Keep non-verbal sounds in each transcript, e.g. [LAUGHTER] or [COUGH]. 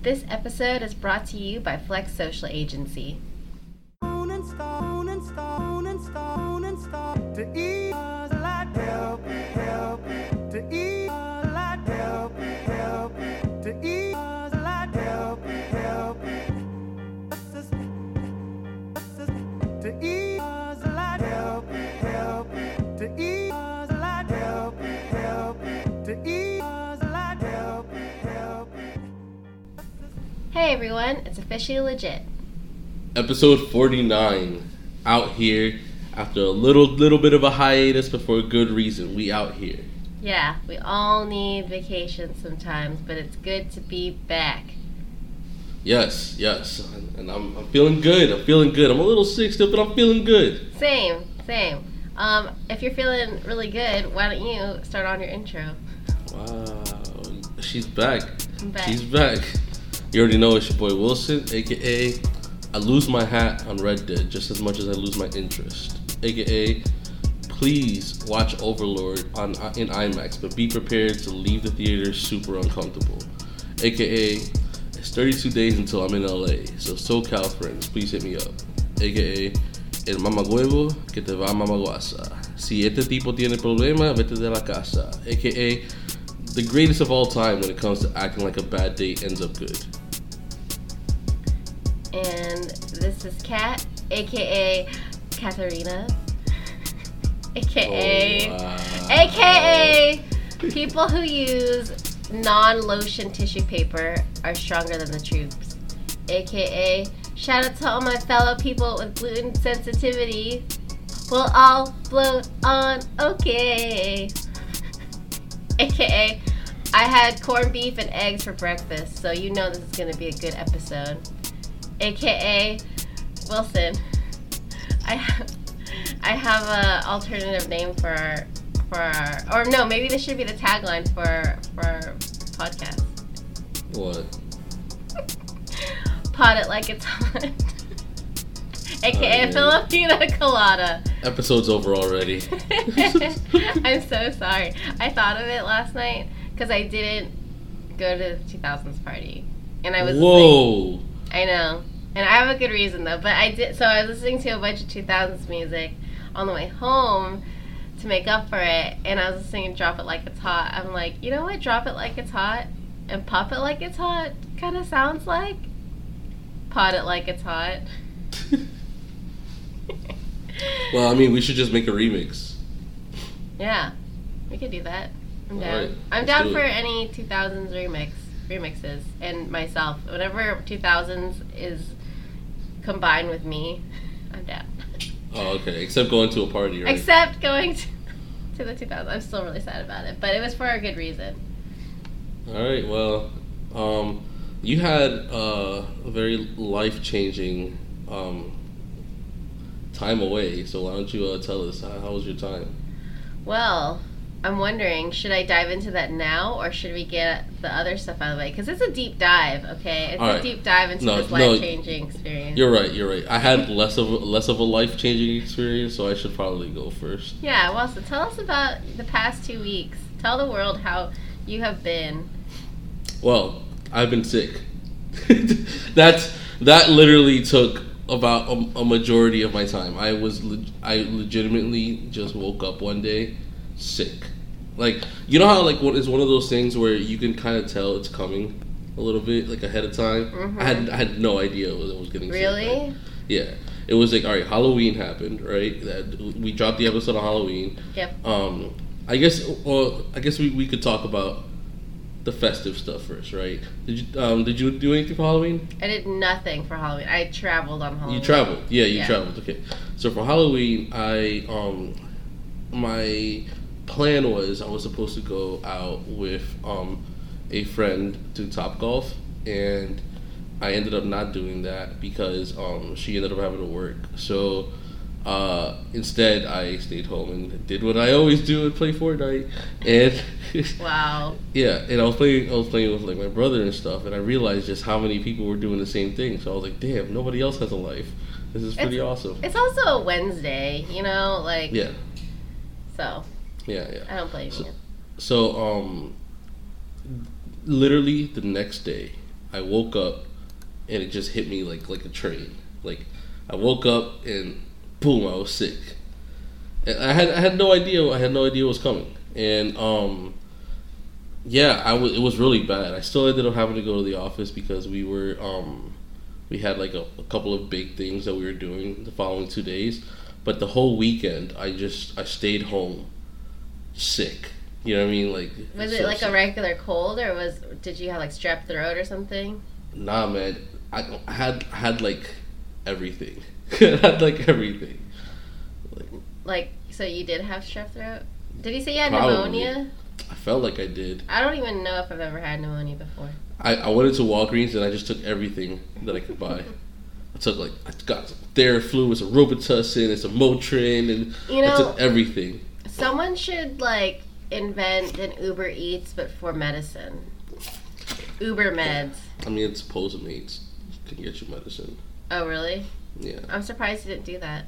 This episode is brought to you by Flex Social Agency. Hey everyone, it's officially legit. Episode 49. Out here after a little little bit of a hiatus, but for a good reason. We out here. Yeah, we all need vacation sometimes, but it's good to be back. Yes, yes. And I'm, I'm feeling good. I'm feeling good. I'm a little sick still, but I'm feeling good. Same, same. Um, if you're feeling really good, why don't you start on your intro? Wow. She's back. I'm back. She's back. You already know it's your boy Wilson, aka I lose my hat on Red Dead just as much as I lose my interest. AKA, please watch Overlord on in IMAX, but be prepared to leave the theater super uncomfortable. AKA, it's 32 days until I'm in LA, so SoCal friends, please hit me up. AKA, el mamagüevo que te va a mamaguasa. Si este tipo tiene problema, vete de la casa. AKA, the greatest of all time when it comes to acting like a bad date ends up good. And this is Kat, aka Katharina, [LAUGHS] aka, Oh, wow. aka people who use non-lotion tissue paper are stronger than the troops. AKA shout out to all my fellow people with gluten sensitivity. We'll all float on okay. [LAUGHS] AKA I had corned beef and eggs for breakfast, so you know this is gonna be a good episode. AKA Wilson. I have, I have a alternative name for our, for our, or no, maybe this should be the tagline for for our podcast. What? [LAUGHS] Pot it like it's hot. [LAUGHS] AKA man. Oh, Filipina colada. Episode's over already. [LAUGHS] I'm so sorry. I thought of it last night because I didn't go to the 2000s party, and I was like, Whoa. I know. And I have a good reason though. But I did so I was listening to a bunch of 2000s music on the way home to make up for it and I was listening to Drop It Like It's Hot. I'm like, "You know what? Drop It Like It's Hot and Pop It Like It's Hot kind of sounds like Pot It Like It's Hot." [LAUGHS] Well, I mean, we should just make a remix. yeah. We could do that. I'm down. Alright, I'm down do for it. any 2000s remix remixes and myself. Whenever 2000s is combined with me, [LAUGHS] I'm down. Oh, okay. Except going to a party, right? Except going to, [LAUGHS] to the 2000s. I'm still really sad about it, but it was for a good reason. All right. Well, um, you had uh, a very life changing um, time away. So why don't you uh, tell us how, how was your time? Well, I'm wondering, should I dive into that now or should we get the other stuff out of the way? Because it's a deep dive, okay? It's All a right. deep dive into No, this life changing experience. You're right. You're right. I had less of a, less of a life changing experience, so I should probably go first. yeah, well, so tell us about the past two weeks. Tell the world how you have been. Well, I've been sick. [LAUGHS] That's that literally took about a, a majority of my time. I was leg- I legitimately just woke up one day sick. Like you know how like what is one of those things where you can kind of tell it's coming a little bit like ahead of time. I had I had no idea it was, getting sick, Really? right? Yeah. It was like all right, Halloween happened, right? That we dropped the episode on Halloween. Yep. Um, I guess. Well, I guess we, we could talk about the festive stuff first, right? Did you um did you do anything for Halloween? I did nothing for Halloween. I traveled on Halloween. You traveled, yeah, you Yeah. traveled. Okay, so for Halloween, I um my plan was I was supposed to go out with um a friend to Top Golf, and I ended up not doing that because um she ended up having to work. So uh, instead, I stayed home and did what I always do and play Fortnite. And [LAUGHS] Wow. yeah, and I was playing. I was playing with like my brother and stuff, and I realized just how many people were doing the same thing. So I was like, "Damn, nobody else has a life. This is pretty awesome." It's also a Wednesday, you know, like Yeah, so yeah, yeah. I don't blame So- you. So, um, literally the next day, I woke up and it just hit me like like a train. Like I woke up and boom, I was sick. And I had I had no idea I had no idea what was coming. And um yeah, I was it was really bad. I still ended up having to go to the office because we were um we had like a, a couple of big things that we were doing the following two days. But the whole weekend I just I stayed home sick. You know what I mean? Like Was so it like sick. a regular cold, or was did you have like strep throat or something? Nah, man. I, I had I had like everything. [LAUGHS] I had like everything. Like, Like, so you did have strep throat? Did he say you had Probably. pneumonia? I felt like I did. I don't even know if I've ever had pneumonia before. I, I went into Walgreens and I just took everything that I could buy. [LAUGHS] I took like I got some Theraflu, it's a Robitussin, it's a Motrin, and You I know, took everything. Someone should like invent an Uber Eats but for medicine. Uber meds. I mean, it's Postmates can get you medicine. Oh, really? Yeah. I'm surprised you didn't do that.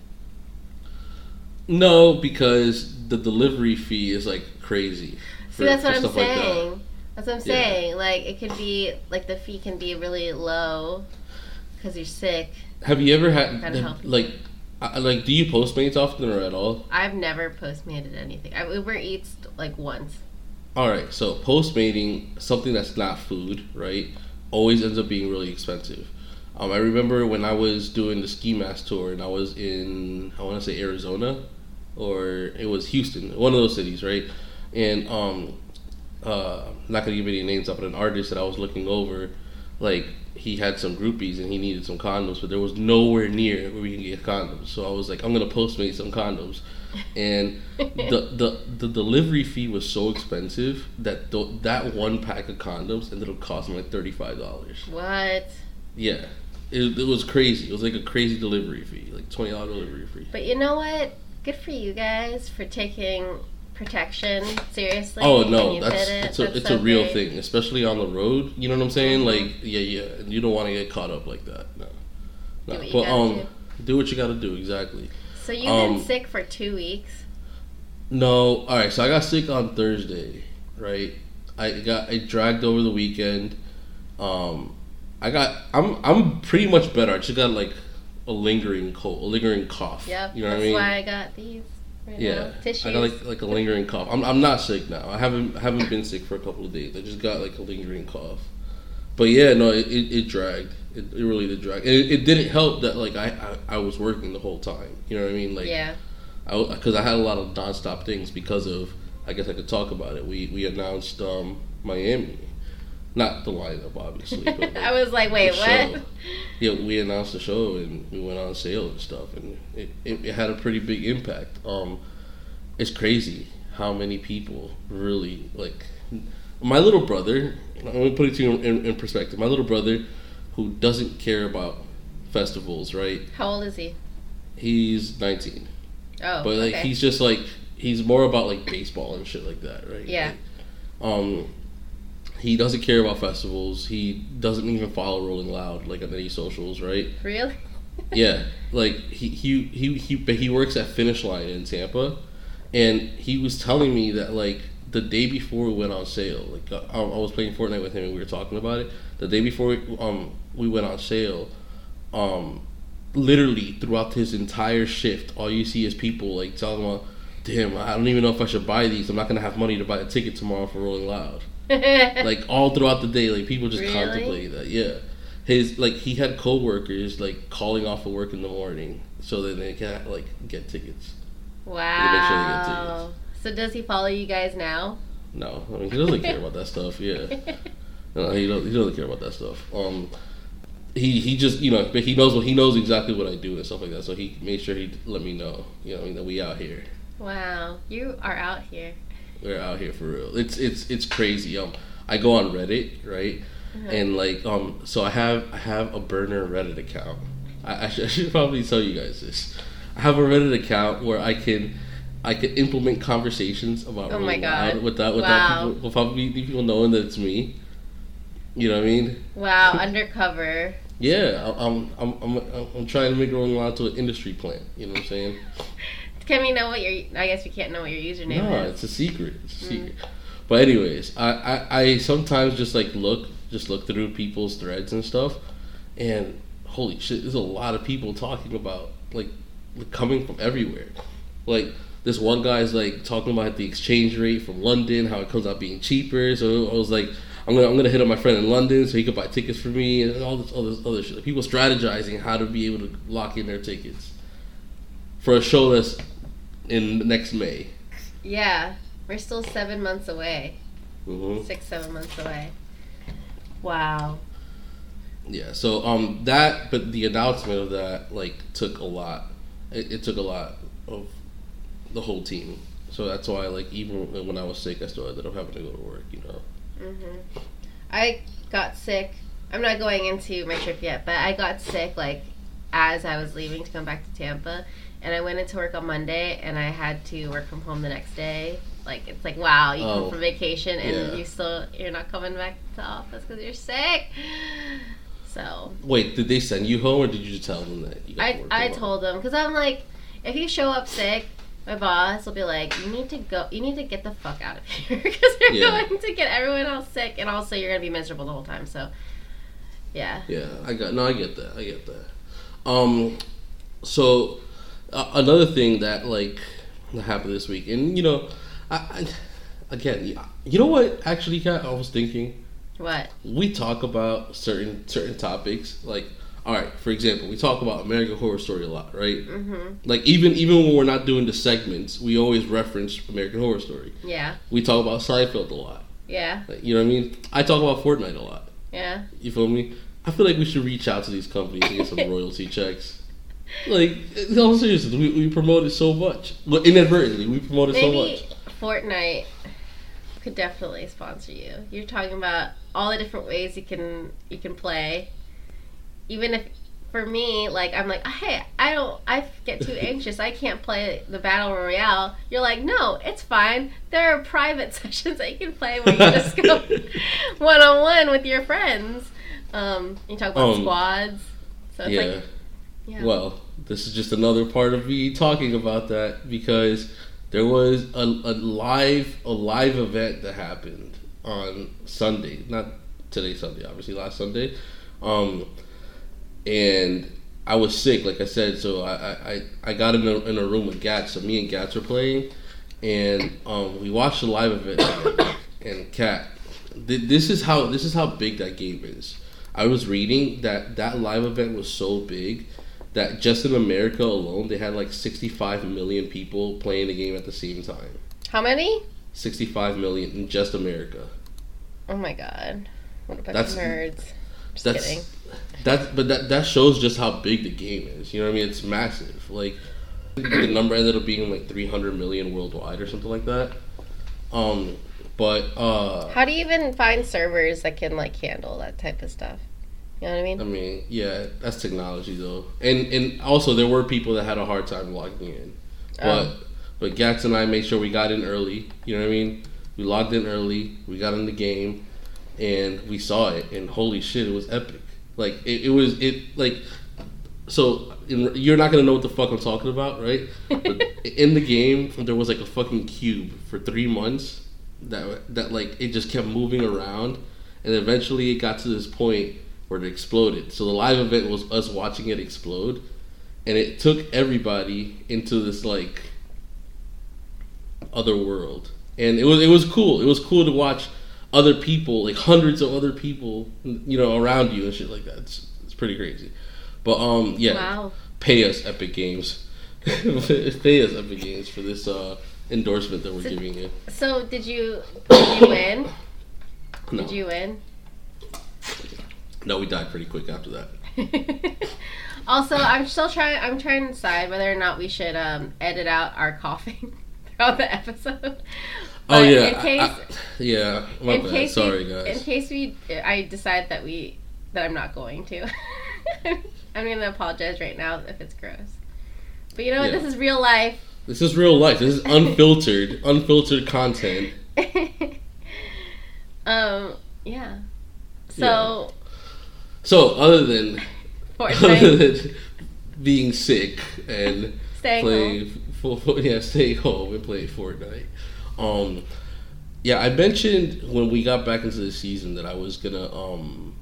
No, because the delivery fee is like crazy. See, that's what I'm stuff like that. saying. That's what I'm Yeah. saying. Like, it could be, like, the fee can be really low because you're sick. Have you ever had like, I, like, do you Postmates often or at all? I've never Postmated anything. I Uber Eats, like, once. All right, so Postmating something that's not food, right? Always ends up being really expensive. Um, I remember when I was doing the ski mask tour and I was in I want to say Arizona, or it was Houston, one of those cities, right? And um, uh, I'm not gonna give any names up, but an artist that I was looking over, like he had some groupies and he needed some condoms, but there was nowhere near where we can get condoms. So I was like, I'm gonna Postmate some condoms, and the [LAUGHS] the the delivery fee was so expensive that th- that one pack of condoms ended up costing like thirty five dollars. What? Yeah, it, it was crazy. It was like a crazy delivery fee, like twenty dollar delivery fee. But you know what? Good for you guys for taking protection seriously. Oh no, that's it. it's a That's it's so a real great. thing, especially on the road. You know what I'm saying? Mhm. Like yeah, yeah, you don't want to get caught up like that. No, Do no. what you But um, do. do what you got to do exactly. So you've um, been sick for two weeks. No, all right. So I got sick on Thursday, right? I got I dragged over the weekend. Um, I got I'm I'm pretty much better. I just got like a lingering cold, a lingering cough. Yep. You know that's what I mean? why I got these. Right Yeah, Now. Tissues. I got like like a lingering cough. I'm I'm not sick now. I haven't haven't been sick for a couple of days. I just got like a lingering cough. But yeah, no, it, it, it dragged. It, it really did drag. And it, it didn't help that like I, I I was working the whole time. You know what I mean? Like yeah. because I, had a lot of nonstop things because of I guess I could talk about it. We we announced um, Miami, not the lineup obviously. But [LAUGHS] I was like, wait, what? show. Yeah, we announced the show and we went on sale and stuff, and it, it, it had a pretty big impact. Um, it's crazy how many people really like my little brother. I'm gonna put it to you in, in perspective. My little brother, who doesn't care about festivals, right? How old is he? He's 19. Oh, But like okay. he's just like he's more about like baseball and shit like that, right? Yeah. Like, um, he doesn't care about festivals. He doesn't even follow Rolling Loud like on any socials, right? really. Yeah, like he he he he, but he works at Finish Line in Tampa, and he was telling me that like the day before we went on sale, like uh, I, I was playing Fortnite with him and we were talking about it. The day before we, um we went on sale, um, literally throughout his entire shift, all you see is people like telling him, "Damn, I don't even know if I should buy these. I'm not gonna have money to buy a ticket tomorrow for Rolling Loud." [LAUGHS] like all throughout the day, like people just Really? contemplate that. Yeah, his like he had coworkers like calling off of work in the morning so that they can like get tickets. wow. So does he follow you guys now? No, I mean he doesn't care about that [LAUGHS] stuff. Yeah, no, he don't, he doesn't care about that stuff. Um, he he just you know but he knows what he knows exactly what I do and stuff like that. So he made sure he let me know. You know, I mean that we out here. wow, you are out here. We're out here for real. It's it's it's crazy. Um, I go on Reddit, right? Uh-huh. and like um so i have i have a burner reddit account I, I, [LAUGHS] should, I should probably tell you guys this i have a reddit account where i can i can implement conversations about Oh my God. without without Wow. people without people knowing that it's me you know what i mean Wow, [LAUGHS] undercover. yeah i'm i'm, I'm, I'm trying to make Rolling Loud to an industry plant you know what i'm saying [LAUGHS] Can we know what your? I guess we can't know what your username no is. it's a secret it's a Mm. secret but anyways I, I i sometimes just like look just look through people's threads and stuff, and holy shit, there's a lot of people talking about like coming from everywhere. Like this one guy's like talking about the exchange rate from London, how it comes out being cheaper. So I was like, I'm gonna I'm gonna hit up my friend in London so he could buy tickets for me and all this all this other shit. Like, people strategizing how to be able to lock in their tickets for a show that's in next May. Yeah, we're still seven months away. hmm Six, seven months away. Wow. Yeah. So um that, but the announcement of that like took a lot. It, it took a lot of the whole team. So that's why like even when I was sick, I still ended up having to go to work. You know. hmm I got sick. I'm not going into my trip yet, but I got sick like as I was leaving to come back to Tampa, and I went into work on Monday, and I had to work from home the next day. Like it's like wow, you Oh, come from vacation and yeah. you still you're not coming back to office because you're sick. So Wait, did they send you home or did you just tell them that you got to I I told them because I'm like, if you show up sick, my boss will be like, you need to go, you need to get the fuck out of [LAUGHS] here because you're Yeah. going to get everyone else sick, and also you're gonna be miserable the whole time. So, yeah. Yeah, I got no, I get that. I get that. Um, so uh, another thing that like happened this week, and you know, I, I again, you know what? Actually, Kat, I was thinking What? we talk about certain certain topics like. All right, for example, we talk about American Horror Story a lot, right? Mm-hmm. Like even even when we're not doing the segments, we always reference American Horror Story. Yeah. We talk about Seinfeld a lot. Yeah. Like, you know what I mean? I talk about Fortnite a lot. Yeah. You feel me? I feel like we should reach out to these companies and get some [LAUGHS] royalty checks. Like, in all seriousness, we, we promote it so much. Well, inadvertently, we promote it so Maybe much. Fortnite could definitely sponsor you. You're talking about all the different ways you can you can play. Even if for me, like I'm like, hey, I don't I get too [LAUGHS] anxious. I can't play the battle royale. You're like, no, it's fine. There are private [LAUGHS] sessions that you can play where you just go one on one with your friends. Um, you talk about Um, squads. So it's Yeah. like yeah. Well, this is just another part of me talking about that because there was a, a live a live event that happened on Sunday, not today Sunday, obviously last Sunday. Um, and I was sick, like I said, so I I, I- got in a, in a room with Gats. So me and Gats were playing, and um, we watched the live event. [COUGHS] and Cat, th- this is how this is how big that game is. I was reading that that live event was so big that just in America alone, they had like 65 million people playing the game at the same time. How many? 65 million in just America. Oh my god. What a bunch That's- of nerds. Just That's kidding. that, but that that shows just how big the game is. You know what I mean? It's massive. Like the number ended up being like 300 million worldwide or something like that. Um, but uh, How do you even find servers that can like handle that type of stuff? You know what I mean? I mean, yeah, that's technology though, and and also there were people that had a hard time logging in, but Oh. but Gats and I made sure we got in early. You know what I mean? We logged in early. We got in the game, and we saw it. And holy shit, it was epic. Like it, it was it like so. In, you're not gonna know what the fuck I'm talking about, right? But [LAUGHS] in the game, there was like a fucking cube for three months that that like it just kept moving around, and eventually it got to this point where it exploded. So the live event was us watching it explode, and it took everybody into this like other world, and it was it was cool. It was cool to watch other people, like hundreds of other people, you know, around you and shit like that. It's, it's pretty crazy. But um, yeah, Wow. pay us Epic Games, [LAUGHS] pay us Epic Games for this uh endorsement that we're So- giving you. So did you did you win? No, Did you win? No, we died pretty quick after that. [LAUGHS] also, I'm still trying. I'm trying to decide whether or not we should um, edit out our coughing [LAUGHS] throughout the episode. oh yeah, In case, I- yeah. My in bad. case Sorry, we, guys. in case we, I decide that we that I'm not going to. [LAUGHS] I'm gonna apologize right now if it's gross. But you know what? Yeah. This is real life. This is real life. This is unfiltered, unfiltered content. um. Yeah. So So other than other than being sick and staying home. [LAUGHS] full, yeah, stay home and play Fortnite. Um, yeah, I mentioned when we got back into the season that I was gonna um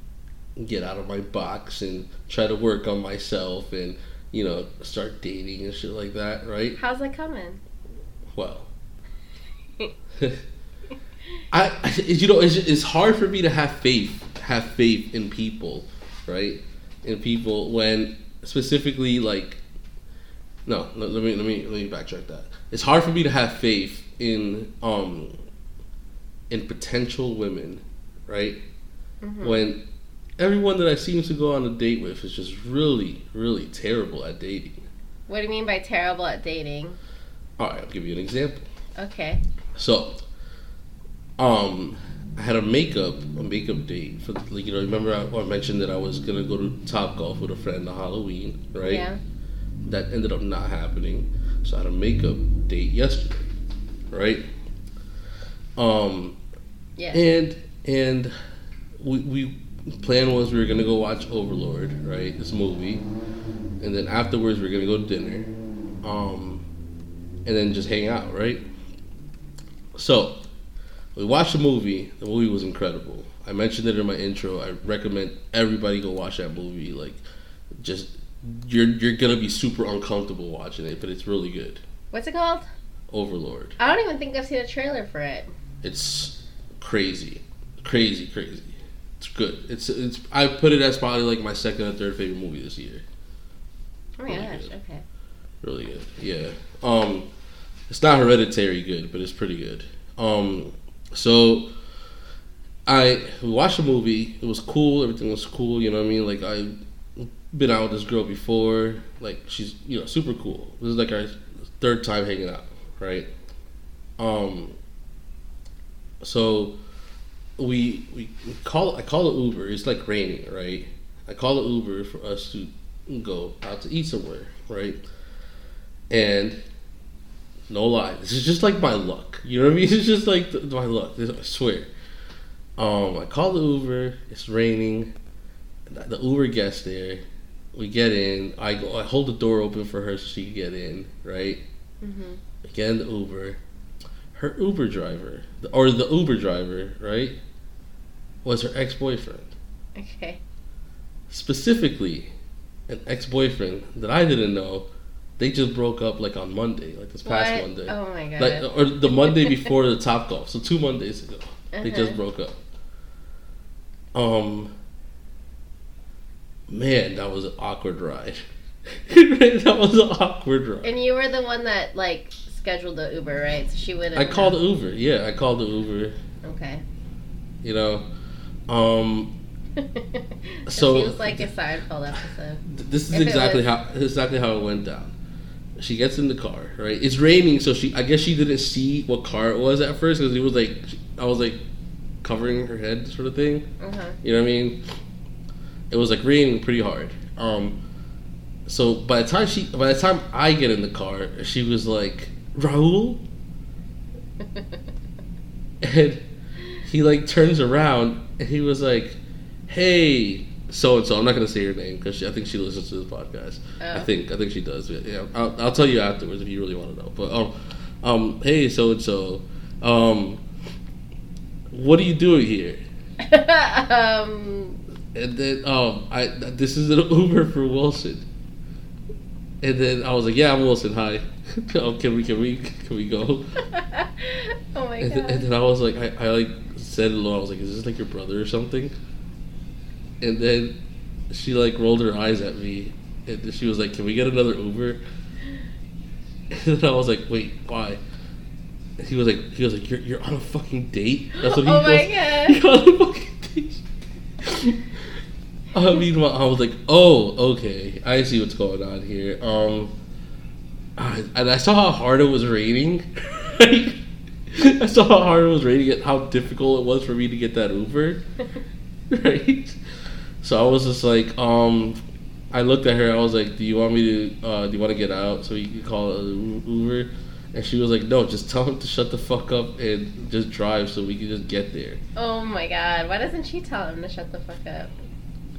get out of my box and try to work on myself and you know start dating and shit like that, right? How's that coming? Well, [LAUGHS] [LAUGHS] I you know it's, it's hard for me to have faith have faith in people, right? In people when specifically like no let me let me let me backtrack that. It's hard for me to have faith in um in potential women, right? Mm-hmm. When everyone that I seem to go on a date with is just really really terrible at dating. What do you mean by terrible at dating? All right, I'll give you an example. Okay. So, um, I had a makeup a makeup date for like you know remember I, I mentioned that I was gonna go to Top Golf with a friend on Halloween, right? Yeah. That ended up not happening. So I had a makeup date yesterday, right? Um, Yeah. and and we we plan was we were gonna go watch Overlord, right? This movie, and then afterwards we are gonna go to dinner, um, and then just hang out, right? So we watched the movie. The movie was incredible. I mentioned it in my intro. I recommend everybody go watch that movie. Like, just you're you're gonna be super uncomfortable watching it, but it's really good. What's it called? Overlord. I don't even think I've seen a trailer for it. It's crazy, crazy, crazy. It's good. It's it's. I put it as probably like my second or third favorite movie this year. Oh my Really gosh. good. Okay. Really good. Yeah. Um, it's not hereditary good, but it's pretty good. Um, so I watched the movie. It was cool. Everything was cool. You know what I mean? Like I've been out with this girl before. Like she's you know super cool. This is like our third time hanging out, right? Um. So we we call I call it Uber. It's like raining, right? I call it Uber for us to go out to eat somewhere, right? And no lie, this is just like my luck. You know what I mean? [LAUGHS] It's just like th- my luck. This- I swear. Um, I call the Uber. It's raining. The Uber gets there. We get in. I go. I hold the door open for her so she can get in. Right. Mm-hmm. I get in the Uber. Her Uber driver, or the Uber driver, right, was her ex boyfriend. Okay. Specifically, an ex boyfriend that I didn't know. They just broke up like on Monday, like this past What? Monday. Oh my god. like or the Monday [LAUGHS] before the Top Golf, so two Mondays ago, they just Uh-huh. broke up. Um, man, that was an awkward ride. [LAUGHS] that was an awkward ride. And you were the one that like scheduled the Uber, right? So she wouldn't. I called the Uber. Yeah, I called the Uber. Okay. You know, um, [LAUGHS] it So- seems like a Seinfeld episode. this is If exactly was- how exactly how it went down. She gets in the car, right? It's raining, so she I guess she didn't see what car it was at first because it was like I was like covering her head, sort of thing. Uh-huh. You know what I mean? It was like raining pretty hard. Um, so by the time she, by the time I get in the car, she was like, "Raul," [LAUGHS] and he like turns around and he was like, "Hey, so and so." I'm not gonna say her name because I think she listens to this podcast. I Oh. think I think she does. Yeah, yeah. I'll, I'll tell you afterwards if you really want to know. But um, um, hey, so and so, um, what are you doing here? [LAUGHS] um. And then um, I this is an [LAUGHS] Uber for Wilson. And then I was like, "Yeah, I'm Wilson. Hi. oh, [LAUGHS] can we can we can we go?" oh my And, god. then and then I was like, I, I like said hello. I was like, "Is this like your brother or something?" And then she like rolled her eyes at me, and she was like, "Can we get another Uber?" [LAUGHS] And I was like, "Wait, why?" And he was like, "He was like, you're you're on a fucking date." That's what he [LAUGHS] Oh my. God. [LAUGHS] You're on a fucking date. I mean, I was like, "Oh, okay, I see what's going on here." Um, I- and I saw how hard it was raining. I saw how hard it was raining and how difficult it was for me to get that Uber. right? So I was just like, um, I looked at her. I was like, "Do you want me to? Uh, do you want to get out so you can call an Uber?" And she was like, "No, just tell him to shut the fuck up and just drive so we can just get there." oh my god. Why doesn't she tell him to shut the fuck up?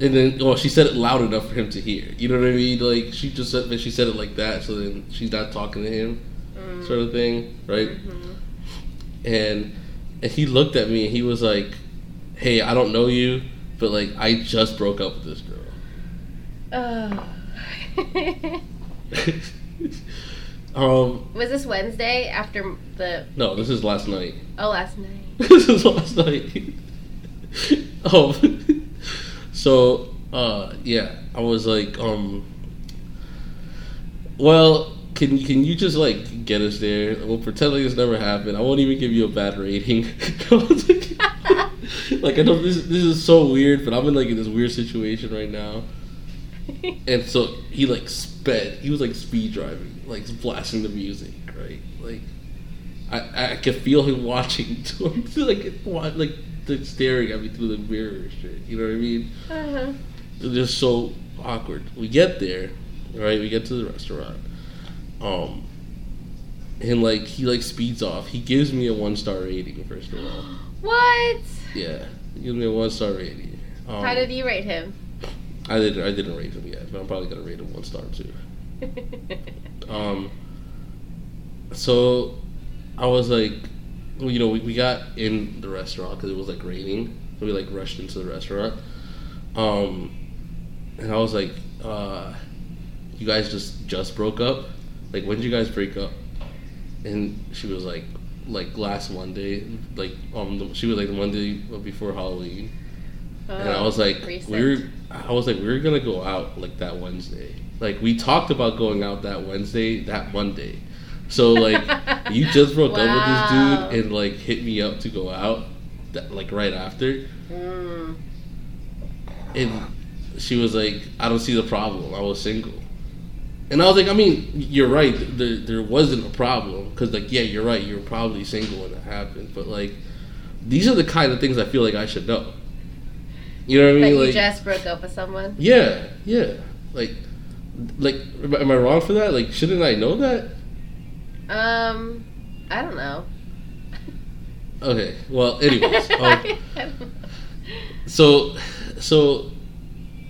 And then, well, she said it loud enough for him to hear. You know what I mean? Like she just said, she said it like that, so then she's not talking to him, Mm. sort of thing, right? Mhm. And and he looked at me and he was like, "Hey, I don't know you, but like I just broke up with this girl." Oh. [LAUGHS] um, was this Wednesday after the? no, this is last night. Oh, last night. [LAUGHS] this is last night. [LAUGHS] um, so uh, yeah, I was like, um, well, can can you just like get us there? We'll pretend like this never happened. I won't even give you a bad rating. [LAUGHS] like I know this this is so weird, but I'm in like in this weird situation right now. [LAUGHS] And so he like sped. He was like speed driving, like blasting the music, right? Like I I could feel him watching, [LAUGHS] like like like staring at me through the mirror shit. You know what I mean? Uh-huh. It's just so awkward. We get there, right? We get to the restaurant. Um, and like he like speeds off. He gives me a one star rating first of all. [GASPS] What? Yeah, he gives me a one star rating. Um, How did you rate him? I didn't I didn't rate him yet, but I'm probably gonna rate him one star too. [LAUGHS] Um, so I was like, well, you know, we, we got in the restaurant because it was like raining. So we like rushed into the restaurant. Um, and I was like, uh, you guys just just broke up? Like, when did you guys break up? And she was like, like last Monday, like um, the, she was like the Monday before Halloween. And I was like, Oh, Recent. we were. I was like, we were gonna go out like that Wednesday. Like we talked about going out that Wednesday, that Monday. So like, [LAUGHS] you just broke Wow. up with this dude and like hit me up to go out, that, like right after. Mm. And she was like, I don't see the problem. I was single. And I was like, I mean, you're right. There, there wasn't a problem because, like, yeah, you're right. You were probably single when it happened. But like, these are the kind of things I feel like I should know. You know what I mean? you just broke up with someone. yeah, yeah. Like, like, am I wrong for that? Like, shouldn't I know that? Um, I don't know. Okay. Well, anyways, [LAUGHS] um, I don't know. so, so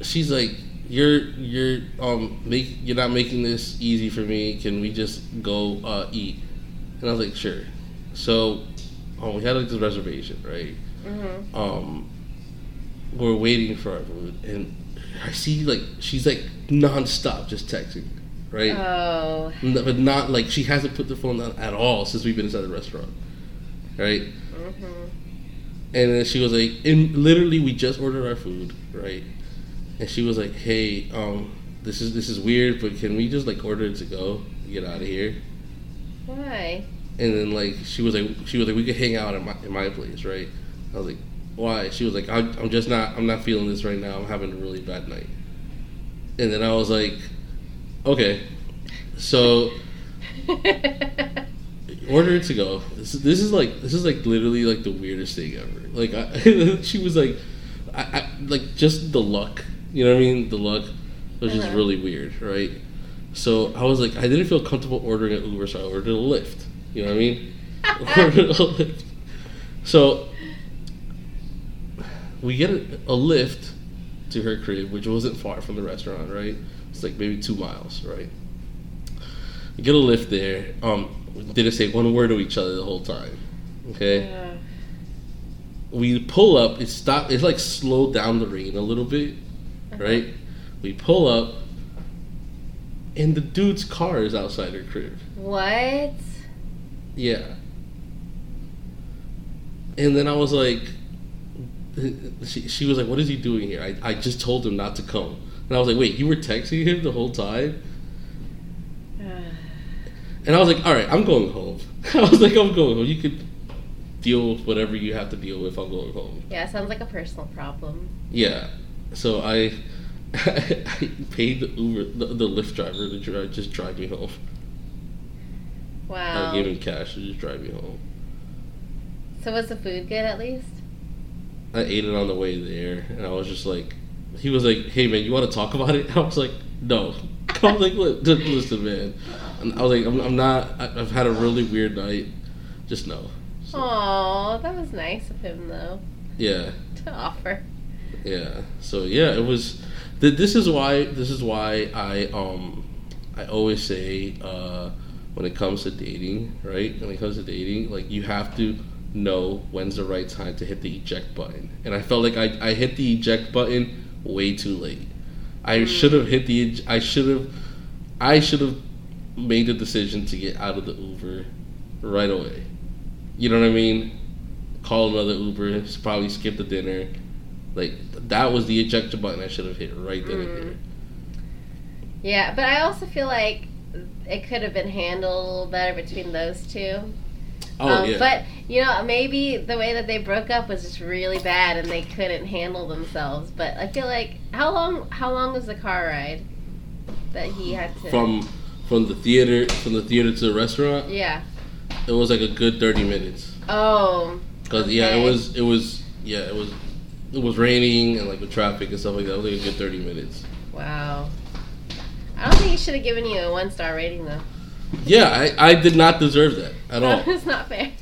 she's like, "You're, you're, um, make, you're not making this easy for me. Can we just go uh, eat?" And I was like, "Sure." So, um, we had like this reservation, right? Mhm. um, we're waiting for our food, and I see like she's like nonstop just texting, right? Oh. But not like she hasn't put the phone down at all since we've been inside the restaurant, right? Mm-hmm. And then she was like, and literally we just ordered our food, right? And she was like, "Hey, um, this is this is weird, but can we just like order to go, get out of here?" Why? And then like she was like she was like we could hang out at my in my place, right? I was like, why? She was like, I'm, I'm just not I'm not feeling this right now. I'm having a really bad night. And then I was like, okay, so [LAUGHS] order it to go. This, this is like this is like literally like the weirdest thing ever. Like I, [LAUGHS] she was like, I, I like just the luck. You know what I mean? The luck was just Uh-huh. really weird, right? So I was like, I didn't feel comfortable ordering an Uber, so I ordered a Lyft. You know what I mean? [LAUGHS] [LAUGHS] ordered a Lyft. So we get a, a lift to her crib, which wasn't far from the restaurant, right? It's like maybe two miles, right? We get a lift there. Um, didn't say one word to each other the whole time. Okay. Yeah. We pull up. It stopped. It like slowed down the rain a little bit, Uh-huh. right? We pull up, and the dude's car is outside her crib. What? Yeah. And then I was like, she, she was like, what is he doing here? I, I just told him not to come. And I was like, wait, you were texting him the whole time? [SIGHS] And I was like, all right, I'm going home. [LAUGHS] I was like, I'm going home. You could deal with whatever you have to deal with. I'm going home. yeah, sounds like a personal problem. Yeah. So I, [LAUGHS] I paid the Uber, the, the Lyft driver to drive, just drive me home. Wow. I gave him cash to just drive me home. So was the food good at least? I ate it on the way there, and I was just like, he was like, "Hey man, you want to talk about it?" And [LAUGHS] I was like, "No." [LAUGHS] I was like, "Listen, man," and I was like, "I'm, I'm not. I, I've had a really weird night. Just no." So, that was nice of him though yeah, to offer. Yeah. So yeah, it was. Th- this is why. This is why I um, I always say uh, when it comes to dating, right? When it comes to dating, like you have to know when's the right time to hit the eject button. And I felt like I, I hit the eject button way too late. I should have hit the I should have I should have made the decision to get out of the Uber right away. You know what I mean? Call another Uber, probably skip the dinner. Like that was the ejector button I should have hit right then and there. Yeah, but I also feel like it could have been handled a little better between those two. Oh Um, yeah. But you know, maybe the way that they broke up was just really bad, and they couldn't handle themselves. But I feel like how long? How long was the car ride that he had to? from from the theater from the theater to the restaurant, yeah. it was like a good thirty minutes. Oh. Cause yeah, it was it was yeah it was it was raining and like the traffic and stuff like that. It was like a good thirty minutes. Wow. I don't think he should have given you a one star rating though. Yeah, I, I did not deserve that at all. [LAUGHS] it's not fair.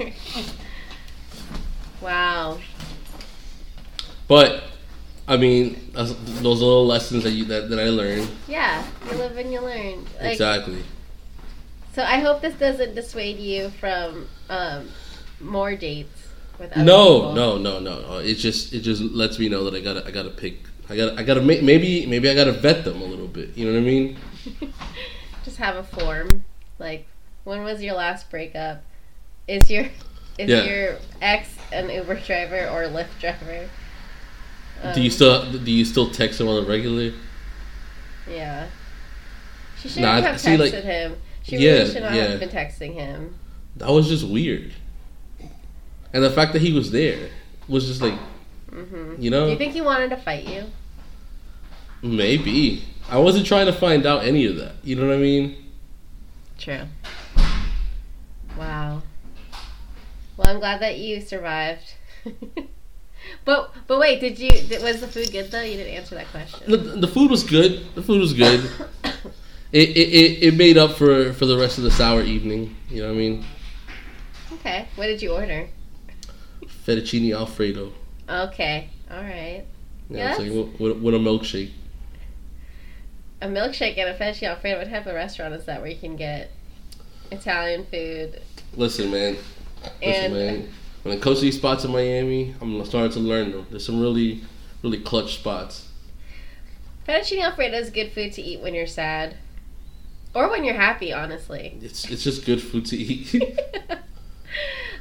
wow. But I mean, those little lessons that you that, that I learned Yeah, you live and you learn. Like, exactly. So I hope this doesn't dissuade you from um, more dates with other No, people. no, no, no, no. It just it just lets me know that I gotta I gotta pick. I gotta I gotta ma- maybe maybe I gotta vet them a little bit. You know what I mean? [LAUGHS] Just have a form. Like, when was your last breakup? Is your is Yeah. your ex an Uber driver or Lyft driver? do you Um, still do you still text them on the regular? Yeah. She should Nah, have see, texted like- him. She Yeah, really should not yeah. have been texting him. That was just weird. And the fact that he was there was just like hmm you Do know you think he wanted to fight you? maybe I wasn't trying to find out any of that. You know what I mean? True. Wow. Well, I'm glad that you survived. [LAUGHS] but but wait, did you did, was the food good though? You didn't answer that question. The, the food was good. The food was good. [COUGHS] It, it, it, it made up for, for the rest of the sour evening. You know what I mean? okay. What did you order? Fettuccine Alfredo. Okay. All right. You know what I'm saying? With, with, with a milkshake. A milkshake and a fettuccine alfredo. What type of restaurant is that where you can get Italian food Listen, man. Listen, and man. When it comes to these spots in Miami, I'm starting to learn them. There's some really, really clutch spots. fettuccine alfredo is good food to eat when you're sad, or when you're happy. Honestly. It's it's just good food to eat. [LAUGHS] [LAUGHS]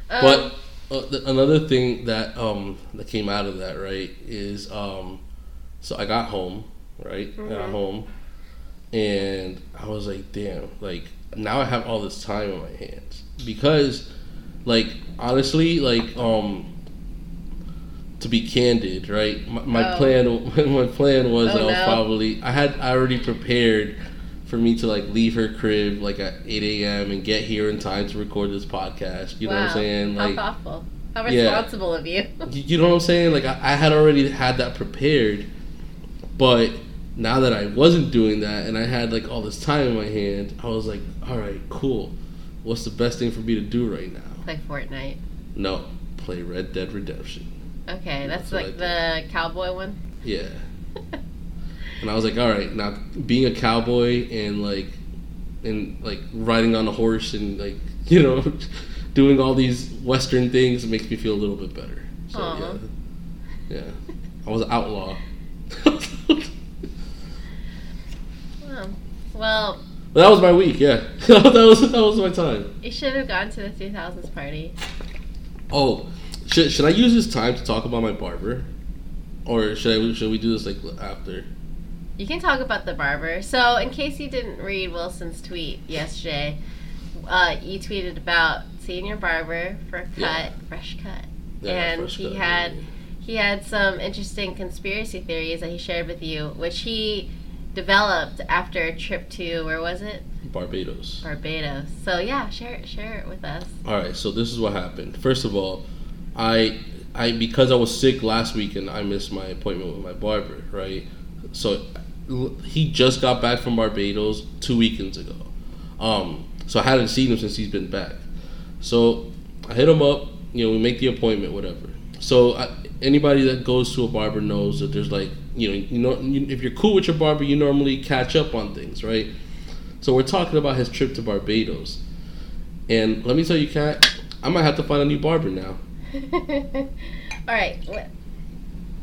Um, but uh, th- another thing that um that came out of that right is um so I got home right I got home and I was like damn like now I have all this time in my hands because like honestly like um to be candid right my, my Oh. plan [LAUGHS] my plan was Oh, no. probably I had I already prepared for me to like leave her crib like at 8 a.m. and get here in time to record this podcast. You know what I'm saying? Like, How thoughtful. How Yeah. responsible of you. you you know what I'm saying? Like, I, I had already had that prepared, but now that I wasn't doing that and I had like all this time in my hand, I was like, all right, cool. What's the best thing for me to do right now? Play Fortnite. No, play Red Dead Redemption. Okay, that's, That's like the cowboy one. Yeah. [LAUGHS] And I was like, all right, now being a cowboy and like, and like riding on a horse and like, [LAUGHS] you know, doing all these Western things makes me feel a little bit better. So Aw. yeah, yeah, I was an outlaw. [LAUGHS] Wow. Well, that was my week. Yeah, [LAUGHS] that was that was my time. you should have gone to the 2000s party. Oh, should should I use this time to talk about my barber, or should I should we do this like after? You can talk about the barber. So, in case you didn't read Wilson's tweet yesterday, uh, you tweeted about seeing your barber for a cut, Yeah. fresh cut. Yeah, And he cut, had- yeah. He had some interesting conspiracy theories that he shared with you, which he developed after a trip to where was it? Barbados. Barbados. So yeah, share it, share it with us. All right, so this is what happened. First of all, I I because I was sick last week and I missed my appointment with my barber, right? So he just got back from Barbados 2 weekends ago. Um so I hadn't seen him since he's been back. So I hit him up, you know, we make the appointment whatever. So I, anybody that goes to a barber knows that there's like, you know, you know if you're cool with your barber, you normally catch up on things, right? So we're talking about his trip to Barbados. And let me tell you, Kat, I might have to find a new barber now [LAUGHS] All right.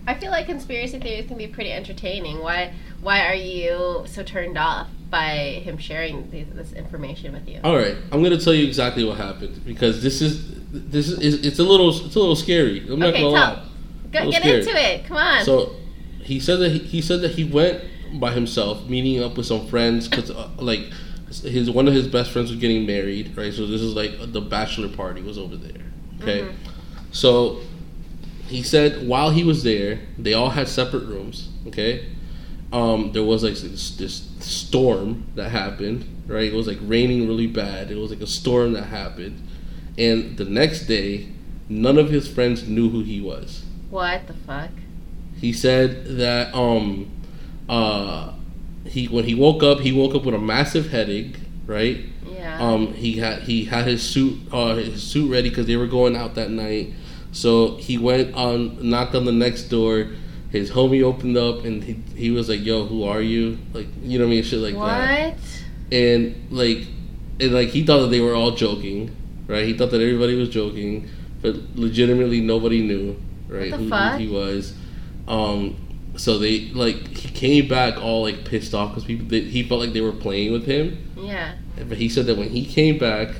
I feel like conspiracy theories can be pretty entertaining. Why? Why are you so turned off by him sharing these, this information with you? All right, I'm gonna tell you exactly what happened because this is this is it's a little it's a little scary. I'm not Okay, gonna tell- lie. Go, get scared. into it. Come on. So he said that he, he said that he went by himself, meeting up with some friends because uh, like his one of his best friends was getting married, right? So this is like the bachelor party was over there. Okay, Mhm. so he said while he was there, they all had separate rooms. Okay, um, there was like this, this storm that happened, right? It was like raining really bad. It was like a storm that happened, and the next day, none of his friends knew who he was. what the fuck? He said that um uh he when he woke up he woke up with a massive headache, right? Yeah. Um he had he had his suit uh his suit ready cuz they were going out that night. So he went on knocked on the next door. His homie opened up and he, he was like, "Yo, who are you?" Like, you know what I mean, shit like that what? and like and like he thought that they were all joking right he thought that everybody was joking but legitimately nobody knew right What the who, fuck? who he was um so they like he came back all like pissed off because people they, he felt like they were playing with him Yeah. but he said that when he came back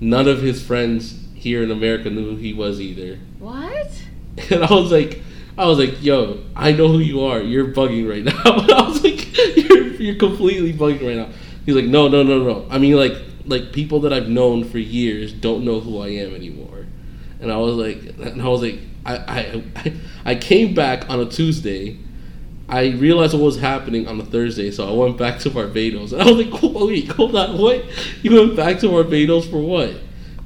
none of his friends here in america knew who he was either What? [LAUGHS] and I was like, I was like, yo, I know who you are. You're bugging right now. [LAUGHS] I was like, you're, you're completely bugging right now. He's like, no, no, no, no. I mean, like, like people that I've known for years don't know who I am anymore. And I was like, and I was like, I, I, [LAUGHS] I, came back on a Tuesday. I realized what was happening on a Thursday, so I went back to Barbados. And I was like, [LAUGHS] wait, hold on, what? You went back to Barbados for what?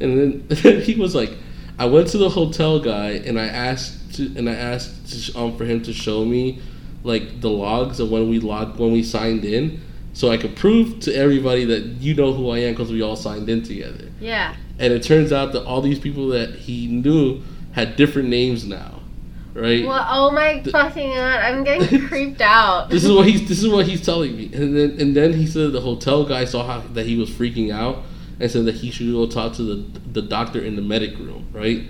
And then he was like, I went to the hotel guy and I asked to, and I asked to, um, for him to show me like the logs of when we logged when we signed in, so I could prove to everybody that you know who I am because we all signed in together. Yeah. And it turns out that all these people that he knew had different names now, right? Well, oh my Th- fucking god! I'm [LAUGHS] getting creeped out. This is what he's this is what he's telling me, and then and then he said the hotel guy saw how that he was freaking out and said that he should go talk to the the doctor in the medic room, right?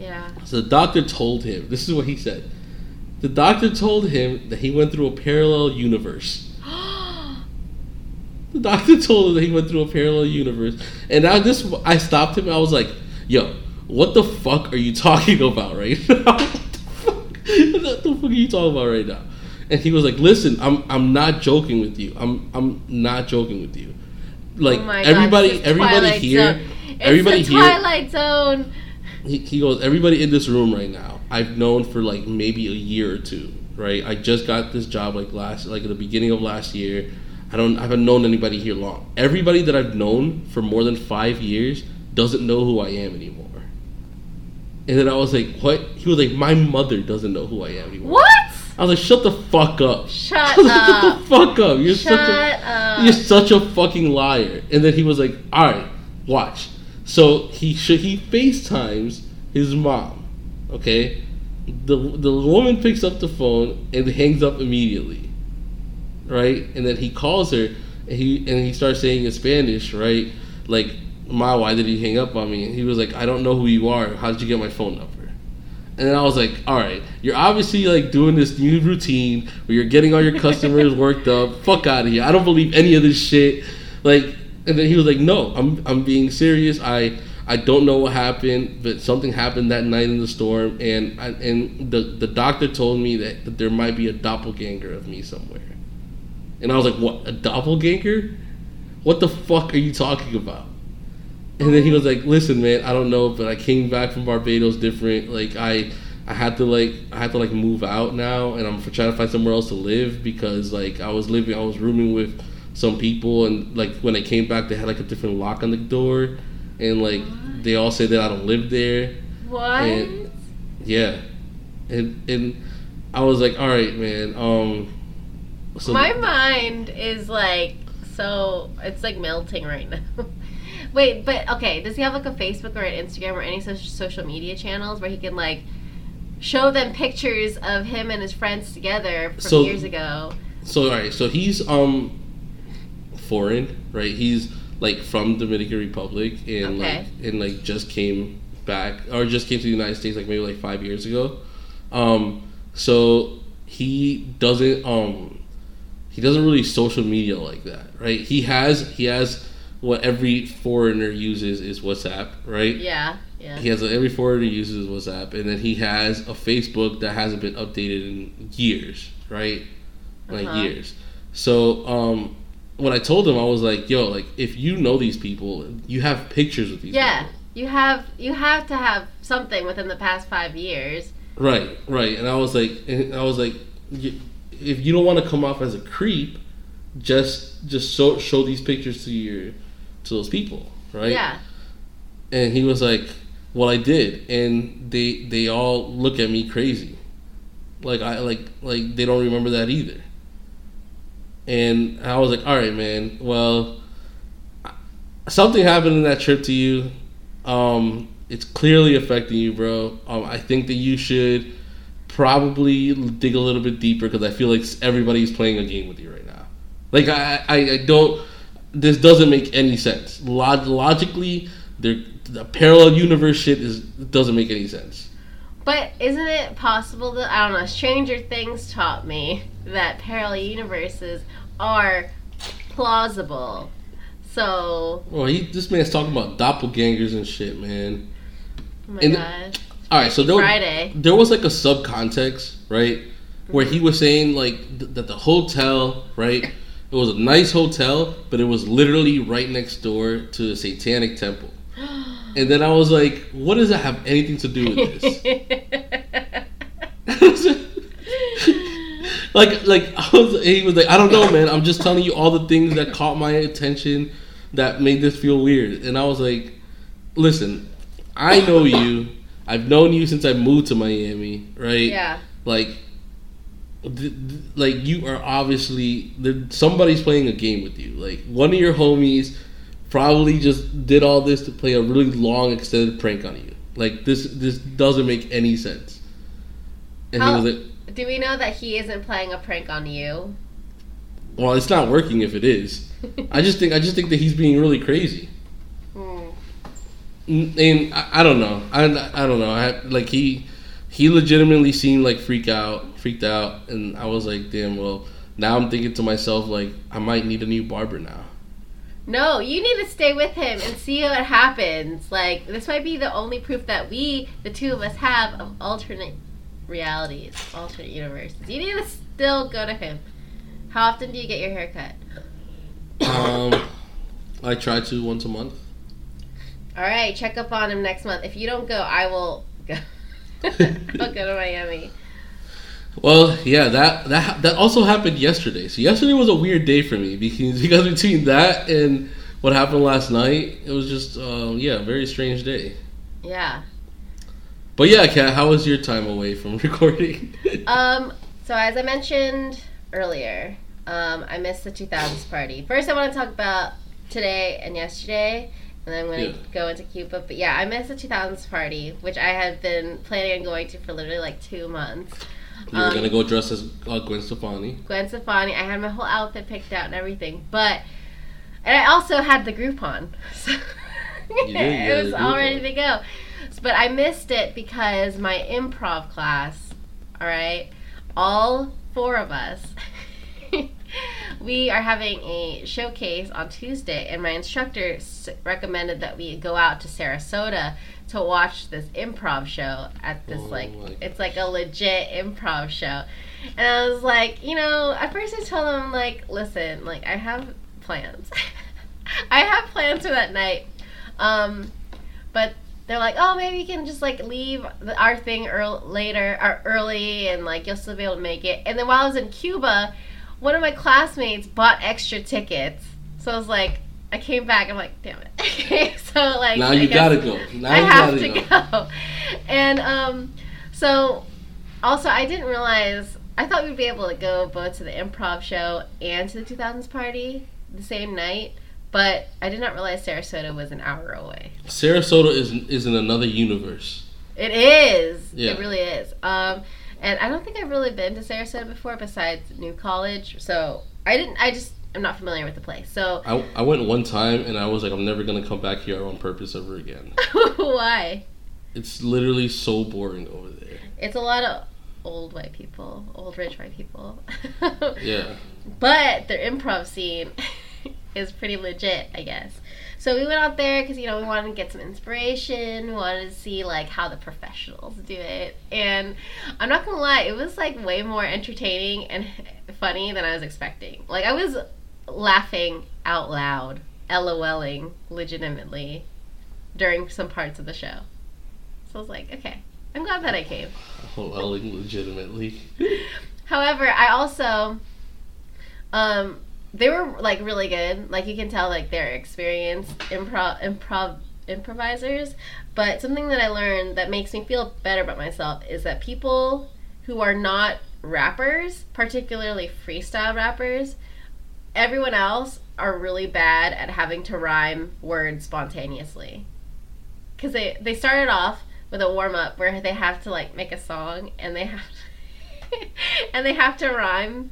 Yeah. So the doctor told him, this is what he said. The doctor told him that he went through a parallel universe. [GASPS] The doctor told him that he went through a parallel universe. And now this, I stopped him. I was like, yo, what the fuck are you [LAUGHS] talking about right now? [LAUGHS] what, the fuck? [LAUGHS] what the fuck are you talking about right now? And he was like, listen, I'm, I'm not joking with you. I'm, I'm not joking with you. Like oh everybody, God, everybody Twilight here, everybody here, Twilight Zone. He, he goes everybody in this room right now i've known for like maybe a year or two right i just got this job like last like at the beginning of last year i don't i haven't known anybody here long everybody that i've known for more than five years doesn't know who i am anymore and then i was like what he was like my mother doesn't know who i am anymore What? i was like shut the fuck up Shut [LAUGHS] like, shut up. the fuck up you're Shut such a up. you're such a fucking liar. And then he was like, all right, watch. So he sh- he FaceTimes his mom. Okay, the the woman picks up the phone and hangs up immediately. Right, and then he calls her and he and he starts saying in Spanish, right, like, "Ma, why did he hang up on me?" And he was like, "I don't know who you are. How did you get my phone number?" And then I was like, all right, you're obviously like doing this new routine where you're getting all your customers [LAUGHS] worked up. Fuck out of here. I don't believe any of this shit. Like, and then he was like, no, I'm, I'm being serious. I, I don't know what happened, but something happened that night in the storm. And, I, and the, the doctor told me that, that there might be a doppelganger of me somewhere. And I was like, what, a doppelganger? What the fuck are you talking about? And then he was like, "Listen, man, I don't know, but I came back from Barbados different. Like I, I had to like, I had to like move out now, and I'm trying to find somewhere else to live because like I was living, I was rooming with some people, and like when I came back, they had like a different lock on the door, and like they all say that I don't live there. What? And- Yeah, and and I was like, all right, man. Um, so My mind is like so it's like melting right now. [LAUGHS] Wait, but okay, does he have like a Facebook or an Instagram or any social social media channels where he can like show them pictures of him and his friends together from So- years ago? So all right, so he's um foreign, right? He's like from Dominican Republic and Okay. like and like just came back or just came to the United States like maybe like five years ago. Um, so he doesn't um he doesn't really social media like that, right? He has he has what every foreigner uses is WhatsApp, right? Yeah, yeah. He has every foreigner uses WhatsApp, and then he has a Facebook that hasn't been updated in years, right? Like Uh-huh. years. So um, when I told him, I was like, "Yo, like if you know these people, you have pictures with these Yeah, people." you have you have to have something within the past five years. Right, right. And I was like, and I was like, if you don't want to come off as a creep, just just show show these pictures to your to those people, right? Yeah, And he was like, "Well, I did," and they they all look at me crazy, like I like like they don't remember that either. And I was like, "All right, man. Well, something happened in that trip to you. Um, it's clearly affecting you, bro. Um, I think that you should probably dig a little bit deeper because I feel like everybody's playing a game with you right now. Like I, I, I don't. This doesn't make any sense. Log- logically, the parallel universe shit is doesn't make any sense. But isn't it possible that I don't know? Stranger Things taught me that parallel universes are plausible. So, Well, he this man's talking about doppelgangers and shit, man. oh my And- god, All right, so there, Friday. there was like a subcontext, right, where he mm-hmm. was saying like th- that the hotel, right, it was a nice hotel, but it was literally right next door to a satanic temple. [GASPS] [GASPS] And then I was like, what does that have anything to do with this? [LAUGHS] like like I was he was like I don't know man. I'm just telling you all the things that caught my attention that made this feel weird. And I was like listen I know you. I've known you since I moved to Miami right? Yeah. like th- th- like you are obviously somebody's playing a game with you. Like one of your homies probably just did all this to play a really long extended prank on you like this this doesn't make any sense and How- he was like Do we know that he isn't playing a prank on you? Well, it's not working if it is. [LAUGHS] I just think I just think that he's being really crazy. Mm, And I, I don't know. I, I don't know. I like he he legitimately seemed like freak out, freaked out, and I was like, damn. Well, now I'm thinking to myself like I might need a new barber now. No, you need to stay with him and see what happens. Like this might be the only proof that we, the two of us, have of alternate realities, alternate universes. You need to still go to him. How often do you get your hair cut? Um, I try to once a month. All right, check up on him next month. If you don't go, I will go. [LAUGHS] [LAUGHS] I'll go to Miami. Well, yeah, that that that also happened yesterday. So yesterday was a weird day for me because [LAUGHS] because between that and what happened last night, it was just um, yeah, a very strange day. Yeah. But yeah, Kat, how was your time away from [LAUGHS] recording? Um. So as I mentioned earlier, um, I missed the 2000s party. First, I want to talk about today and yesterday, and then I'm going to Yeah. go into Cuba. But yeah, I missed the 2000s party, which I had been planning on going to for literally like two months. You were Um, gonna go dress as uh, Gwen Stefani. Gwen Stefani. I had my whole outfit picked out and everything, but and I also had the Groupon, [LAUGHS] so did, it was all ready to go. But I missed it because my improv class. All right, all four of us. We are having a showcase on Tuesday, and my instructor s- recommended that we go out to Sarasota to watch this improv show at this Oh like it's like a legit improv show. And I was like, you know, at first I told him like, listen, like I have plans. [LAUGHS] I have plans for that night. Um, but they're like, oh, maybe you can just like leave our thing earl- later or early, and like you'll still be able to make it. And then while I was in Cuba, one of my classmates bought extra tickets, so I was like, I came back. I'm like, damn it. [LAUGHS] so like, Now you gotta go. Now I you have gotta to go. go. [LAUGHS] And um, so also I didn't realize. I thought we'd be able to go both to the improv show and to the 2000s party the same night, but I did not realize Sarasota was an hour away. Sarasota is is in another universe. It is. Yeah. It really is. Um, and I don't think I've really been to Sarasota before besides New College, so I didn't. I just I'm not familiar with the place. So I, I went one time and I was like, I'm never gonna come back here on purpose ever again. [LAUGHS] why? It's literally so boring over there. It's a lot of old white people, old rich white people. [LAUGHS] Yeah. But their improv scene [LAUGHS] is pretty legit, I guess. So we went out there because you know we wanted to get some inspiration. We wanted to see like how the professionals do it, and I'm not gonna lie, it was like way more entertaining and [LAUGHS] funny than I was expecting. Like I was laughing out loud, LOLing legitimately during some parts of the show. So I was like, okay, I'm glad that I came. [LAUGHS] LOLing legitimately. [LAUGHS] However, I also um they were like really good. Like you can tell like they're experienced improv improv improvisers, but something that I learned that makes me feel better about myself is that people who are not rappers, particularly freestyle rappers, everyone else are really bad at having to rhyme words spontaneously. Cuz they they started off with a warm up where they have to like make a song and they have to [LAUGHS] and they have to rhyme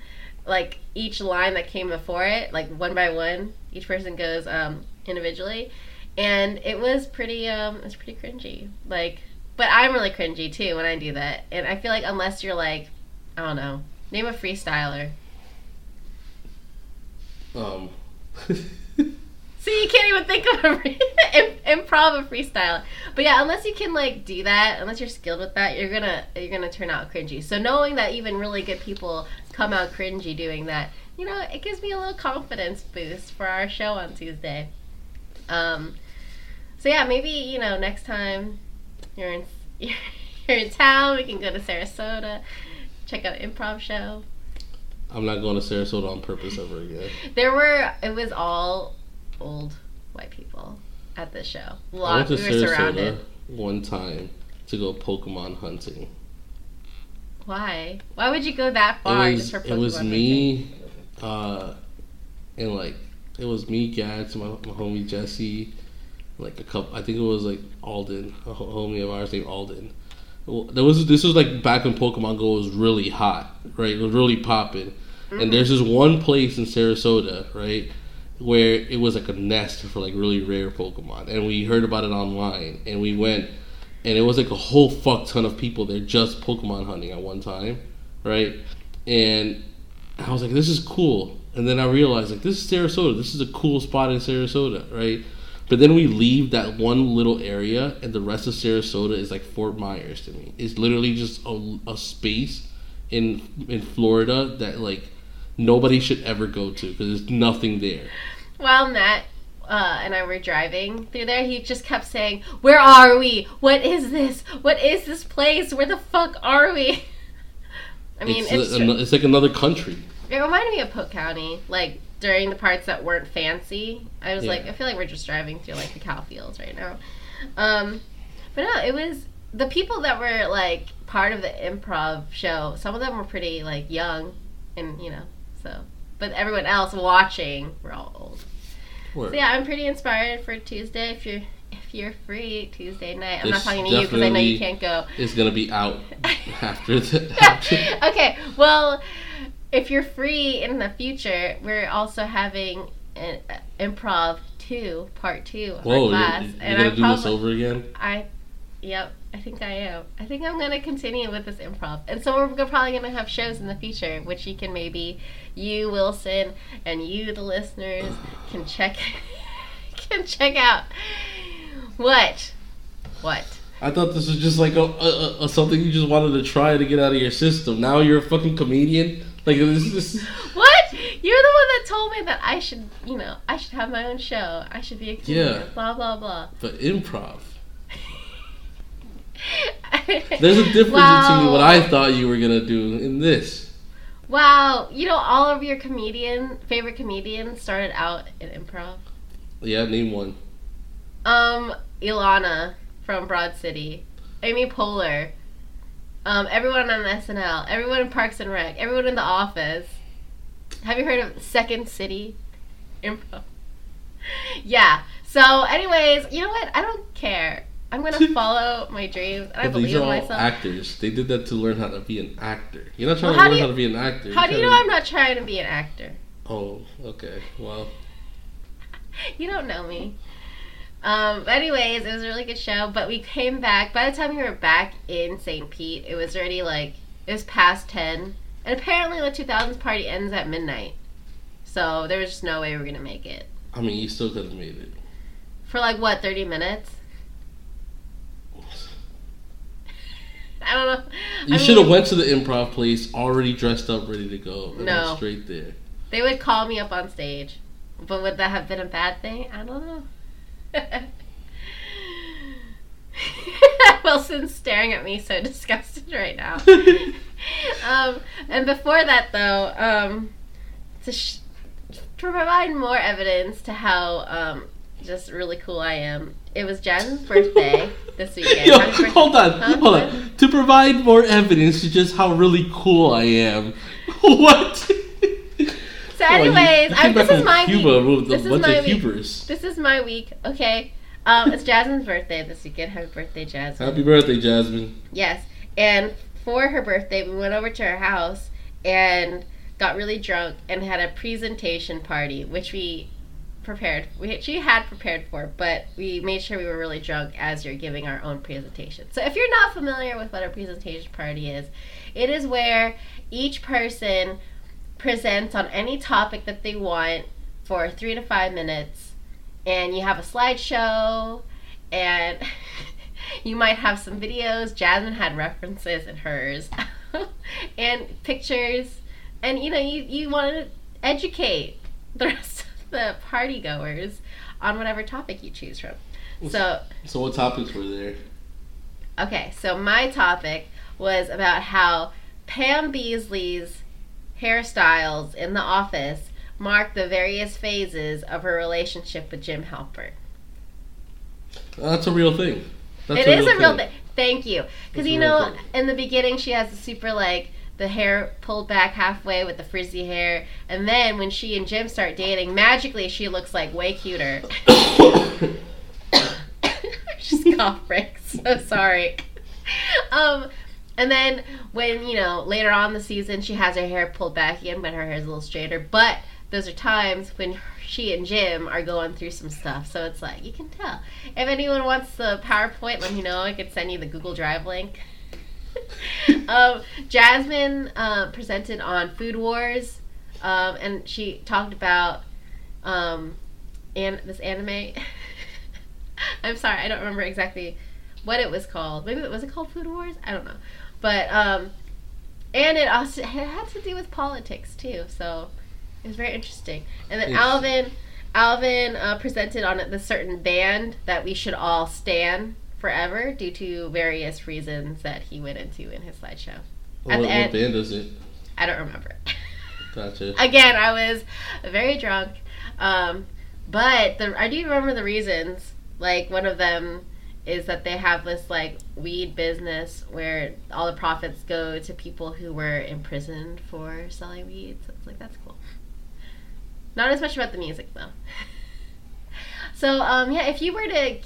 like each line that came before it, like one by one. Each person goes um, individually, and it was pretty um, it was pretty cringy. Like, but I'm really cringy too when I do that, and I feel like unless you're like, I don't know, name a freestyler. Um. [LAUGHS] See, you can't even think of a re- [LAUGHS] improv a freestyle. But yeah, unless you can like do that, unless you're skilled with that, you're gonna you're gonna turn out cringy. So knowing that even really good people come out cringy doing that, you know, it gives me a little confidence boost for our show on Tuesday. Um, so yeah, maybe you know next time you're in [LAUGHS] you're in town, we can go to Sarasota, check out improv show. I'm not going to Sarasota on purpose ever again. [LAUGHS] There were it was all old white people at this show. A I lot. went to We were surrounded. Sarasota one time to go Pokemon hunting. Why? Why would you go that far it just was for it was me, uh, and like it was me, Gads, my, my homie Jesse, like a couple. I think it was like Alden, a homie of ours named Alden. Well, there was this was like back when Pokemon Go was really hot, right? It was really popping, and there's this one place in Sarasota, right, where it was like a nest for like really rare Pokemon, and we heard about it online, and we went, and it was like a whole fuck ton of people there just Pokemon hunting at one time, right? And I was like, this is cool. And then I realized, like, this is Sarasota. This is a cool spot in Sarasota, right? But then we leave that one little area, and the rest of Sarasota is like Fort Myers to me. It's literally just a, a space in in Florida that like nobody should ever go to because there's nothing there. Well, Matt uh, and I were driving through there, he just kept saying, "Where are we? What is this? What is this place? Where the fuck are we?" [LAUGHS] I mean, it's, it's, a- it's like another country. it reminded me of Polk County, like during the parts that weren't fancy. I was Yeah. like, I feel like we're just driving through like the cow fields right now. Um, but no, it was the people that were like part of the improv show. Some of them were pretty like young, and you know, so. But everyone else watching were all old. Word. So yeah, I'm pretty inspired for Tuesday. If you're if you're free Tuesday night, I'm not talking to you because I know you can't go. It's gonna be out [LAUGHS] after the. After, [LAUGHS] okay, well, if you're free in the future, we're also having an improv two, part two of Whoa, you're, class, you're and gonna I do probably, this over again? I, yep, I think I am. I think I'm gonna continue with this improv, and so we're probably gonna have shows in the future, which you can maybe you Wilson and you the listeners can check [LAUGHS] can check out. What? What? I thought this was just like a, a, a something you just wanted to try to get out of your system. Now you're a fucking comedian. Like this is [LAUGHS] What? You're the one that told me that I should, you know, I should have my own show. I should be a comedian. Yeah. Blah blah blah. but improv. [LAUGHS] There's a difference Wow. between what I thought you were gonna do and this. Wow, you know, all of your comedian favorite comedians started out in improv. Yeah, name one. Um, Ilana from Broad City, Amy Poehler, um, everyone on SNL, everyone in Parks and Rec, everyone in The Office. Have you heard of Second City Improv? [LAUGHS] Yeah. So, anyways, you know what? I don't care. I'm gonna [LAUGHS] follow my dreams, and I believe these in are all myself. actors. They did that to learn how to be an actor. You're not trying Well, to learn you- how to be an actor. How do you know trying I'm not trying to be an actor? Oh, okay. Well, [LAUGHS] You don't know me. Um, but anyways, it was a really good show. But we came back. By the time we were back in St. Pete, it was already like it was past ten, and apparently the 2000s party ends at midnight. So there was just no way we were gonna make it I mean, you still could have made it. for like what 30 minutes. I don't know. You I should have went to the improv place already dressed up, ready to go. and No. straight there. They would call me up on stage, but would that have been a bad thing? I don't know. [LAUGHS] Wilson's staring at me so [LAUGHS] disgusted right now. [LAUGHS] um, and before that, though, um, to, sh- to provide more evidence to how um, just really cool I am, it was Jen's birthday [LAUGHS] this weekend. Yo, birthday- hold on, Huh? hold on. To provide more evidence to just how really cool I am. [LAUGHS] What? So, anyways, I, this is my Cuba week. This is my week. hubris. This is my week. Okay. Um, it's Jasmine's birthday this weekend. Happy birthday, Jasmine. Happy birthday, Jasmine. Yes. And for her birthday, we went over to her house and got really drunk and had a presentation party, which we prepared. We she had prepared for, but we made sure we were really drunk as you're giving our own presentation. So if you're not familiar with what a presentation party is, it is where each person presents on any topic that they want for three to five minutes, and you have a slideshow, and [LAUGHS] you might have some videos. Jasmine had references in hers, [LAUGHS] and pictures, and you know you you want to educate the rest the party goers on whatever topic you choose from. So So, what topics were there? Okay, so my topic was about how Pam Beesly's hairstyles in the office mark the various phases of her relationship with Jim Halpert. That's a real thing. That's It is a real thing. Thank you. Because, you know, thing. in the beginning, she has a super, like, the hair pulled back halfway with the frizzy hair. And then when she and Jim start dating, magically she looks like way cuter. just cough breaks. So sorry. Um, and then when you know later on in the season she has her hair pulled back again, but her hair is a little straighter. But those are times when she and Jim are going through some stuff. So it's like you can tell. If anyone wants the PowerPoint, let me know. I could send you the Google Drive link. [LAUGHS] um, Jasmine uh, presented on Food Wars, um, and she talked about um, and this anime. [LAUGHS] I'm sorry, I don't remember exactly what it was called. Maybe it was it called Food Wars. I don't know, but um, and it also it had to do with politics too. So it was very interesting. And then Interesting. Alvin, Alvin uh, presented on the certain band that we should all stand forever due to various reasons that he went into in his slideshow. What, At the what end- band is it? I don't remember. [LAUGHS] Gotcha. Again, I was very drunk. Um, but the, I do remember the reasons. Like, one of them is that they have this, like, weed business where all the profits go to people who were imprisoned for selling weed. So it's like, that's cool. Not as much about the music, though. [LAUGHS] so, um, yeah, if you were to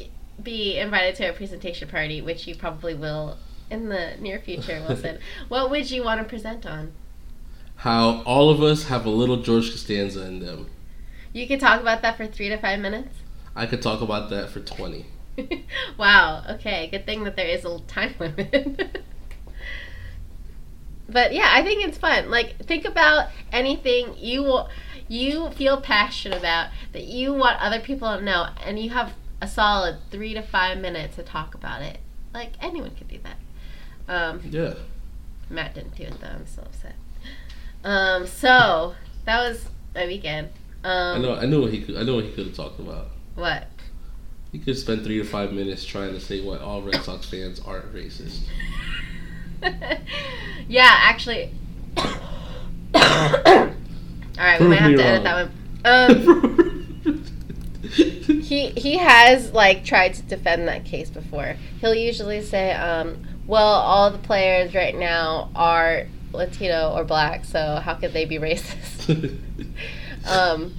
be invited to a presentation party, which you probably will in the near future, Wilson, [LAUGHS] what would you want to present on? How all of us have a little George Costanza in them. You could talk about that for three to five minutes. I could talk about that for 20. [LAUGHS] wow. Okay. Good thing that there is a time [LAUGHS] limit. but yeah, I think it's fun. Like, think about anything you will, you feel passionate about that you want other people to know, and you have a solid three to five minutes to talk about it. Like anyone could do that. Um, Yeah. Matt didn't do it though. I'm so upset. Um, so that was my weekend. Um, I know. I knew what he could. I know what he could have talked about. What? He could spend three to five minutes trying to say why all Red Sox fans aren't racist. [LAUGHS] yeah, actually. [COUGHS] [COUGHS] All right, we Prove might have to edit that one. Um, [LAUGHS] he he has like tried to defend that case before. He'll usually say, um, "Well, all the players right now are Latino or black, so how could they be racist?" [LAUGHS] um,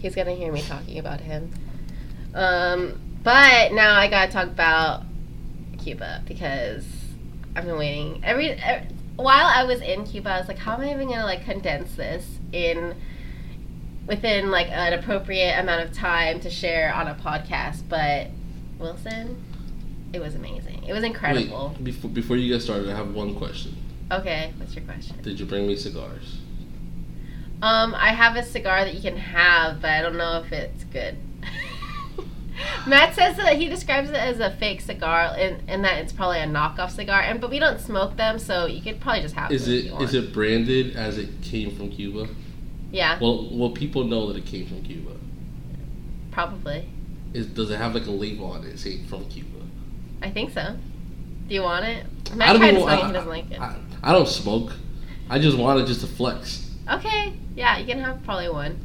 he's gonna hear me talking about him. Um, but now I gotta talk about Cuba because I've been waiting every, every while I was in Cuba. I was like, how am I even gonna like condense this in within like an appropriate amount of time to share on a podcast. But Wilson, it was amazing. It was incredible. Wait, before, before you get started, I have one question. Okay, what's your question? Did you bring me cigars? Um, I have a cigar that you can have, but I don't know if it's good. [LAUGHS] Matt says that he describes it as a fake cigar, and, and that it's probably a knockoff cigar. And but we don't smoke them, so you could probably just have. Is them if you want. is it branded as it came from Cuba? Yeah, Well, well, people know that it came from Cuba. probably. Is does it have like a label on it saying from Cuba? I think so. Do you want it? I Matt don't tried to smoke. I, He doesn't like it. I, I don't smoke. I just want it just to flex. Okay, yeah, you can have probably one.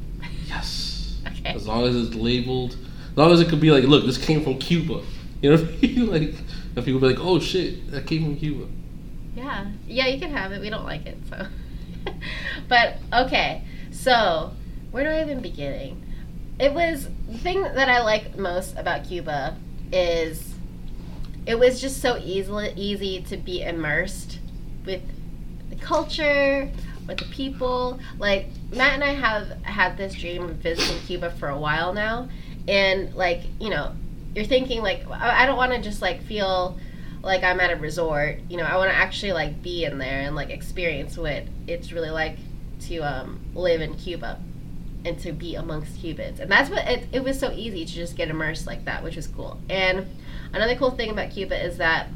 Yes. [LAUGHS] Okay. As long as it's labeled, as long as it could be like, look, this came from Cuba. You know what I mean? [LAUGHS] Like, and people be like, oh shit, that came from Cuba. Yeah, yeah, you can have it. We don't like it, so. [LAUGHS] but okay, so where do I even begin? It was the thing that I like most about Cuba is it was just so easily easy to be immersed with the culture, with the people. Like Matt and I have had this dream of visiting Cuba for a while now, and like you know, you're thinking like I I don't want to just like feel like I'm at a resort. You know, I want to actually like be in there and like experience what it's really like to um, live in Cuba and to be amongst Cubans. And that's what it, it was so easy to just get immersed like that, which was cool. And another cool thing about Cuba is that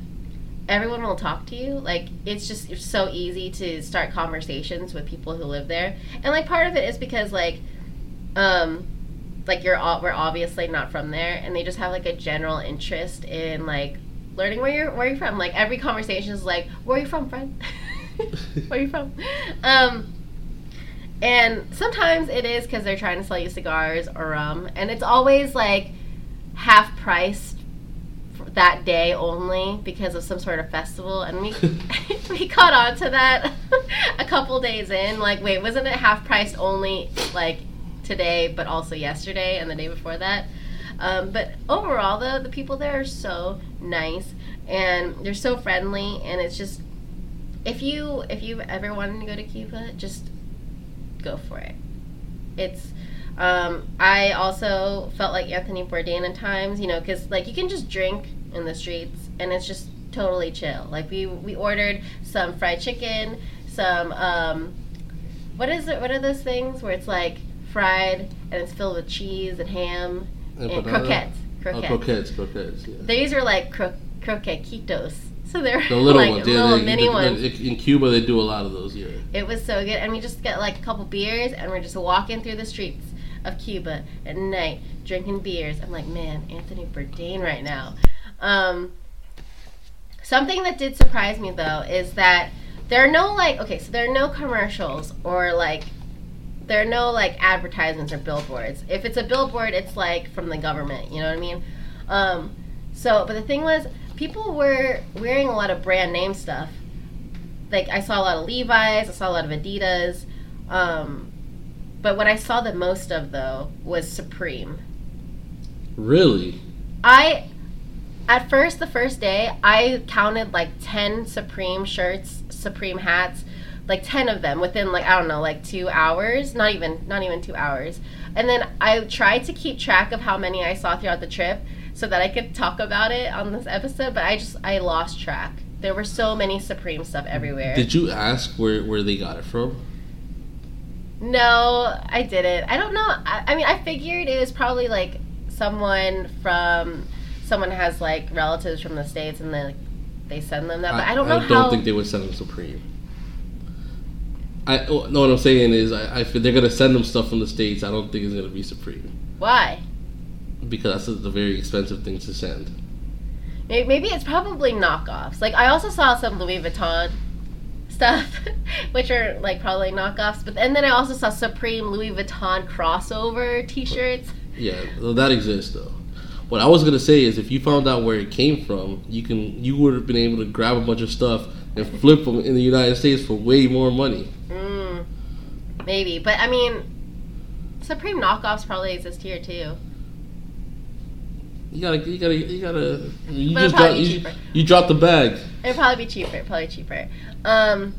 everyone will talk to you. Like it's just it's so easy to start conversations with people who live there. And like part of it is because like um like you're all, we're obviously not from there and they just have like a general interest in like learning where you're where you're from. Like every conversation is like, "Where are you from, friend? [LAUGHS] where are you from?" [LAUGHS] Um and sometimes it is because they're trying to sell you cigars or rum, and it's always like half priced that day only because of some sort of festival. And we [LAUGHS] [LAUGHS] we caught on to that [LAUGHS] a couple days in. Like, wait, wasn't it half priced only like today, but also yesterday and the day before that? Um, but overall, though, the people there are so nice and they're so friendly, and it's just if you if you ever wanted to go to Cuba, just go for it. It's um, I also felt like Anthony Bourdain at times, you know, because like you can just drink in the streets and it's just totally chill. Like we we ordered some fried chicken, some um, what is it? What are those things where it's like fried and it's filled with cheese and ham and, banana? croquettes. Oh, Croquettes. croquettes, croquettes. Yeah. These are like cro- croquetitos. So they're The little like ones, yeah. little they- mini ones. In Cuba, they do a lot of those. Yeah. It was so good, and we just get like a couple beers, and we're just walking through the streets of Cuba at night, drinking beers. I'm like, man, Anthony Bourdain right now. Um, something that did surprise me though is that there are no like, okay, so there are no commercials or like, there are no like advertisements or billboards. If it's a billboard, it's like from the government. You know what I mean? Um, so, but the thing was, people were wearing a lot of brand name stuff like I saw a lot of Levi's, I saw a lot of Adidas. Um, but what I saw the most of though was Supreme. Really? I at first the first day I counted like 10 Supreme shirts, Supreme hats, like 10 of them within like I don't know, like 2 hours, not even not even 2 hours. And then I tried to keep track of how many I saw throughout the trip so that I could talk about it on this episode, but I just I lost track. There were so many Supreme stuff everywhere. Did you ask where where they got it from? No, I didn't. I don't know. I, I mean, I figured it was probably like someone from someone has like relatives from the states, and then they send them that. But I, don't know I don't think they would send them Supreme. I oh, no. What I'm saying is, I, I they're gonna send them stuff from the states. I don't think it's gonna be Supreme Why? Because that's a very expensive thing to send. Maybe, maybe it's probably knockoffs. Like I also saw some Louis Vuitton stuff, [LAUGHS] which are like probably knockoffs. But and then I also saw Supreme Louis Vuitton crossover T-shirts. Yeah, well, that exists though. What I was gonna say is, if you found out where it came from, you can you would have been able to grab a bunch of stuff and flip them in the United States for way more money. Mm, maybe, but I mean, Supreme knockoffs probably exist here too. You gotta, you gotta, you gotta. You But just it'll probably got be you, cheaper. you dropped the bag. It'd probably be cheaper. Probably cheaper. Um,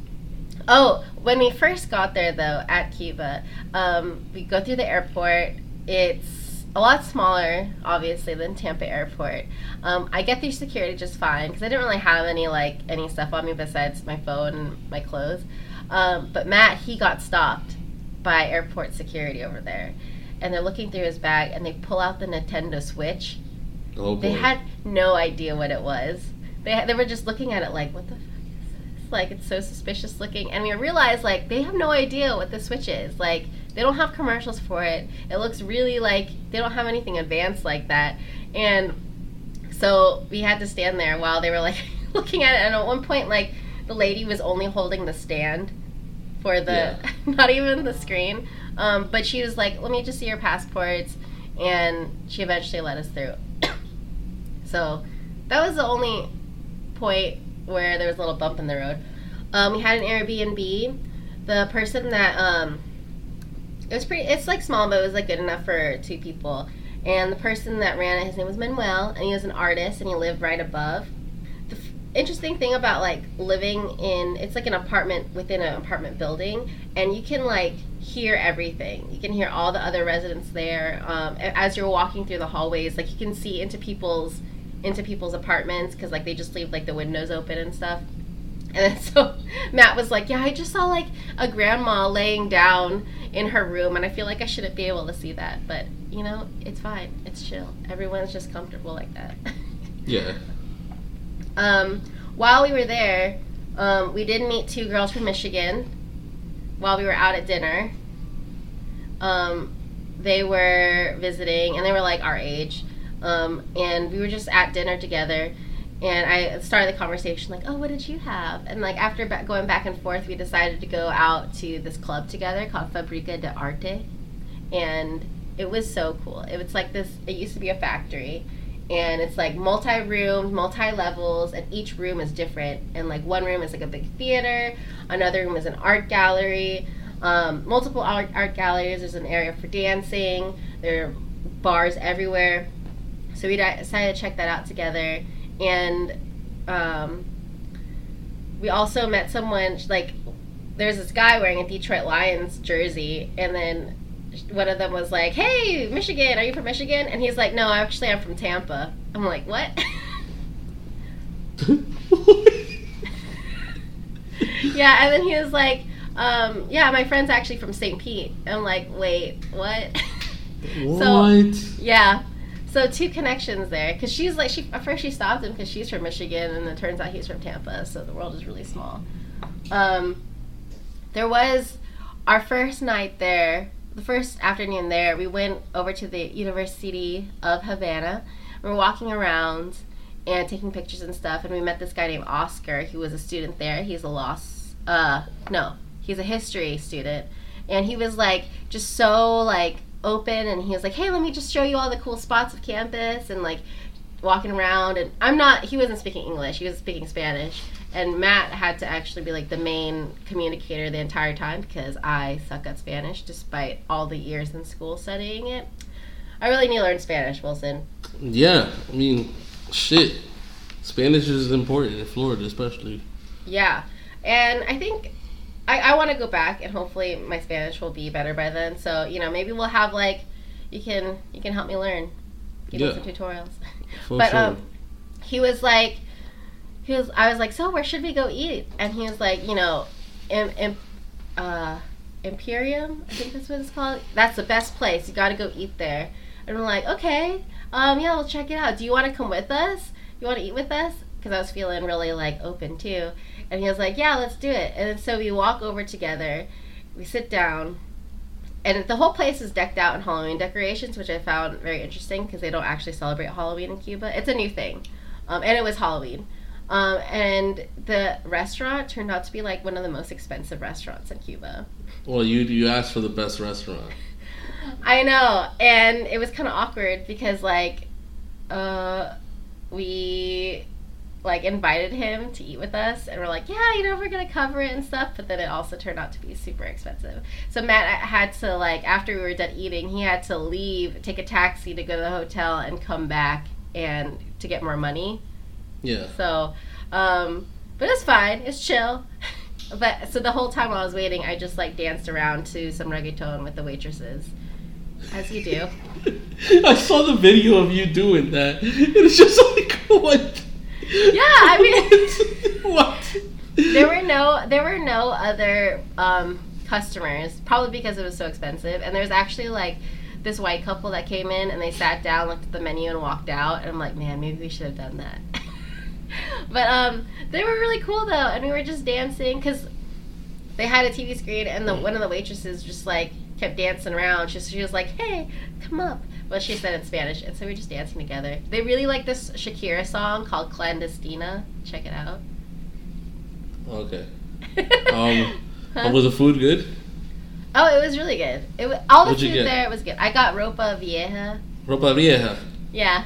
oh, when we first got there, though, at Cuba, um, we go through the airport. It's a lot smaller, obviously, than Tampa Airport. Um, I get through security just fine because I didn't really have any like any stuff on me besides my phone and my clothes. Um, but Matt, he got stopped by airport security over there, and they're looking through his bag and they pull out the Nintendo Switch. Oh boy. They had no idea what it was. They they were just looking at it like, what the fuck is this? Like it's so suspicious looking, and we realized like they have no idea what the Switch is. Like they don't have commercials for it. It looks really like they don't have anything advanced like that, and so we had to stand there while they were like [LAUGHS] looking at it. And at one point, like the lady was only holding the stand for the Yeah. [LAUGHS] not even the screen. Um, but she was like, "Let me just see your passports," and she eventually let us through. So that was the only point where there was a little bump in the road. Um, we had an Airbnb. The person that um, it was pretty. It's like small, but it was like good enough for two people. And the person that ran it, his name was Manuel, and he was an artist, and he lived right above. The f- interesting thing about like living in it's like an apartment within an apartment building, and you can like hear everything. You can hear all the other residents there um, as you're walking through the hallways. Like you can see into people's into people's apartments because like they just leave like the windows open and stuff. And then [LAUGHS] so Matt was like, "Yeah, I just saw like a grandma laying down in her room, and I feel like I shouldn't be able to see that, but you know, it's fine. It's chill. Everyone's just comfortable like that." [LAUGHS] Yeah. um, while we were there, um, we did meet two girls from Michigan while we were out at dinner. Um, they were visiting, and they were like our age, um, and we were just at dinner together. And I started the conversation like, "Oh, what did you have?" And like after ba- going back and forth, we decided to go out to this club together called Fabrica de Arte, and it was so cool. It was like this. It used to be a factory, and it's like multi-rooms, multi-levels, and each room is different. And like one room is like a big theater, another room is an art gallery, um, multiple art, art galleries. There's an area for dancing. There are bars everywhere. So we decided to check that out together, and um, we also met someone like there's this guy wearing a Detroit Lions jersey, and then one of them was like, "Hey, Michigan, are you from Michigan?" And he's like, "No, actually, I'm from Tampa." I'm like, "What?" [LAUGHS] yeah, and then he was like, um, "Yeah, my friend's actually from St. Pete." I'm like, "Wait, what?" [LAUGHS] what? Yeah. So two connections there, because she's like she at first she stopped him because she's from Michigan, and it turns out he's from Tampa. So the world is really small. Um, there was our first night there, the first afternoon there. We went over to the University of Havana. We were walking around and taking pictures and stuff, and we met this guy named Oscar. He was a student there. He's a loss. Uh, no, he's a history student, and he was like just so like open and he was like hey let me just show you all the cool spots of campus and like walking around and i'm not he wasn't speaking english he was speaking spanish and matt had to actually be like the main communicator the entire time because i suck at spanish despite all the years in school studying it i really need to learn spanish wilson Yeah. I mean, shit. Spanish is important in Florida, especially. Yeah, and I think I, I want to go back, and hopefully my Spanish will be better by then. So you know, maybe we'll have like you can you can help me learn, give Yeah. me some tutorials. For but sure. um, he was like, he was. I was like, so where should we go eat? And he was like, you know, im, im, uh, Imperium. I think that's what it's called. That's the best place. You got to go eat there. And I'm like, okay, um, yeah, we'll check it out. Do you want to come with us? You want to eat with us? Because I was feeling really like open too. And he was like, yeah, let's do it. And so we walk over together. We sit down. And the whole place is decked out in Halloween decorations, which I found very interesting because they don't actually celebrate Halloween in Cuba. It's a new thing. Um, and it was Halloween. Um, and the restaurant turned out to be like one of the most expensive restaurants in Cuba. Well, you you asked for the best restaurant. I know, and it was kind of awkward because like, uh, we like invited him to eat with us, and we're like, yeah, you know, we're gonna cover it and stuff. But then it also turned out to be super expensive. So Matt had to like after we were done eating, he had to leave, take a taxi to go to the hotel, and come back and to get more money. Yeah. So, um, but it's fine. It's chill. [LAUGHS] but so the whole time while I was waiting, I just like danced around to some reggaeton with the waitresses, as you do. [LAUGHS] I saw the video of you doing that. It's just like [LAUGHS] what? Yeah, I mean, [LAUGHS] what? there were no there were no other um, customers, probably because it was so expensive. And there was actually like this white couple that came in and they sat down, looked at the menu, and walked out. And I'm like, man, maybe we should have done that. [LAUGHS] but um, they were really cool though, and we were just dancing because they had a TV screen, and the one of the waitresses just like kept dancing around. She, she was like, "Hey, come up." Well, she said in Spanish, and so we are just dancing together. They really like this Shakira song called "Clandestino." Check it out. Okay. [LAUGHS] Um, was the food good? Oh, it was really good. It was, all the What'd food there was good. I got ropa vieja. Ropa vieja. Yeah,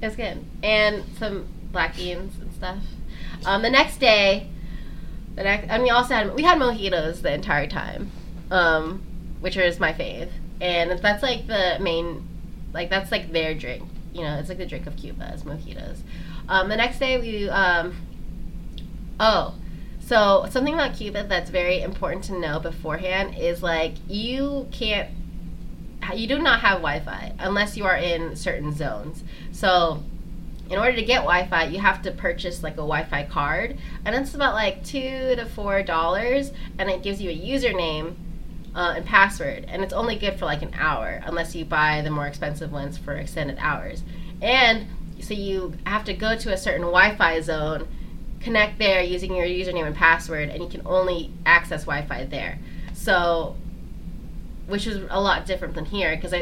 it was good, and some black beans and stuff. Um, the next day, the next, and we also had we had mojitos the entire time, um, which is my fave, and that's like the main, like that's like their drink. You know, it's like the drink of Cuba is mojitos. Um, the next day we, um, oh, so something about Cuba that's very important to know beforehand is like you can't you do not have Wi-Fi unless you are in certain zones. So, in order to get Wi-Fi, you have to purchase like a Wi-Fi card, and it's about like two to four dollars, and it gives you a username uh, and password, and it's only good for like an hour unless you buy the more expensive ones for extended hours. And so you have to go to a certain Wi-Fi zone, connect there using your username and password, and you can only access Wi-Fi there. So which is a lot different than here because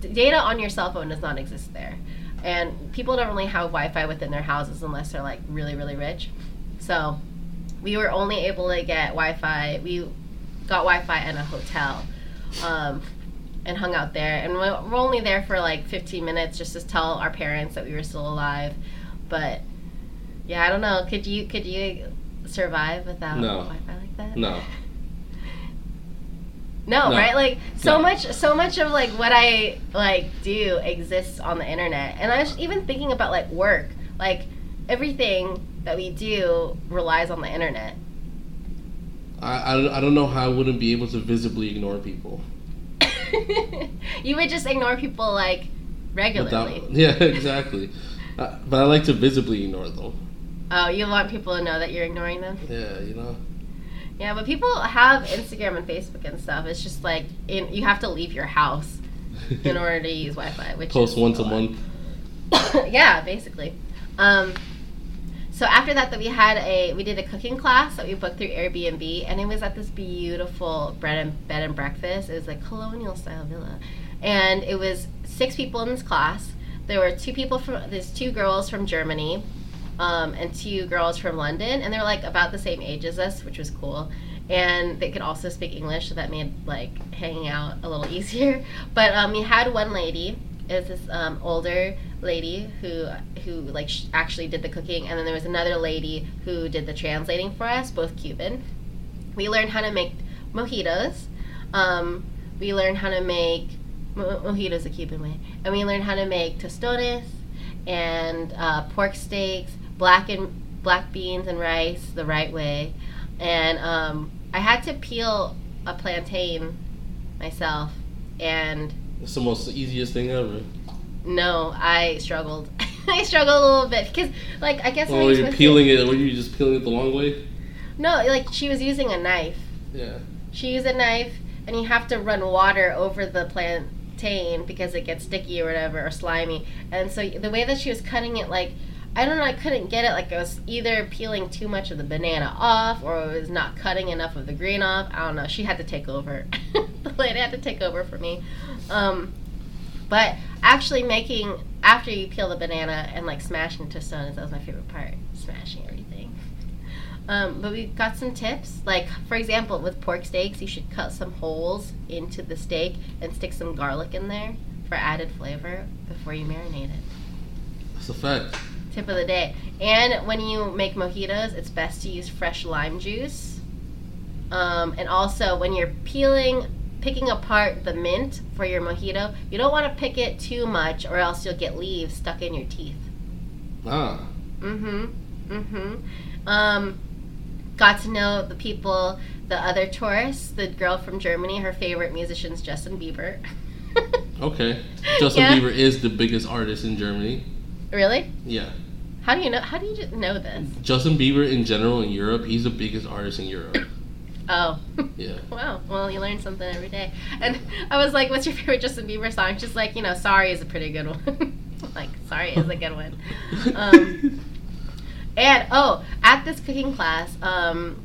data on your cell phone does not exist there and people don't really have wi-fi within their houses unless they're like really really rich so we were only able to get wi-fi we got wi-fi in a hotel um, and hung out there and we're we're only there for like 15 minutes just to tell our parents that we were still alive but yeah i don't know could you could you survive without No. wi-fi like that No. [LAUGHS] no, No. right? Like so No. much so much of like what I like do exists on the internet. And I was even thinking about like work. Like everything that we do relies on the internet. I, I, I don't know how I wouldn't be able to visibly ignore people. [LAUGHS] you would just ignore people like regularly. Without, [LAUGHS] yeah, exactly. Uh, but I like to visibly ignore them. oh, you want people to know that you're ignoring them? Yeah, you know. Yeah, but people have Instagram and Facebook and stuff. It's just like in, you have to leave your house in [LAUGHS] order to use Wi-Fi, which Post is once a lot. month. [COUGHS] yeah, basically. Um, so after that, that we had a we did a cooking class that we booked through Airbnb, and it was at this beautiful bread and bed and breakfast. It was a colonial style villa, and it was six people in this class. There were two people from there's two girls from Germany, um, and two girls from London, and they're like about the same age as us, which was cool. And they could also speak English, so that made like hanging out a little [LAUGHS] easier. But um, we had one lady. Was this um, older lady who who like sh- actually did the cooking, and then there was another lady who did the translating for us, both Cuban. We learned how to make mojitos. Um, we learned how to make mo- mojitos the Cuban way, and we learned how to make tostones and uh, pork steaks, black and black beans and rice the right way, and um, I had to peel a plantain myself, and It's the most easiest thing ever. no, I struggled. [LAUGHS] I struggled a little bit because, like, I guess Oh, I'm you're peeling it. Were you just peeling it the long way? No, like she was using a knife. Yeah. She used a knife, and you have to run water over the plantain because it gets sticky or whatever or slimy. And so the way that she was cutting it, like I don't know, I couldn't get it. Like I was either peeling too much of the banana off, or it was not cutting enough of the green off. I don't know. She had to take over. [LAUGHS] the lady had to take over for me. Um, but actually making after you peel the banana and like smashing tostones, that was my favorite part. Smashing everything. Um, but we got some tips. Like, for example, with pork steaks, you should cut some holes into the steak and stick some garlic in there for added flavor before you marinate it. That's a fact. Tip of the day. And when you make mojitos, it's best to use fresh lime juice. Um, and also, when you're peeling, picking apart the mint for your mojito, you don't want to pick it too much or else you'll get leaves stuck in your teeth. Ah. Mm-hmm. Mm-hmm. Um, got to know the people, the other tourists. The girl from Germany, her favorite musician's Justin Bieber. [LAUGHS] Okay. Justin Yeah. Bieber is the biggest artist in Germany. really? Yeah. How do you know? How do you know this? Justin Bieber in general in Europe, he's the biggest artist in Europe. Oh. Yeah. [LAUGHS] Wow. Well, you learn something every day. And I was like, "What's your favorite Justin Bieber song?" She's like, "You know, Sorry is a pretty good one." [LAUGHS] Like, Sorry is a good one. Um, and oh, at this cooking class, um,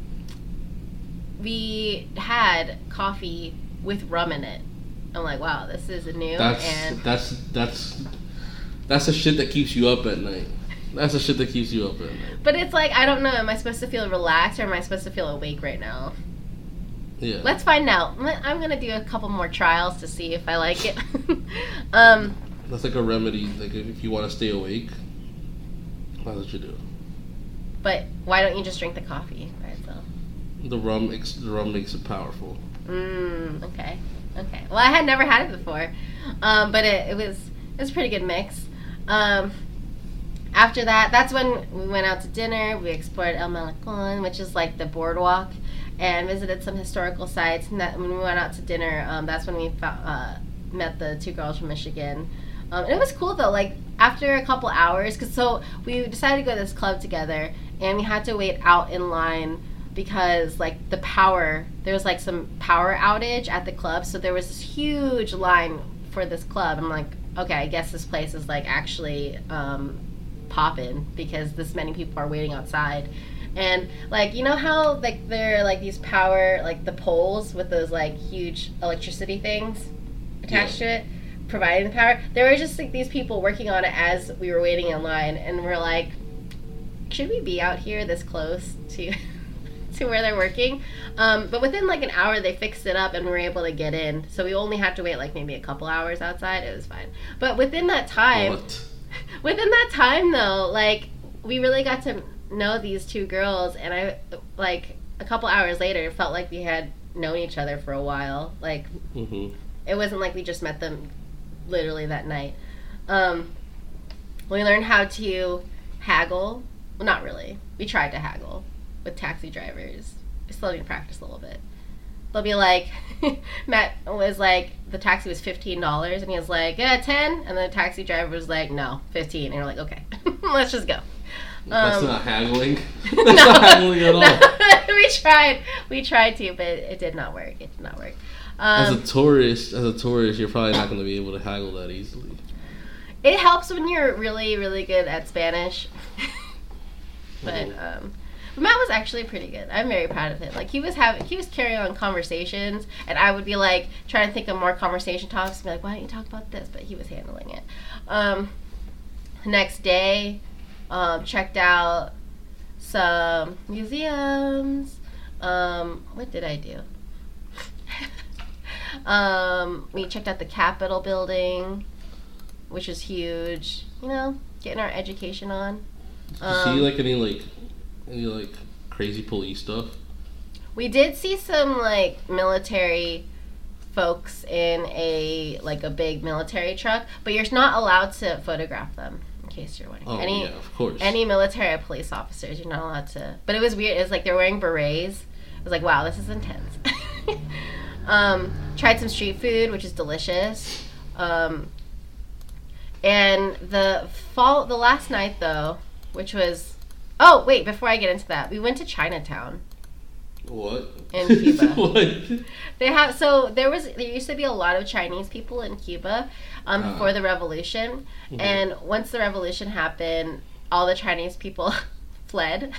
we had coffee with rum in it. I'm like, wow, this is new. That's and that's that's that's the shit that keeps you up at night. That's the shit that keeps you up at night. but it's like I don't know. Am I supposed to feel relaxed or am I supposed to feel awake right now? Yeah. Let's find out. I'm gonna do a couple more trials to see if I like it. [LAUGHS] um, That's like a remedy. Like if you want to stay awake, that's what you do. but why don't you just drink the coffee by itself? The rum, makes the rum makes it powerful. Mm, okay. Okay. Well, I had never had it before, um, but it, it was it was a pretty good mix. Um, after that, that's when we went out to dinner. We explored El Malecon, which is like the boardwalk, and visited some historical sites. And that, when we went out to dinner, um, that's when we fou- uh, met the two girls from Michigan. Um, and it was cool though. Like after a couple hours, because so we decided to go to this club together, and we had to wait out in line because like the power there was like some power outage at the club so there was this huge line for this club i'm like okay i guess this place is like actually um popping because this many people are waiting outside and like you know how like there are like these power like the poles with those like huge electricity things attached to it providing the power there were just like these people working on it as we were waiting in line and we're like should we be out here this close to [LAUGHS] to where they're working. Um, but within like an hour, they fixed it up and we were able to get in. So we only had to wait like maybe a couple hours outside. It was fine. But within that time, What? [LAUGHS] within that time though, like we really got to know these two girls, and I like a couple hours later felt like we had known each other for a while. Like hmm it wasn't like we just met them literally that night. Um, we learned how to haggle. Well, not really. We tried to haggle with taxi drivers. We still need to practice a little bit. They'll be like, [LAUGHS] Matt was like, the taxi was fifteen dollars, and he was like, yeah, ten, and the taxi driver was like, no, fifteen, and you're like, okay, [LAUGHS] let's just go. That's Um, not haggling. [LAUGHS] That's no, not haggling at all. no. [LAUGHS] we tried, we tried to, but it did not work. It did not work. As Um, a tourist, as a tourist, you're probably not going to be able to haggle that easily. It helps when you're really, really good at Spanish. [LAUGHS] but um, Matt was actually pretty good. I'm very proud of him. Like he was having, he was carrying on conversations, and I would be like trying to think of more conversation topics. And be like, why don't you talk about this? But he was handling it. Um, the next day, um, checked out some museums. Um, what did I do? [LAUGHS] um, we checked out the Capitol building, which is huge. You know, getting our education on. Did you Um, see like any like any like crazy police stuff? We did see some like military folks in a like a big military truck, but you're not allowed to photograph them. Case you're wondering, Oh any yeah, of course. any military or police officers, you're not allowed to. But it was weird. It was like they're wearing berets. It was like, wow, this is intense. [LAUGHS] um, tried some street food, which is delicious. Um, and the fall, the last night though, which was, oh wait, before I get into that, we went to Chinatown. what? In [LAUGHS] Cuba. what? They have so there was there used to be a lot of Chinese people in Cuba um, Ah. before the revolution, Mhm. and once the revolution happened, all the Chinese people [LAUGHS] fled,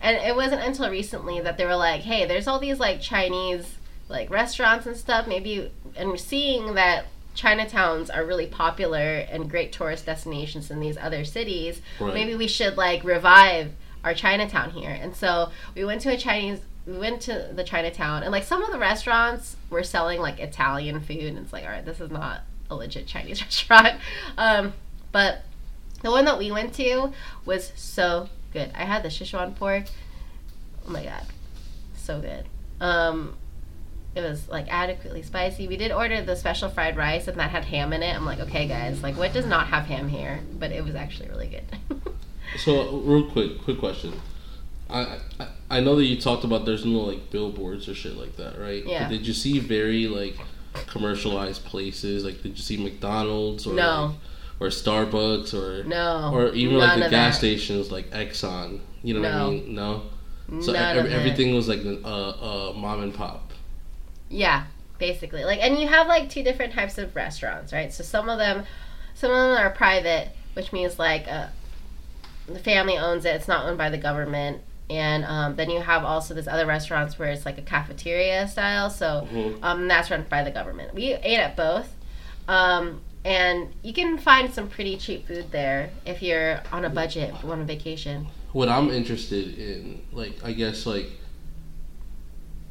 and it wasn't until recently that they were like, hey, there's all these like Chinese like restaurants and stuff, maybe, and seeing that. Chinatowns are really popular and great tourist destinations in these other cities. Right. Maybe we should like revive our Chinatown here. And so we went to a Chinese we went to the Chinatown and like some of the restaurants were selling like Italian food and it's like, all right, this is not a legit Chinese [LAUGHS] restaurant. Um, but the one that we went to was so good. I had the Sichuan pork. Oh my god. So good. Um it was like adequately spicy. We did order the special fried rice and that had ham in it. I'm like, okay guys, like what does not have ham here? But it was actually really good. [LAUGHS] So real quick, quick question. I, I I know that you talked about there's no like billboards or shit like that, right? Yeah. But did you see very like commercialized places? Like, did you see McDonald's or No. like, or Starbucks or No. or even like the gas that. stations like Exxon? You know what I mean? No. So None ev- of it. everything was like a uh, uh, mom and pop. Yeah, basically. Like, and you have like two different types of restaurants, right? So some of them, some of them are private, which means like uh, the family owns it. It's not owned by the government. And um, then you have also this other restaurants where it's like a cafeteria style. So Mhm. um, that's run by the government. We ate at both. Um, and you can find some pretty cheap food there if you're on a budget on a vacation. What I'm interested in, like, I guess, like,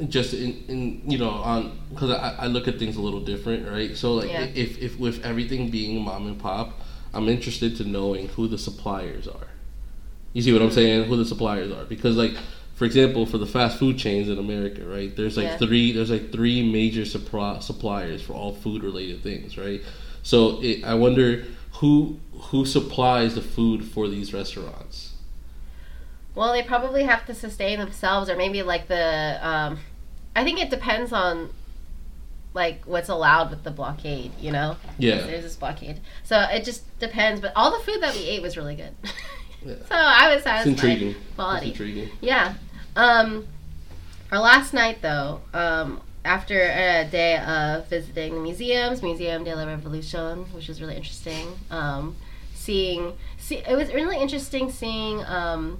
just in, in you know, on because I, I look at things a little different, right? So, like, Yeah. if if with everything being mom and pop, I'm interested to knowing who the suppliers are. You see what I'm saying? Who the suppliers are, because like. For example, for the fast food chains in America, right? There's like Yeah. three. There's like three major supply, suppliers for all food related things, right? So it, I wonder who who supplies the food for these restaurants. Well, they probably have to sustain themselves, or maybe like the. Um, I think it depends on, like what's allowed with the blockade. You know, Yeah. there's this blockade, so it just depends. But all the food that we ate was really good, [LAUGHS] Yeah. so I was It's intriguing. Quality. It's intriguing. Yeah. Um, our last night, though, um, after a day of visiting the museums, Museum de la Revolution, which was really interesting, um, seeing, see, it was really interesting seeing um,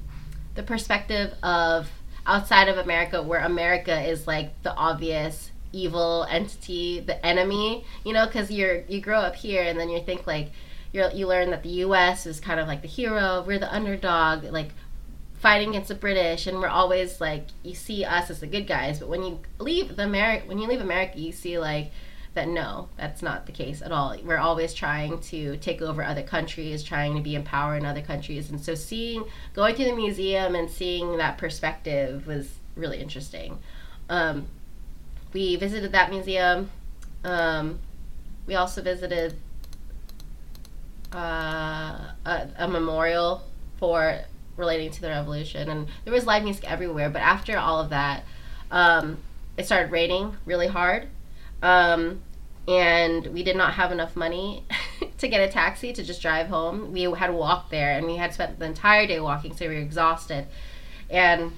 the perspective of outside of America, where America is like the obvious evil entity, the enemy, you know, because you're you grow up here and then you think like you're, you learn that the U.S. is kind of like the hero, we're the underdog, like fighting against the British, and we're always like you see us as the good guys. But when you leave the America, when you leave America, you see like that no, that's not the case at all. We're always trying to take over other countries, trying to be in power in other countries, and so seeing going to the museum and seeing that perspective was really interesting. Um, we visited that museum. Um, we also visited uh, a, a memorial for relating to the revolution, and there was live music everywhere. But after all of that, um, it started raining really hard, um, and we did not have enough money [LAUGHS] to get a taxi to just drive home. We had walked there, and we had spent the entire day walking, so we were exhausted, and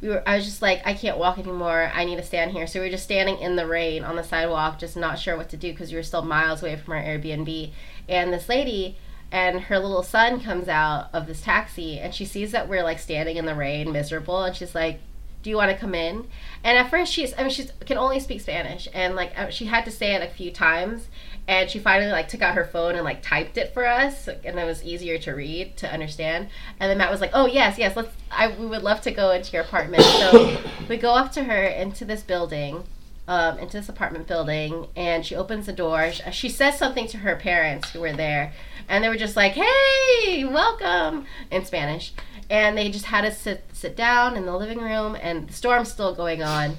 we were I was just like I can't walk anymore. I need to stand here. So we were just standing in the rain on the sidewalk, just not sure what to do because we were still miles away from our Airbnb. And this lady and her little son comes out of this taxi and she sees that we're like standing in the rain, miserable, and she's like, "Do you want to come in?" And at first she's I mean she can only speak Spanish and like uh, she had to say it a few times and she finally like took out her phone and like typed it for us and it was easier to read to understand and then matt was like oh yes yes let's i we would love to go into your apartment so [COUGHS] we go up to her into this building um, into this apartment building and she opens the door she, says something to her parents who were there and they were just like hey welcome in spanish and they just had us sit sit down in the living room and the storm's still going on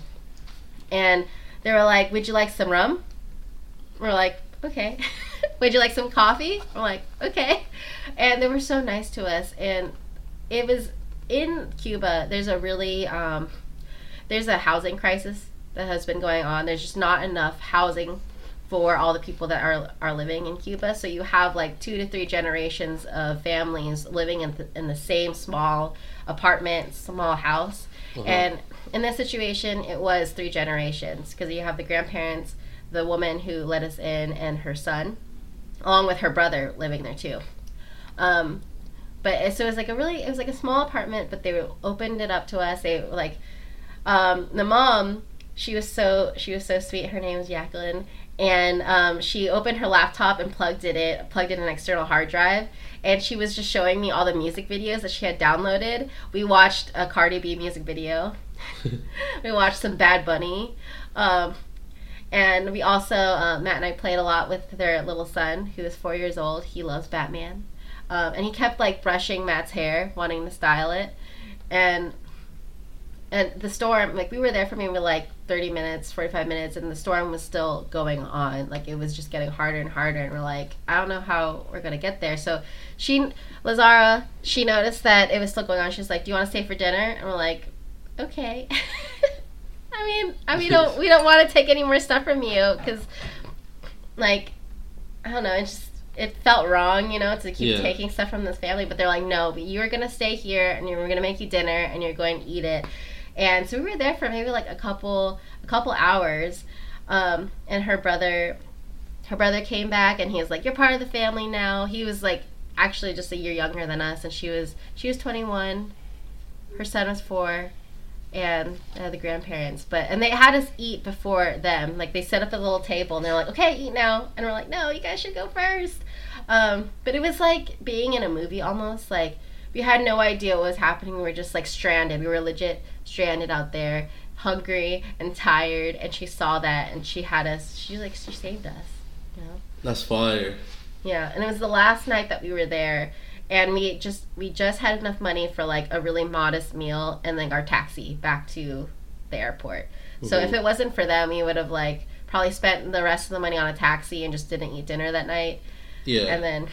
and they were like would you like some rum we're like, okay. [LAUGHS] Would you like some coffee? We're like, okay. And they were so nice to us. And it was in Cuba, there's a really, um, there's a housing crisis that has been going on. There's just not enough housing for all the people that are are living in Cuba. So you have like two to three generations of families living in, th- in the same small apartment, small house. Uh-huh. And in this situation, it was three generations because you have the grandparents, the woman who let us in, and her son, along with her brother living there too. Um, but it, so it was like a really, it was like a small apartment, but they opened it up to us. They were like, um, the mom, she was so she was so sweet. Her name was Jacqueline, and um, she opened her laptop and plugged it in, plugged in an external hard drive, and she was just showing me all the music videos that she had downloaded. We watched a Cardi B music video. [LAUGHS] we watched some Bad Bunny. Um, and we also, uh, Matt and I played a lot with their little son, who is four years old. He loves Batman. Um, and he kept like brushing Matt's hair, wanting to style it. And and the storm like we were there for maybe like 30 minutes 45 minutes and the storm was still going on like it was just getting harder and harder and we're like i don't know how we're gonna get there so she lazara she noticed that it was still going on she's like do you want to stay for dinner and we're like okay [LAUGHS] i mean i mean we don't we don't want to take any more stuff from you because like i don't know it's just it felt wrong, you know, to keep Yeah. taking stuff from this family. But they're like, no, but you are gonna stay here, and we're gonna make you dinner, and you're going to eat it. And so we were there for maybe like a couple a couple hours. Um, and her brother her brother came back and he was like, You're part of the family now. He was like actually just a year younger than us and she was she was twenty one, her son was four, and uh, the grandparents. But and they had us eat before them. Like they set up the little table and they're like, Okay, eat now and we're like, No, you guys should go first. Um, but it was like being in a movie almost, like we had no idea what was happening. We were just like stranded. We were legit stranded out there, hungry and tired. And she saw that, and she had us. She like she saved us. You know? That's fire. Yeah. And it was the last night that we were there, and we just we just had enough money for like a really modest meal, and then our taxi back to the airport. So if it wasn't for them, we would have like probably spent the rest of the money on a taxi and just didn't eat dinner that night Yeah. and then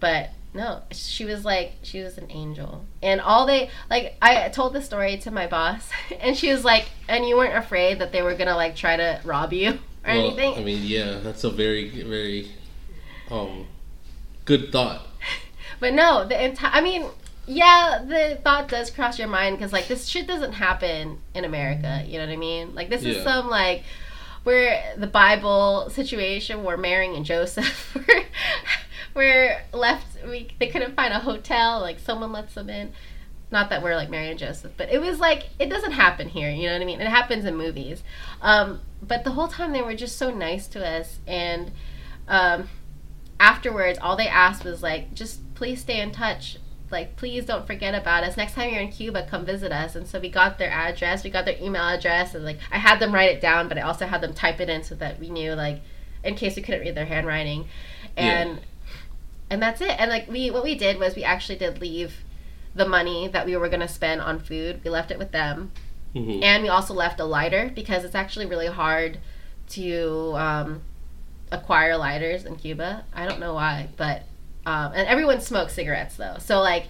but no she was like she was an angel. And all they like i told the story to my boss [LAUGHS] and she was like and you weren't afraid that they were gonna like try to rob you [LAUGHS] or Well, anything? I mean, yeah, that's a very, very, um, good thought. [LAUGHS] but no the entire i mean yeah the thought does cross your mind because like this shit doesn't happen in america you know what i mean? Like this is some like where the bible situation where mary and joseph were, left we they couldn't find a hotel like someone lets them in. Not that we're like mary and joseph but it was like it doesn't happen here you know what i mean? It happens in movies. Um, but the whole time they were just so nice to us and um, afterwards all they asked was like just please stay in touch. Like please don't forget about us. Next time you're in cuba come visit us. And so we got their address we got their email address and like i had them write it down but i also had them type it in so that we knew like in case we couldn't read their handwriting. And and that's it. And like we what we did was we actually did leave the money that we were going to spend on food. We left it with them. Hmm and we also left a lighter because it's actually really hard to um, acquire lighters in Cuba. I don't know why, but um, and everyone smokes cigarettes though. So like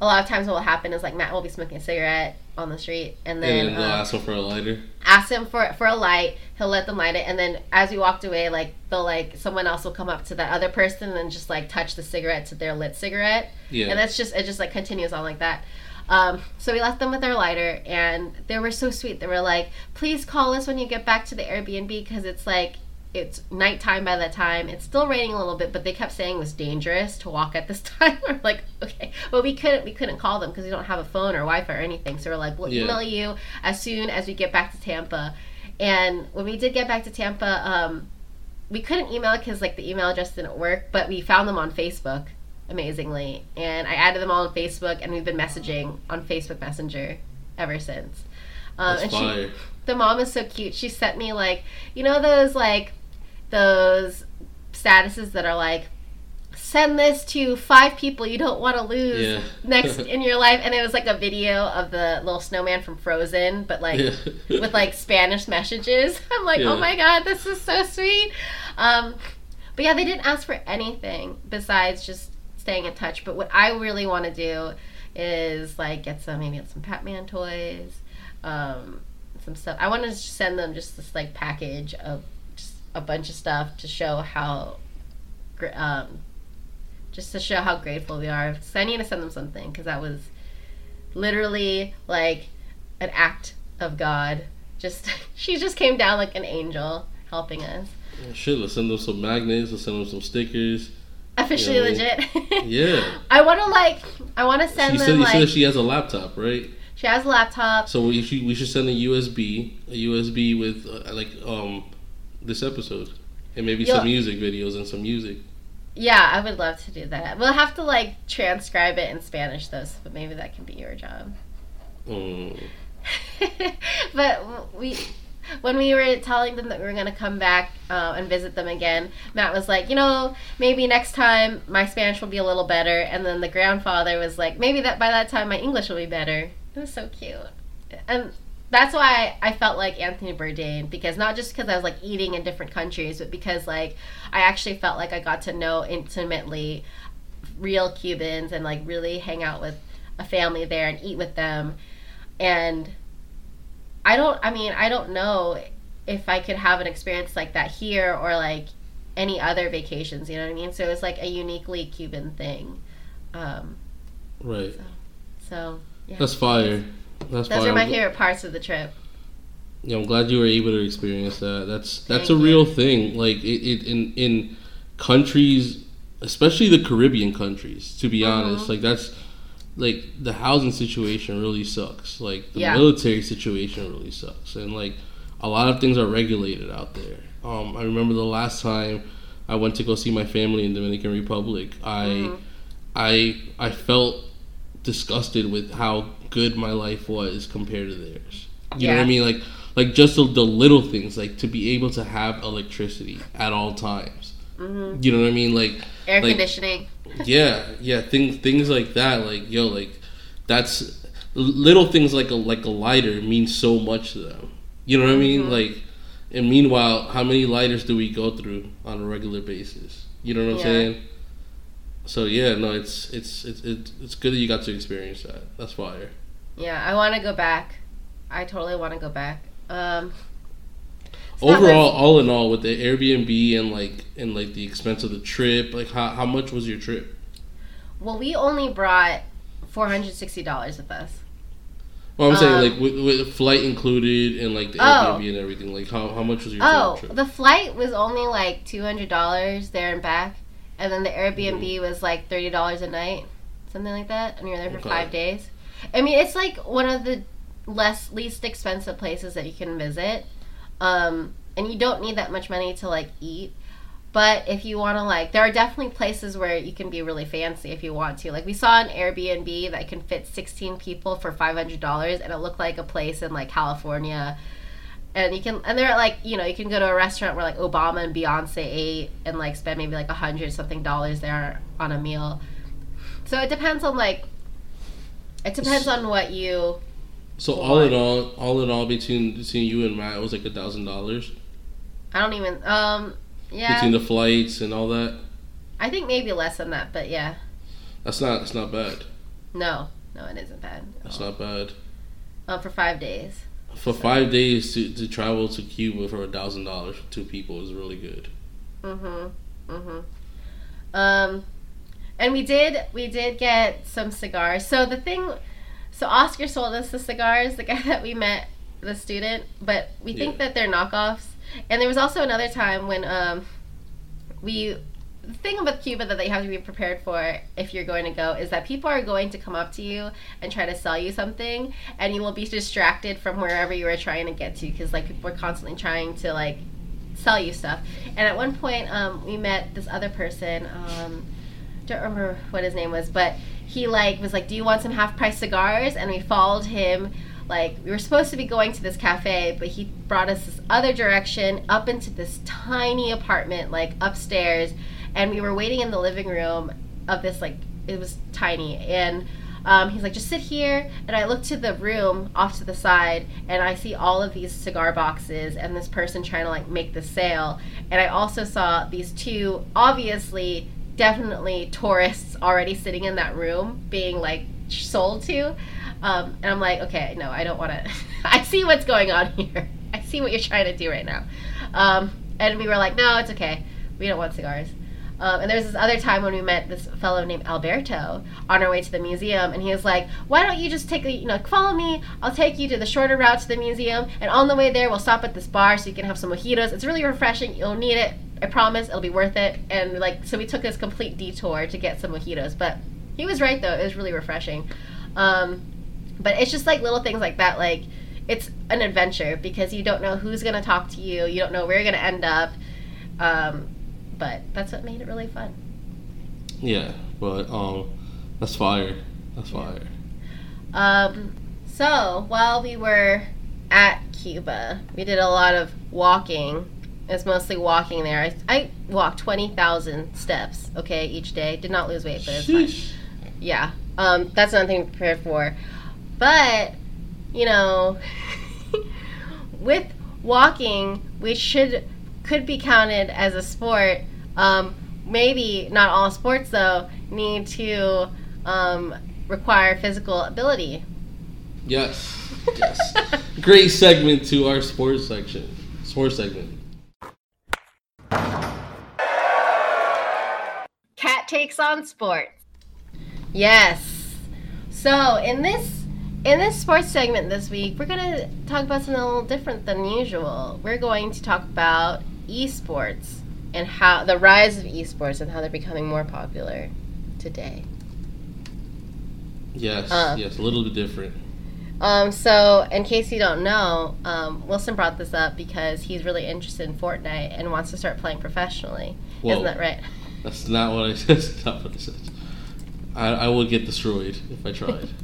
a lot of times what will happen is like Matt will be smoking a cigarette on the street and and then, then they'll um, ask him for a lighter. ask him for for a light. He'll let them light it, and then as we walked away, like they'll like someone else will come up to that other person and just like touch the cigarette to their lit cigarette Yeah. and that's just it just like continues on like that um, so we left them with our lighter and they were so sweet they were like please call us when you get back to the airbnb because it's like it's nighttime by that time it's still raining a little bit but they kept saying it was dangerous to walk at this [LAUGHS] time. We're like okay. Well we couldn't we couldn't call them because we don't have a phone or wi-fi or anything. So we're like we'll Yeah. email you as soon as we get back to tampa. And when we did get back to tampa um, we couldn't email because like the email address didn't work but we found them on facebook amazingly. And i added them all on facebook and we've been messaging on facebook messenger ever since. Um, That's and she the mom is so cute. She sent me like you know those like those statuses that are like send this to five people you don't want to lose Yeah. next [LAUGHS] in your life and it was like a video of the little snowman from frozen but like Yeah. with like Spanish messages. [LAUGHS] I'm like, Yeah. oh my god, this is so sweet. Um, but yeah, they didn't ask for anything besides just staying in touch. But what I really want to do is like get some maybe get some Batman toys, um, some stuff. I want to send them just this like package of a bunch of stuff to show how, um, just to show how grateful we are. So I need to send them something because that was literally like an act of God. Just [LAUGHS] she just came down like an angel helping us. Shit, let's send them some magnets. Let's send them some stickers. Officially Yeah. legit. [LAUGHS] Yeah. I want to like I want to She send said them you like said she has a laptop, right? she has a laptop. So we should we should send a USB, a USB with uh, like um this episode, and maybe You'll- some music videos and some music. Yeah, I would love to do that. We'll have to like transcribe it in Spanish though, so but maybe that can be your job. Mm. [LAUGHS] but we when we were telling them that we were going to come back uh, and visit them again matt was like you know maybe next time my spanish will be a little better and then the grandfather was like maybe that by that time my english will be better it was so cute and that's why I felt like Anthony Bourdain because not just because I was like eating in different countries, but because like I actually felt like I got to know intimately real Cubans and like really hang out with a family there and eat with them. And I don't, I mean, I don't know if I could have an experience like that here or like any other vacations, you know what I mean? So it was like a uniquely Cuban thing. Um, Right. so, so yeah. That's fire. That's Those are my I'm favorite parts of the trip. Yeah, I'm glad you were able to experience that. That's that's Thank a you. real thing. Like it, it in in countries, especially the Caribbean countries. To be honest, Mhm. like that's like the housing situation really sucks. Like the Yeah. military situation really sucks, and like a lot of things are regulated out there. Um, I remember the last time I went to go see my family in Dominican Republic. I Mhm. I I felt disgusted with how good my life was compared to theirs. You know what I mean? Like like just the, the little things, like to be able to have electricity at all times. hmm You know what I mean? Like Air Like- conditioning. [LAUGHS] yeah, yeah, things things like that. Like yo, like that's little things like a like a lighter means so much to them. You know what I mean? Mhm. Like, and meanwhile, how many lighters do we go through on a regular basis? You know what I'm Yeah. saying? So yeah, no, it's it's it's it's good that you got to experience that. That's fire. Yeah, I want to go back. I totally want to go back. Um, Overall, my- all in all, with the Airbnb and like and like the expense of the trip, like how how much was your trip? well, we only brought four hundred sixty dollars with us. Well, I'm saying Um, like with, with flight included and like the Oh. Airbnb and everything. Like how how much was your trip? Oh, trip? the flight was only like two hundred dollars there and back, and then the Airbnb Mm-hmm. was like thirty dollars a night, something like that, and you're there for Okay. five days. I mean, it's like one of the less least expensive places that you can visit, um, and you don't need that much money to like eat. But if you want to like, there are definitely places where you can be really fancy if you want to. Like we saw an Airbnb that can fit 16 people for $500 and it looked like a place in like California. And you can and they're like, you know, you can go to a restaurant where like Obama and Beyonce ate and like spend maybe like a hundred something dollars there on a meal. So it depends on like it depends on what you So Hold all in all, all in all, between between you and Matt, it was like a thousand dollars I don't even um yeah. between the flights and all that. I think maybe less than that, but yeah. That's not that's not bad. No. No, it isn't bad. That's not bad. Um, for five days. For five days to, to travel to Cuba for a thousand dollars for two people is really good. Mm-hmm. Mm-hmm. Um, and we did we did get some cigars. So the thing, so Oscar sold us the cigars, the [LAUGHS] guy that we met, the student, but we think Yeah. that they're knockoffs. And there was also another time when um, we. The thing about Cuba that you have to be prepared for if you're going to go is that people are going to come up to you and try to sell you something, and you will be distracted from wherever you were trying to get to because like people are constantly trying to like sell you stuff. And at one point, um, we met this other person. Um, don't remember what his name was, but he like was like, "Do you want some half price cigars?" And we followed him. Like we were supposed to be going to this cafe, but he brought us this other direction up into this tiny apartment, like upstairs, and we were waiting in the living room of this like it was tiny and. Um, he's like, just sit here. And I look to the room off to the side, and I see all of these cigar boxes and this person trying to like make the sale. And I also saw these two, obviously, definitely tourists already sitting in that room being like sold to. Um, and I'm like, okay, no, I don't want to. [LAUGHS] I see what's going on [LAUGHS] here. I see what you're trying to do right now. Um, and we were like, no, it's okay. We don't want cigars. Um, and was this other time when we met this fellow named Alberto on our way to the museum, and he was like, "Why don't you just take a, you know, follow me? I'll take you to the shorter route to the museum, and on the way there, we'll stop at this bar so you can have some mojitos. It's really refreshing. You'll need it. I promise. It'll be worth it." And like, so we took this complete detour to get some mojitos, but he was right though. It was really refreshing. Um, but it's just like little things like that, like. It's an adventure because you don't know who's gonna talk to you. You don't know where you're gonna end up. Um, but that's what made it really fun. Yeah, but um, that's fire. That's fire. Um, so while we were at Cuba, we did a lot of walking. It's mostly walking there. I, I walked twenty thousand steps. Okay, each day. Did not lose weight, but it's fine. Yeah. Um, that's another thing to prepare for. But you know, [LAUGHS] with walking, we should could be counted as a sport. Um, maybe not all sports though need to um, require physical ability. Yes. [LAUGHS] Yes. Great segment to our sports section. Sports segment. Cat takes on sports. Yes. So in this in this sports segment this week, we're gonna talk about something a little different than usual. We're going to talk about esports and how the rise of esports and how they're becoming more popular today. Yes. Uh. yes. A little bit different. Um, so, in case you don't know, um, Wilson brought this up because he's really interested in Fortnite and wants to start playing professionally. Whoa. Isn't that right? That's not what I [LAUGHS] said. That's not what I said. I, I would get destroyed if I tried. [LAUGHS]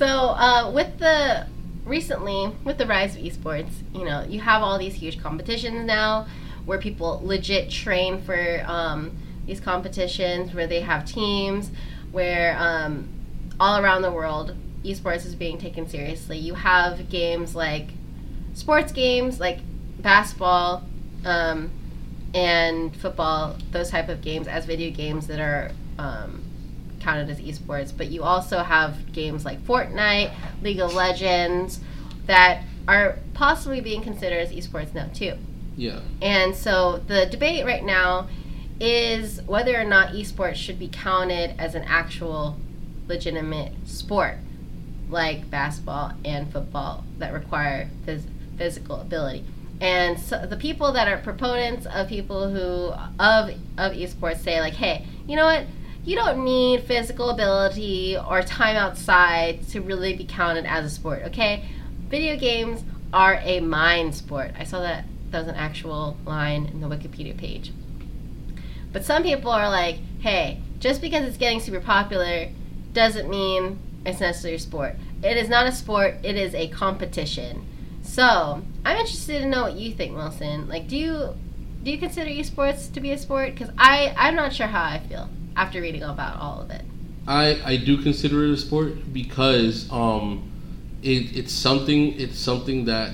So, uh, with the recently with the rise of esports, you know, you have all these huge competitions now where people legit train for um, these competitions, where they have teams, where um, all around the world esports is being taken seriously. You have games like sports games like basketball um, and football, those type of games as video games that are um, counted as esports. But you also have games like Fortnite, League of Legends that are possibly being considered as esports now too. Yeah. And so the debate right now is whether or not esports should be counted as an actual legitimate sport like basketball and football that require phys- physical ability. And so the people that are proponents of people who of of esports say like, hey, you know what? You don't need physical ability or time outside to really be counted as a sport. Okay, video games are a mind sport. I saw that that was an actual line in the Wikipedia page. But some people are like, hey, just because it's getting super popular doesn't mean it's necessarily a sport. It is not a sport, it is a competition. So, I'm interested to know what you think, Wilson. Like, do you do you consider esports to be a sport? Because I I'm not sure how I feel after reading about all of it. I, I do consider it a sport because um, it, it's something it's something that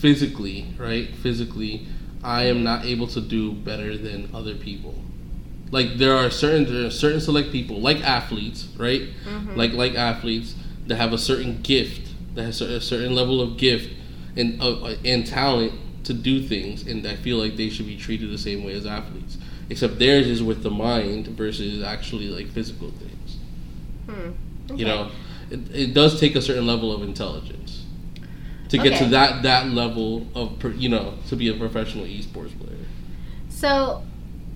physically right physically I am not able to do better than other people. Like there are certain there are certain select people like athletes right like like athletes that have a certain gift that has a certain level of gift and uh, and talent to do things and I feel like they should be treated the same way as athletes except theirs is with the mind versus actually like physical things Hmm. you know it, it does take a certain level of intelligence to get to that that level of per- you know to be a professional esports player So,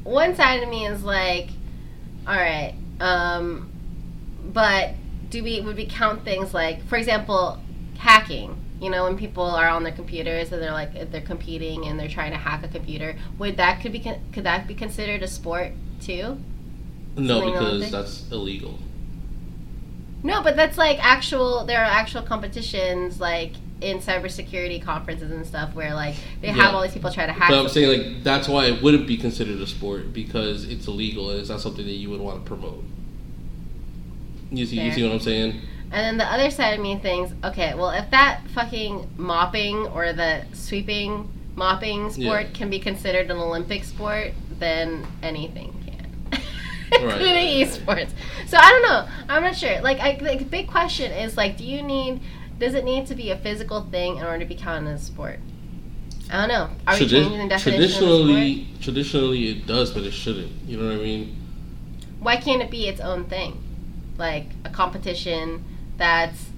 one side of me is like, all right, um, but do we would we count things like, for example, hacking? You know, when people are on their computers and they're like they're competing and they're trying to hack a computer, would that could be could that be considered a sport too? no Something because that's illegal No, but that's like actual. There are actual competitions like in cybersecurity conferences and stuff where like they have Yeah. all these people try to hack. but i'm something. saying like that's why it wouldn't be considered a sport because it's illegal and it's not something that you would want to promote you see you see what i'm saying And then the other side of me thinks, okay, well, if that fucking mopping or the sweeping mopping sport Yeah. can be considered an Olympic sport, then anything can. Including [LAUGHS] right, esports. So I don't know. I'm not sure. Like, I, like, the big question is, like, do you need, does it need to be a physical thing in order to be counted as a sport? I don't know. Are we changing the definition of sport? traditionally traditionally it does but it shouldn't you know what i mean Why can't it be its own thing? Like a competition that's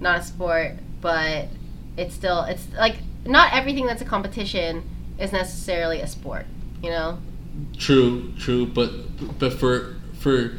not a sport, but it's still it's like not everything that's a competition is necessarily a sport. You know? True, true, but but for for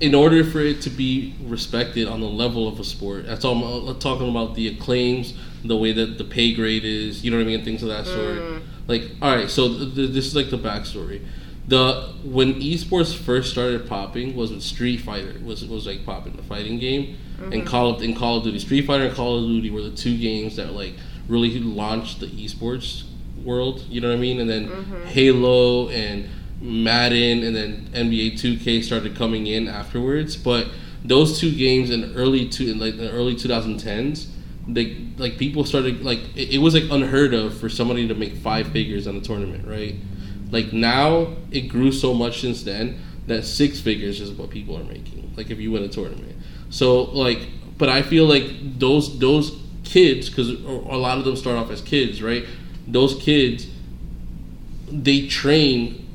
in order for it to be respected on the level of a sport, that's all I'm talking about the acclaims, the way that the pay grade is, you know what I mean, things of that sort. Mm. Like, all right, so th- th- this is like the backstory. The when esports first started popping was when Street Fighter was was like popping, the fighting game, and mm-hmm. Call of in Call of Duty, Street Fighter and Call of Duty were the two games that like really launched the esports world. You know what I mean? And then mm-hmm. Halo and Madden and then NBA 2K started coming in afterwards. But those two games in early two in like the early 2010s they like people started like it, it was like unheard of for somebody to make five figures on a tournament, right? Like now it grew so much since then that six figures is what people are making. Like if you win a tournament, so like, but I feel like those those kids because a lot of them start off as kids, right? Those kids they train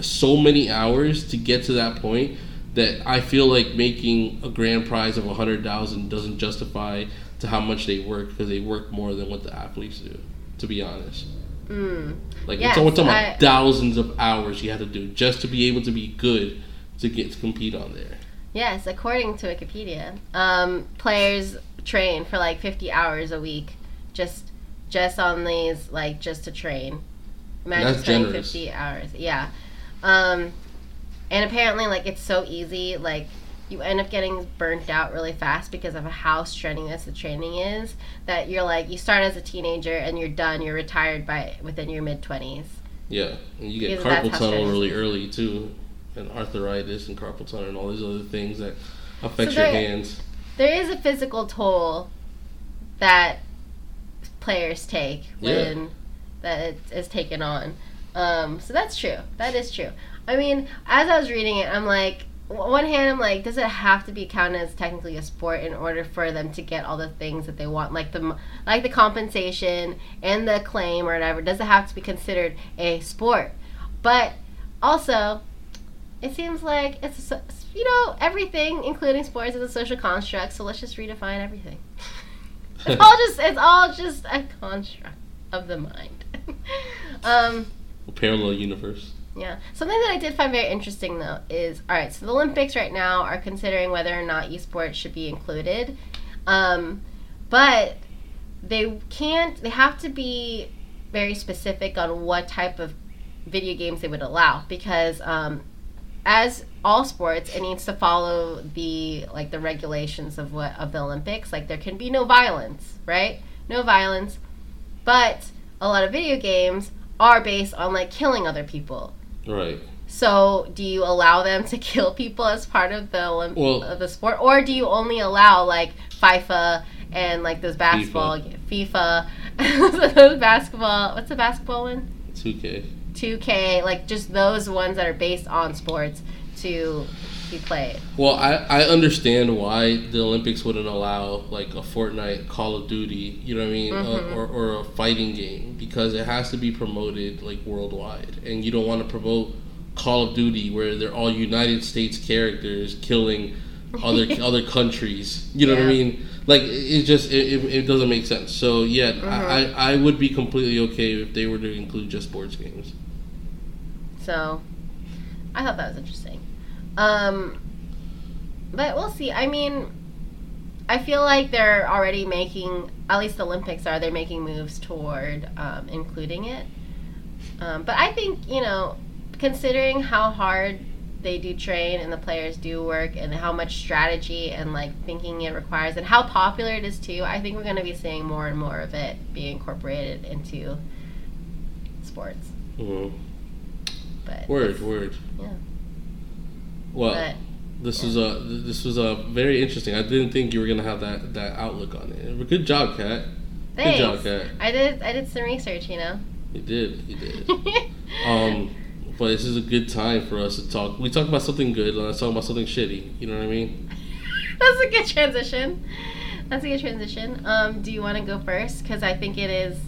so many hours to get to that point that I feel like making a grand prize of a hundred thousand doesn't justify to how much they work because they work more than what the athletes do. To be honest, Mm. like Yes, it's talking about I- thousands of hours you have to do just to be able to be good to get to compete on there. Yes, according to Wikipedia, um, players train for like 50 hours a week, just just on these like just to train. Imagine That's spending generous. 50 hours. Yeah, um, and apparently like it's so easy. Like you end up getting burnt out really fast because of how strenuous the training is. That you're like you start as a teenager and you're done. You're retired by within your mid 20s. Yeah, and you get Because carpal tunnel really early too, and arthritis and carpal tunnel and all these other things that affect So your there- hands. there is a physical toll that players take when that it is taken on. Um, so that's true. That is true. I mean, as I was reading it, I'm like, one hand, I'm like, does it have to be counted as technically a sport in order for them to get all the things that they want, like the like the compensation and the claim or whatever? Does it have to be considered a sport? But also, it seems like it's a you know everything, including sports, is a social construct. So let's just redefine everything. [LAUGHS] it's all just it's all just a construct of the mind. [LAUGHS] um, Parallel universe. yeah. Something that I did find very interesting though is all right. So the Olympics right now are considering whether or not esports should be included, um, but they can't. They have to be very specific on what type of video games they would allow because um, as all sports, it needs to follow the like the regulations of what of the Olympics. Like there can be no violence, right? No violence, but a lot of video games are based on like killing other people. Right. So, do you allow them to [LAUGHS] kill people as part of the Olymp- Well- of the sport, or do you only allow like FIFA and like those basketball FIFA, [LAUGHS] those basketball? What's the basketball one? 2K. 2K, like just those ones that are based on sports to be played. Well, I, I understand why the Olympics wouldn't allow like a Fortnite, Call of Duty, you know what I mean, Mhm. uh, or, or a fighting game because it has to be promoted like worldwide, and you don't want to promote Call of Duty where they're all United States characters killing other [LAUGHS] other countries. You know what I mean? Like it, just it, it, doesn't make sense. So yeah, Mm-hmm. I I would be completely okay if they were to include just sports games. So, I thought that was interesting. Um, but we'll see. I mean, I feel like they're already making, at least the Olympics are, they're making moves toward um, including it. Um, but I think, you know, considering how hard they do train and the players do work and how much strategy and like thinking it requires and how popular it is too, I think we're going to be seeing more and more of it being incorporated into sports. hmm But Word, word. Yeah. Well, But this was a this was a very interesting. I didn't think you were gonna have that that outlook on it. Good job, Kat. thanks. Good job, Kat. I did. I did some research. You know. You did, you did. [LAUGHS] um, but this is a good time for us to talk. We talk about something good, and let's talk about something shitty. You know what I mean? [LAUGHS] That's a good transition. That's a good transition. Um, do you want to go first? Because I think it is.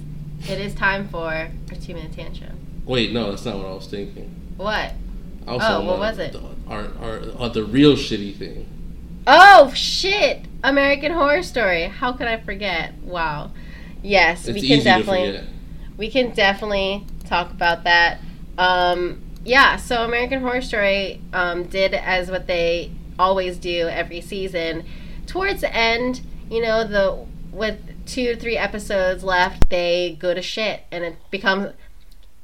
It is time for a two minute tantrum. Wait, no, that's not what I was thinking. What? Oh, what was it? The, our, our, uh, the real shitty thing. Oh shit! American Horror Story. How could I forget? Wow. Yes, It's we can definitely. we can definitely talk about that. Um, yeah, so American Horror Story um, did as what they always do every season. Towards the end, you know, the with two or three episodes left, they go to shit, and it becomes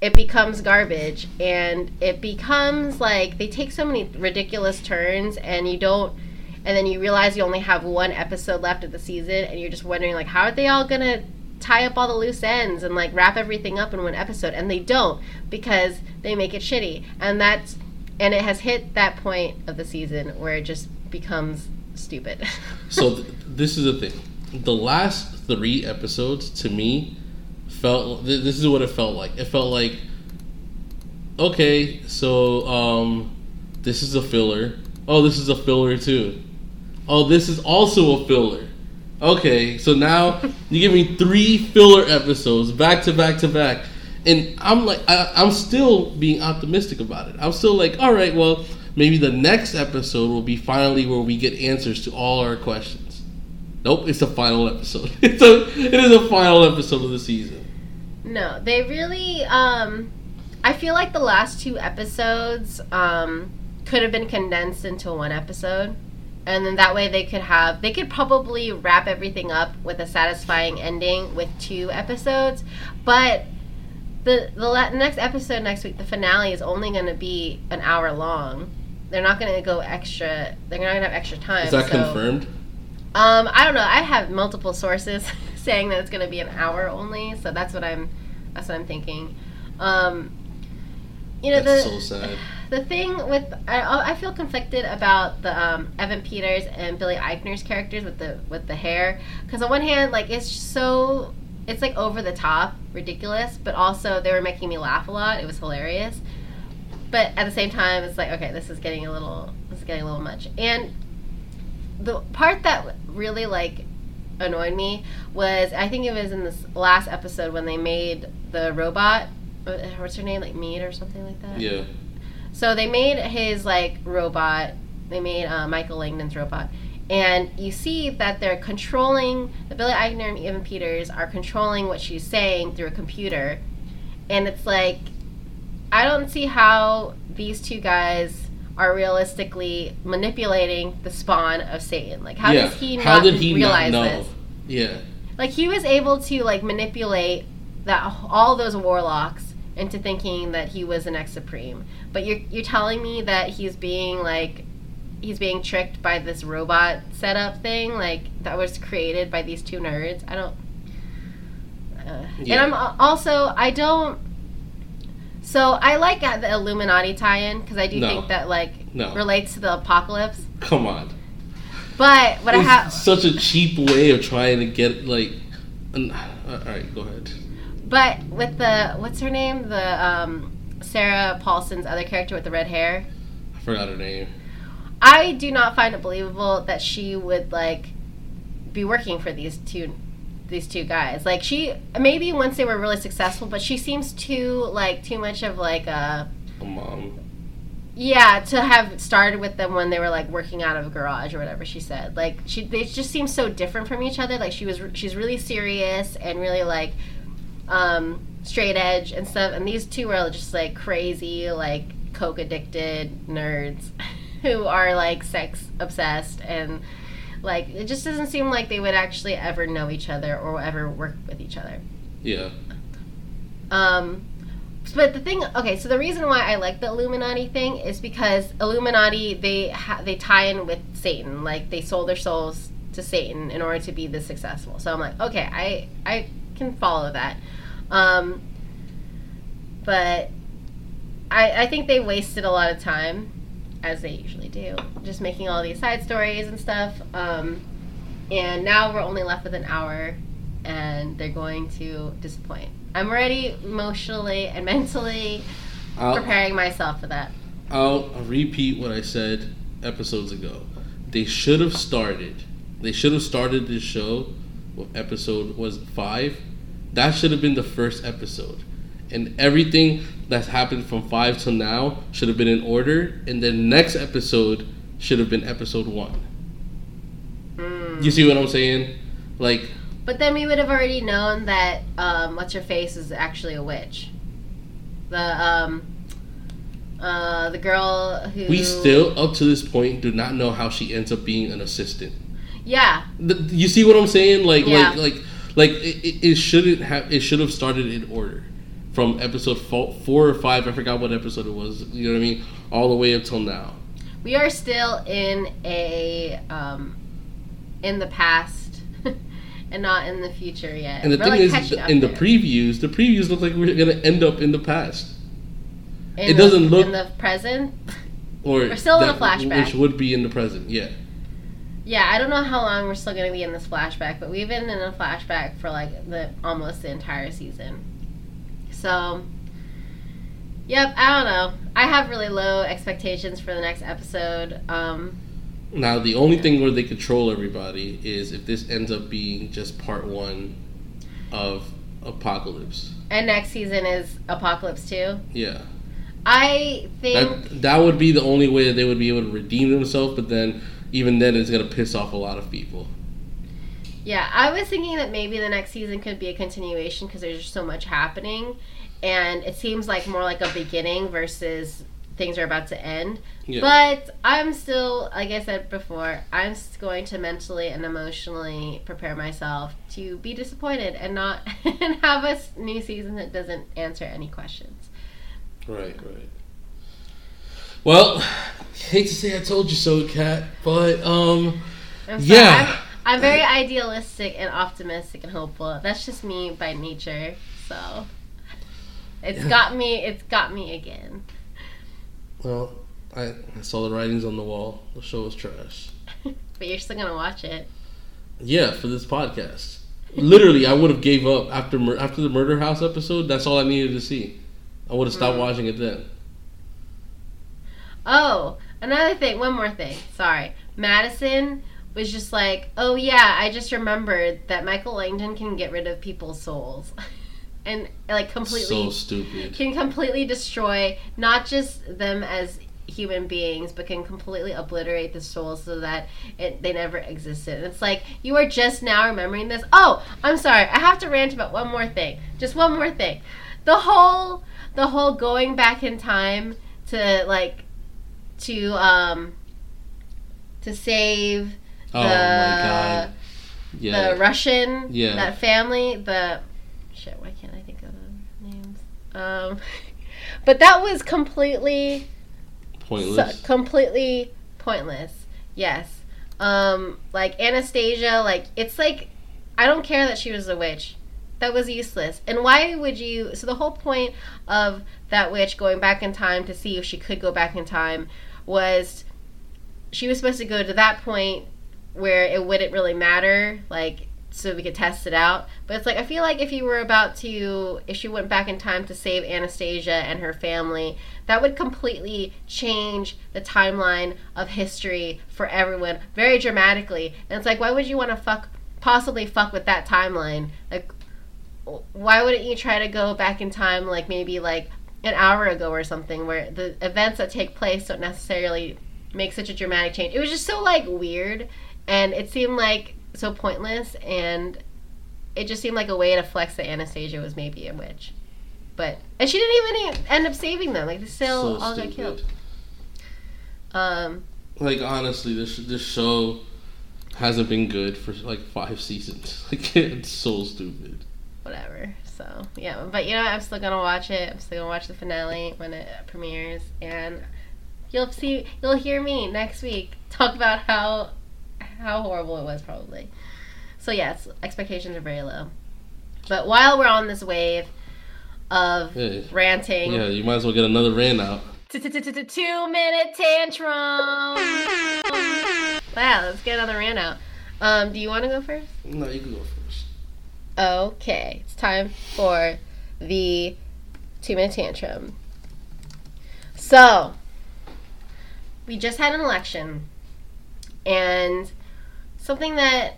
it becomes garbage, and it becomes like they take so many ridiculous turns, and you don't. And then you realize you only have one episode left of the season, and you're just wondering, like, how are they all gonna tie up all the loose ends and like wrap everything up in one episode and they don't because they make it shitty and that's and it has hit that point of the season where it just becomes stupid [LAUGHS] So th- this is the thing. the last three episodes to me felt. th- This is what it felt like. It felt like, okay, so um, this is a filler. Oh, this is a filler too. Oh, this is also a filler. Okay, so now [LAUGHS] you give me three filler episodes back to back to back, and I'm like, I, I'm still being optimistic about it. I'm still like, all right, well, maybe the next episode will be finally where we get answers to all our questions. Nope, it's the final episode. [LAUGHS] It's a, it is a final episode of the season. No, they really. Um, I feel like the last two episodes um, could have been condensed into one episode, and then that way they could have they could probably wrap everything up with a satisfying ending with two episodes, but. The, the la- next episode next week, the finale is only going to be an hour long. They're not going to go extra. They're not going to have extra time. Is that so- confirmed? Um, I don't know. I have multiple sources [LAUGHS] saying that it's going to be an hour only, so that's what I'm. That's what I'm thinking. Um, you know That's the so [SIGHS] the thing with I, I feel conflicted about the um, Evan Peters and Billy Eichner's characters with the with the hair because on one hand like it's so it's like over the top ridiculous but also they were making me laugh a lot it was hilarious but at the same time it's like okay this is getting a little this is getting a little much and the part that really like annoyed me was I think it was in this last episode when they made the robot uh, what's her name like Mead or something like that Yeah. so they made his like robot. They made uh, Michael Langdon's robot, and you see that they're controlling the Billy Eichner and Evan Peters are controlling what she's saying through a computer, and it's like I don't see how these two guys are realistically manipulating the spawn of Satan. Like how yeah. does he How not did he realize not know? this? Yeah. like he was able to like manipulate that all those warlocks into thinking that he was an ex supreme but you're you're telling me that he's being like he's being tricked by this robot setup thing like that was created by these two nerds i don't uh, Yeah. and i'm also i don't so i like uh, the illuminati tie-in because i do No. think that like No. relates to the apocalypse Come on. but what i have such a cheap way of trying to get like. An, all right, go ahead. But with the what's her name? The um, Sarah Paulson's other character with the red hair. I forgot her name. I do not find it believable that she would like be working for these two these two guys. Like she maybe once they were really successful, but she seems too like too much of like a A mom. yeah to have started with them when they were like working out of a garage or whatever she said. Like she they just seem so different from each other. Like she was she's really serious and really like um, straight edge and stuff. And these two are just like crazy, like coke addicted nerds [LAUGHS] who are like sex obsessed and like it just doesn't seem like they would actually ever know each other or ever work with each other. Yeah. Um, but the thing, okay, so the reason why I like the Illuminati thing is because Illuminati they ha- they tie in with Satan, like they sold their souls to Satan in order to be this successful. So I'm like, okay, I I can follow that. Um, but I I think they wasted a lot of time, as they usually do, just making all these side stories and stuff. Um, and now we're only left with an hour, and they're going to disappoint. I'm already emotionally and [LAUGHS] mentally I'll, preparing myself for that. I'll repeat what I said episodes ago. They should have started. They should have started this show. Episode was five? That should have been the first episode, and everything that's happened from five till now should have been in order. And then next episode should have been episode one. Mm. You see what I'm saying? Like But then we would have already known that um, what's her face is actually a witch. The um, uh, the girl who we still, up to this point, do not know how she ends up being an assistant. yeah The, you see what I'm saying? Like, Yeah. like, like, like it, it- it shouldn't have. It should have started in order from episode four, four or five. I forgot what episode it was. You know what I mean? All the way up till now. we are still in a um, in the past [LAUGHS] and not in the future yet. And the We're, thing like, is, in the there. previews, the previews look like we're gonna end up in the past, In it the- doesn't look- in the present. [LAUGHS] or We're still in a flashback. which would be in the present. Yeah, Yeah, I don't know how long we're still gonna be in this flashback, but we've been in a flashback for like the almost the entire season. So, yep, I don't know. I have really low expectations for the next episode. Um, Now, the only thing where they control everybody is if this ends up being just part one of Apocalypse. and next season is Apocalypse Two. Yeah. I think That, that would be the only way that they would be able to redeem themselves, but then, even then, it's going to piss off a lot of people. Yeah, I was thinking that maybe the next season could be a continuation because there's just so much happening, and it seems like more like a beginning versus things are about to end. Yeah. But I'm still, like I said before, I'm going to mentally and emotionally prepare myself to be disappointed and not [LAUGHS] and have a new season that doesn't answer any questions. Right, right. Well, [SIGHS] hate to say I told you so, Kat, but um, I'm sorry, Yeah. I'm, very idealistic and optimistic and hopeful. That's just me by nature. So it's got me. It's got me again. well, I, I saw the writings on the wall. The show was trash. [LAUGHS] But you're still gonna watch it. Yeah, for this podcast. Literally, I would have gave up after mur- after the Murder House episode. That's all I needed to see. I would have stopped Mm. watching it then. Oh, another thing. One more thing. Sorry, Madison was just like, oh yeah, I just remembered that Michael Langdon can get rid of people's souls, [LAUGHS] and like completely So stupid. can completely destroy not just them as human beings but can completely obliterate the soul so that it, they never existed. And it's like you are just now remembering this. Oh i'm sorry i have to rant about one more thing. Just one more thing. The whole the whole going back in time to like to um to save Oh the my god. Yeah. the Russian, Yeah. that family, the shit. Why can't I think of the names? Um, [LAUGHS] but that was completely, Pointless. so- completely pointless. Yes, um, like Anastasia. Like it's like I don't care that she was a witch. That was useless. And why would you? So the whole point of that witch going back in time to see if she could go back in time was she was supposed to go to that point where it wouldn't really matter, like so we could test it out. But it's like I feel like if you were about to, if she went back in time to save Anastasia and her family, that would completely change the timeline of history for everyone very dramatically. And it's like, why would you want to fuck, possibly fuck with that timeline? Like, why wouldn't you try to go back in time, like maybe like an hour ago or something, where the events that take place don't necessarily make such a dramatic change? It was just so like weird, and it seemed like so pointless, and it just seemed like a way to flex that Anastasia was maybe a witch. But and she didn't even end up saving them. Like they still so all got killed. Um, Like honestly, this this show hasn't been good for like five [LAUGHS] seasons. Like it's so stupid. whatever. So yeah, but you know, what? I'm still gonna watch it. I'm still gonna watch the finale when it premieres, and you'll see, you'll hear me next week talk about how how horrible it was, probably. So yes, expectations are very low. But while we're on this wave of Yeah, ranting, yeah. You might as well get another rant out. two minute tantrum. Wow, let's get another rant out. Um, do you want to go first? No, you can go first. Okay, it's time for the two minute tantrum. So, we just had an election, and something that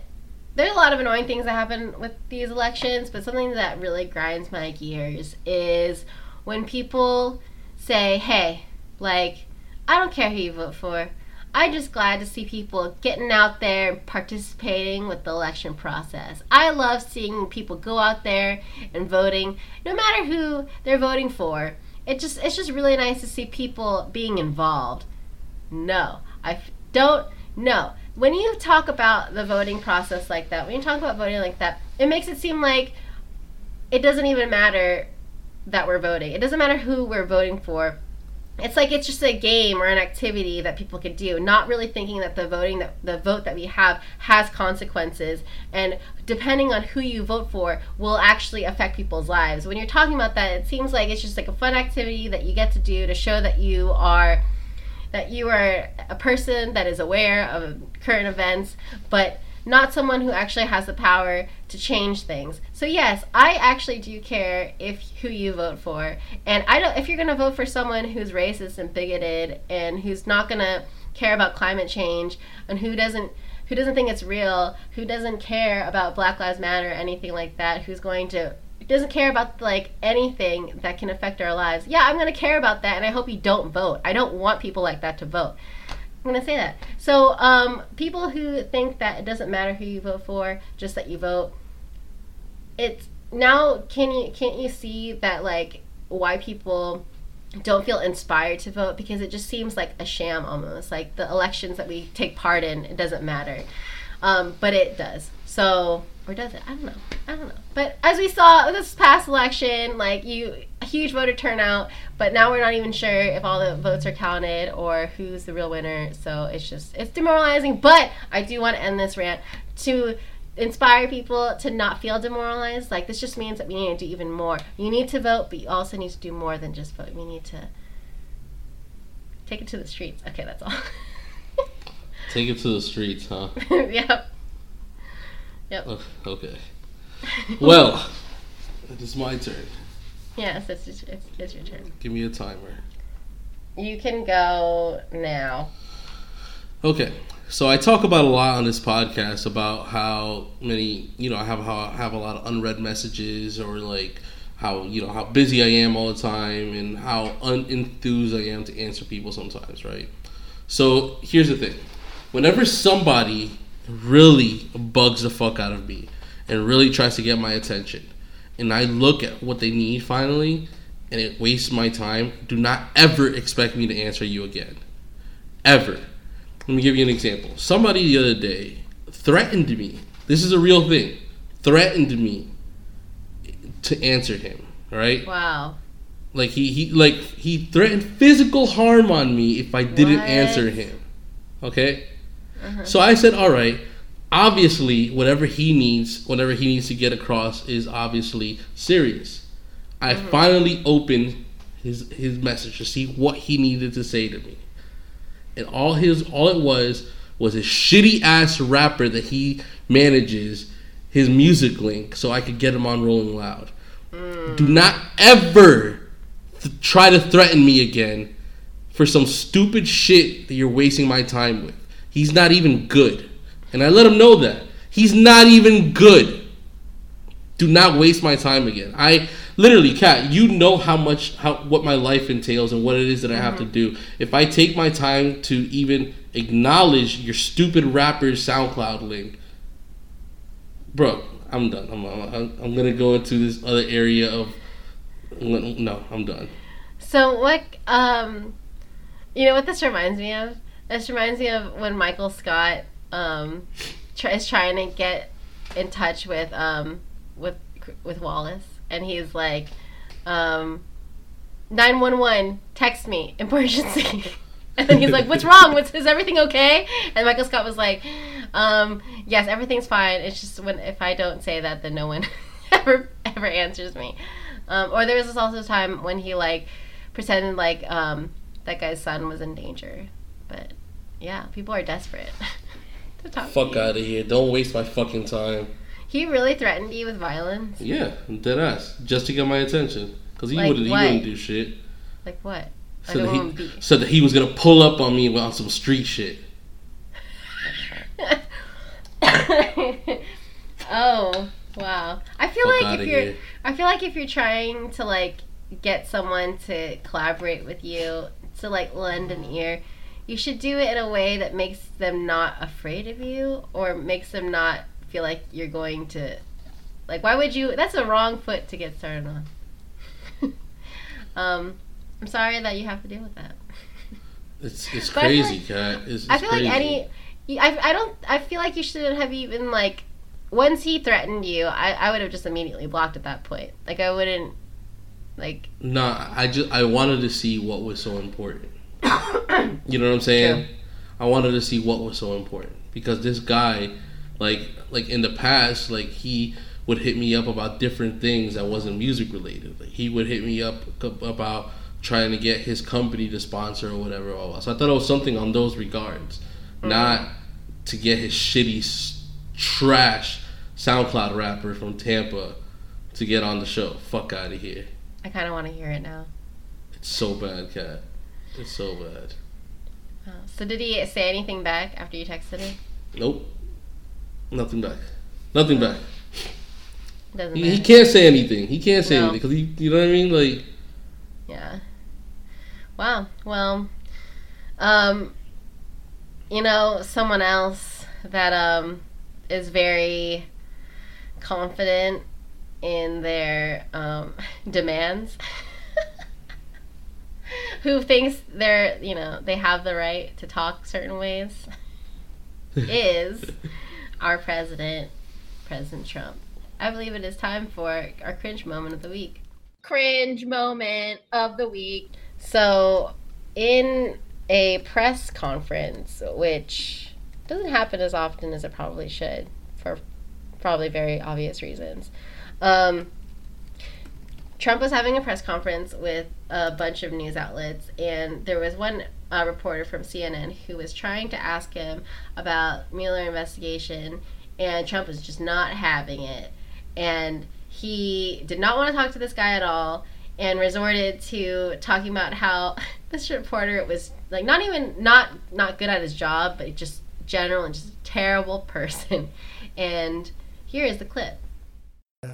there's a lot of annoying things that happen with these elections, but something that really grinds my gears is when people say, hey, like, I don't care who you vote for. I'm just glad to see people getting out there and participating with the election process. I love seeing people go out there and voting, no matter who they're voting for. It just it's just really nice to see people being involved. No, I don't. No, when you talk about the voting process like that, when you talk about voting like that, it makes it seem like it doesn't even matter that we're voting. It doesn't matter who we're voting for. It's like it's just a game or an activity that people could do not really thinking that the voting that the vote that we have has consequences. And depending on who you vote for will actually affect people's lives. When you're talking about that it seems like it's just like a fun activity that you get to do to show that you are that you are a person that is aware of current events, but not someone who actually has the power to change things. So yes, I actually do care if who you vote for. And I don't if you're going to vote for someone who's racist and bigoted and who's not going to care about climate change and who doesn't who doesn't think it's real, who doesn't care about Black Lives Matter or anything like that, who's going to doesn't care about like anything that can affect our lives. Yeah, I'm going to care about that and I hope you don't vote. I don't want people like that to vote. I'm gonna say that. So, um, people who think that it doesn't matter who you vote for, just that you vote. It's now. Can you can't you see that like why people don't feel inspired to vote because it just seems like a sham almost. Like the elections that we take part in, it doesn't matter, um, but it does. So or does it? I don't know. I don't know. But as we saw this past election, like you, a huge voter turnout. But now we're not even sure if all the votes are counted or who's the real winner. So it's just it's demoralizing. But I do want to end this rant to inspire people to not feel demoralized. Like this just means that we need to do even more. You need to vote, but you also need to do more than just vote. We need to take it to the streets. Okay, that's all. [LAUGHS] take it to the streets, huh? [LAUGHS] yep. Yep. Oh, okay. Well, [LAUGHS] it is my turn. Yes, it's, it's, it's your turn. Give me a timer. You can go now. Okay. So I talk about a lot on this podcast about how many, you know, I have how I have a lot of unread messages or like how, you know, how busy I am all the time and how unenthused I am to answer people sometimes, right? So here's the thing. Whenever somebody really bugs the fuck out of me and really tries to get my attention. And I look at what they need finally and it wastes my time. Do not ever expect me to answer you again. Ever. Let me give you an example. Somebody the other day threatened me. This is a real thing. Threatened me to answer him. Right? Wow. Like he, he like he threatened physical harm on me if I didn't what? answer him. Okay? Uh-huh. So I said, all right. Obviously, whatever he needs, whatever he needs to get across, is obviously serious. I uh-huh. finally opened his his message to see what he needed to say to me, and all his all it was was a shitty ass rapper that he manages his music link so I could get him on Rolling Loud. Mm. Do not ever th- try to threaten me again for some stupid shit that you're wasting my time with. He's not even good. And I let him know that. He's not even good. Do not waste my time again. I literally, Kat, you know how much how what my life entails and what it is that I have mm-hmm. to do. If I take my time to even acknowledge your stupid rapper's SoundCloud link, bro, I'm done. I'm, I'm, I'm gonna go into this other area of no, I'm done. So what? Um, you know what this reminds me of? This reminds me of when Michael Scott um, is trying to get in touch with um, with with Wallace, and he's like, um, nine one one, text me, emergency. [LAUGHS] and then he's like, "What's wrong? What's is everything okay?" And Michael Scott was like, um, "Yes, everything's fine. It's just when if I don't say that, then no one [LAUGHS] ever ever answers me." Um, or there was also a time when he like pretended like um, that guy's son was in danger, but yeah, people are desperate [LAUGHS] to talk. Fuck out of here! Don't waste my fucking time. He really threatened you with violence. Yeah, dead ass, just to get my attention, because he like wouldn't. What? He wouldn't do shit. Like what? Said that, he, said that he was gonna pull up on me on some street shit. [LAUGHS] oh wow! I feel Fuck like if you're, here. I feel like if you're trying to like get someone to collaborate with you to like lend an ear, you should do it in a way that makes them not afraid of you or makes them not feel like you're going to like why would you that's a wrong foot to get started on. [LAUGHS] Um i'm sorry that you have to deal with that. It's it's [LAUGHS] crazy like, cat it's, it's i feel crazy. like any I, I don't i feel like you shouldn't have even like once he threatened you i, I would have just immediately blocked at that point. Like i wouldn't like no nah, i just i wanted to see what was so important [COUGHS] you know what I'm saying? True. I wanted to see what was so important because this guy, like, like in the past, like he would hit me up about different things that wasn't music related. Like he would hit me up about trying to get his company to sponsor or whatever. So I thought it was something on those regards, mm-hmm. not to get his shitty trash SoundCloud rapper from Tampa to get on the show. Fuck out of here. I kind of want to hear it now. It's so bad, cat. It's so bad. Oh, so did he say anything back after you texted him? Nope. Nothing back. Nothing back. Doesn't he, he, can't say anything. He can't say no. anything because he, you know what I mean, like. Yeah. Wow. Well, um, you know, someone else that um is very confident in their um, [LAUGHS] demands. [LAUGHS] [LAUGHS] Who thinks they're, you know, they have the right to talk certain ways [LAUGHS] is our president, President Trump. I believe it is time for our cringe moment of the week. Cringe moment of the week. So, in a press conference, which doesn't happen as often as it probably should for probably very obvious reasons. Um, Trump was having a press conference with a bunch of news outlets, and there was one uh, reporter from CNN who was trying to ask him about Mueller investigation, and Trump was just not having it, and he did not want to talk to this guy at all, and resorted to talking about how [LAUGHS] this reporter was like not even not not good at his job, but just general and just a terrible [LAUGHS] person, and here is the clip.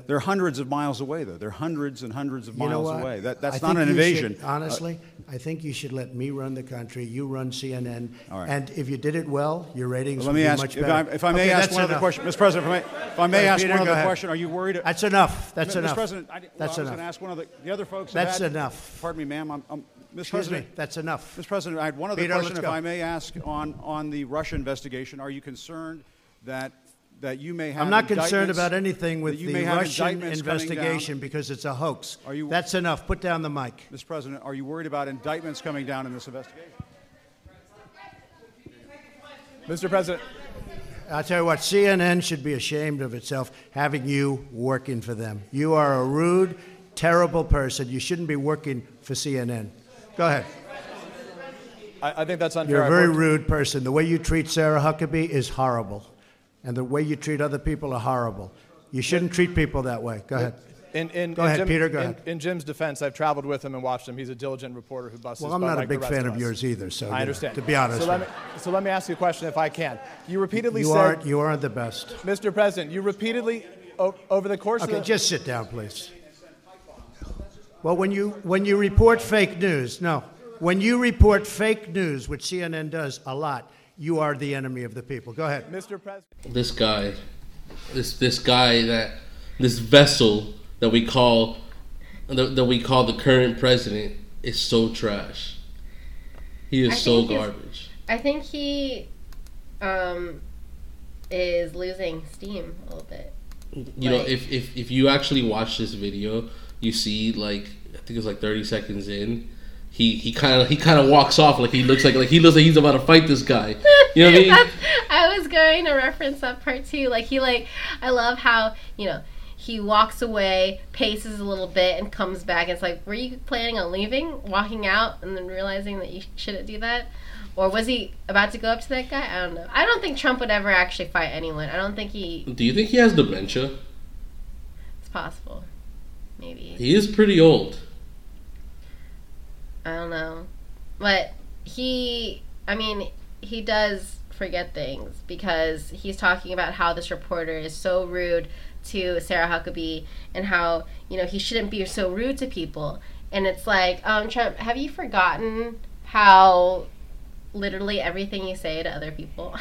They're hundreds of miles away, though. They're hundreds and hundreds of miles you know away. That, that's I not an invasion. Should, honestly, uh, I think you should let me run the country. You run CNN. All right. And if you did it well, your ratings let me ask, much if better. I, if I may okay, ask one enough. other question, Mr. President, if I may, if I may ask Peter, one other ahead. question, are you worried? That's enough. That's Mr. enough. Mr. President, I, well, that's I was enough. going to ask one of the, the other folks. That's had, enough. Pardon me, ma'am. I'm, I'm, Mr. Excuse President, me. That's enough. Mr. President, I had one other Peter, question, if go. I may ask, on, on the Russia investigation. Are you concerned that that you may have. I'm not concerned about anything with the Russian investigation because it's a hoax. Are you, That's enough. Put down the mic. Mr. President, are you worried about indictments coming down in this investigation? Mr. President. I'll tell you what, CNN should be ashamed of itself having you working for them. You are a rude, terrible person. You shouldn't be working for CNN. Go ahead. I, I think that's unfair. You're a very rude person. The way you treat Sarah Huckabee is horrible and the way you treat other people are horrible. You shouldn't treat people that way. Go ahead. In, in, go in ahead, Jim, Peter. Go in, ahead. In Jim's defense, I've traveled with him and watched him. He's a diligent reporter who busts. Well, I'm not a big fan of, of yours either. So I understand. Know, to be honest, so let, me, so let me ask you a question, if I can. You repeatedly you said aren't you aren't the best, Mr. President. You repeatedly over the course. Okay, of the, just sit down, please. Well, when you when you report fake news, no, when you report fake news, which CNN does a lot, you are the enemy of the people. Go ahead, Mr. President. This guy this this guy that this vessel that we call that, that we call the current president is so trash. He is so garbage. I think he um, is losing steam a little bit. You like, know, if, if if you actually watch this video, you see like I think it's like thirty seconds in he he kind of he kind of walks off like he looks like like he looks like he's about to fight this guy. You know what I mean? [LAUGHS] I was going to reference that part too. Like he like I love how you know he walks away, paces a little bit, and comes back. It's like, were you planning on leaving, walking out, and then realizing that you shouldn't do that? Or was he about to go up to that guy? I don't know. I don't think Trump would ever actually fight anyone. I don't think he. Do you think he has dementia? It's possible. Maybe. He is pretty old. I don't know. But he, I mean, he does forget things because he's talking about how this reporter is so rude to Sarah Huckabee and how, you know, he shouldn't be so rude to people. And it's like, um, Trump, have you forgotten how literally everything you say to other people,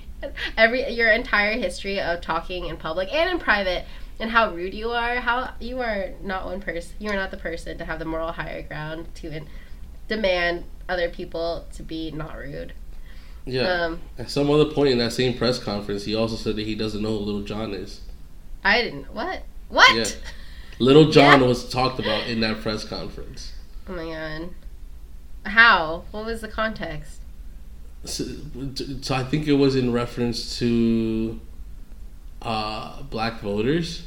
[LAUGHS] every your entire history of talking in public and in private, and how rude you are, how you are not one person, you are not the person to have the moral higher ground to demand other people to be not rude. Yeah. Um, At some other point in that same press conference, he also said that he doesn't know who Little John is. I didn't. What? What? Yeah. Little [LAUGHS] John yeah. was talked about in that press conference. Oh my god. How? What was the context? So, so I think it was in reference to uh, black voters,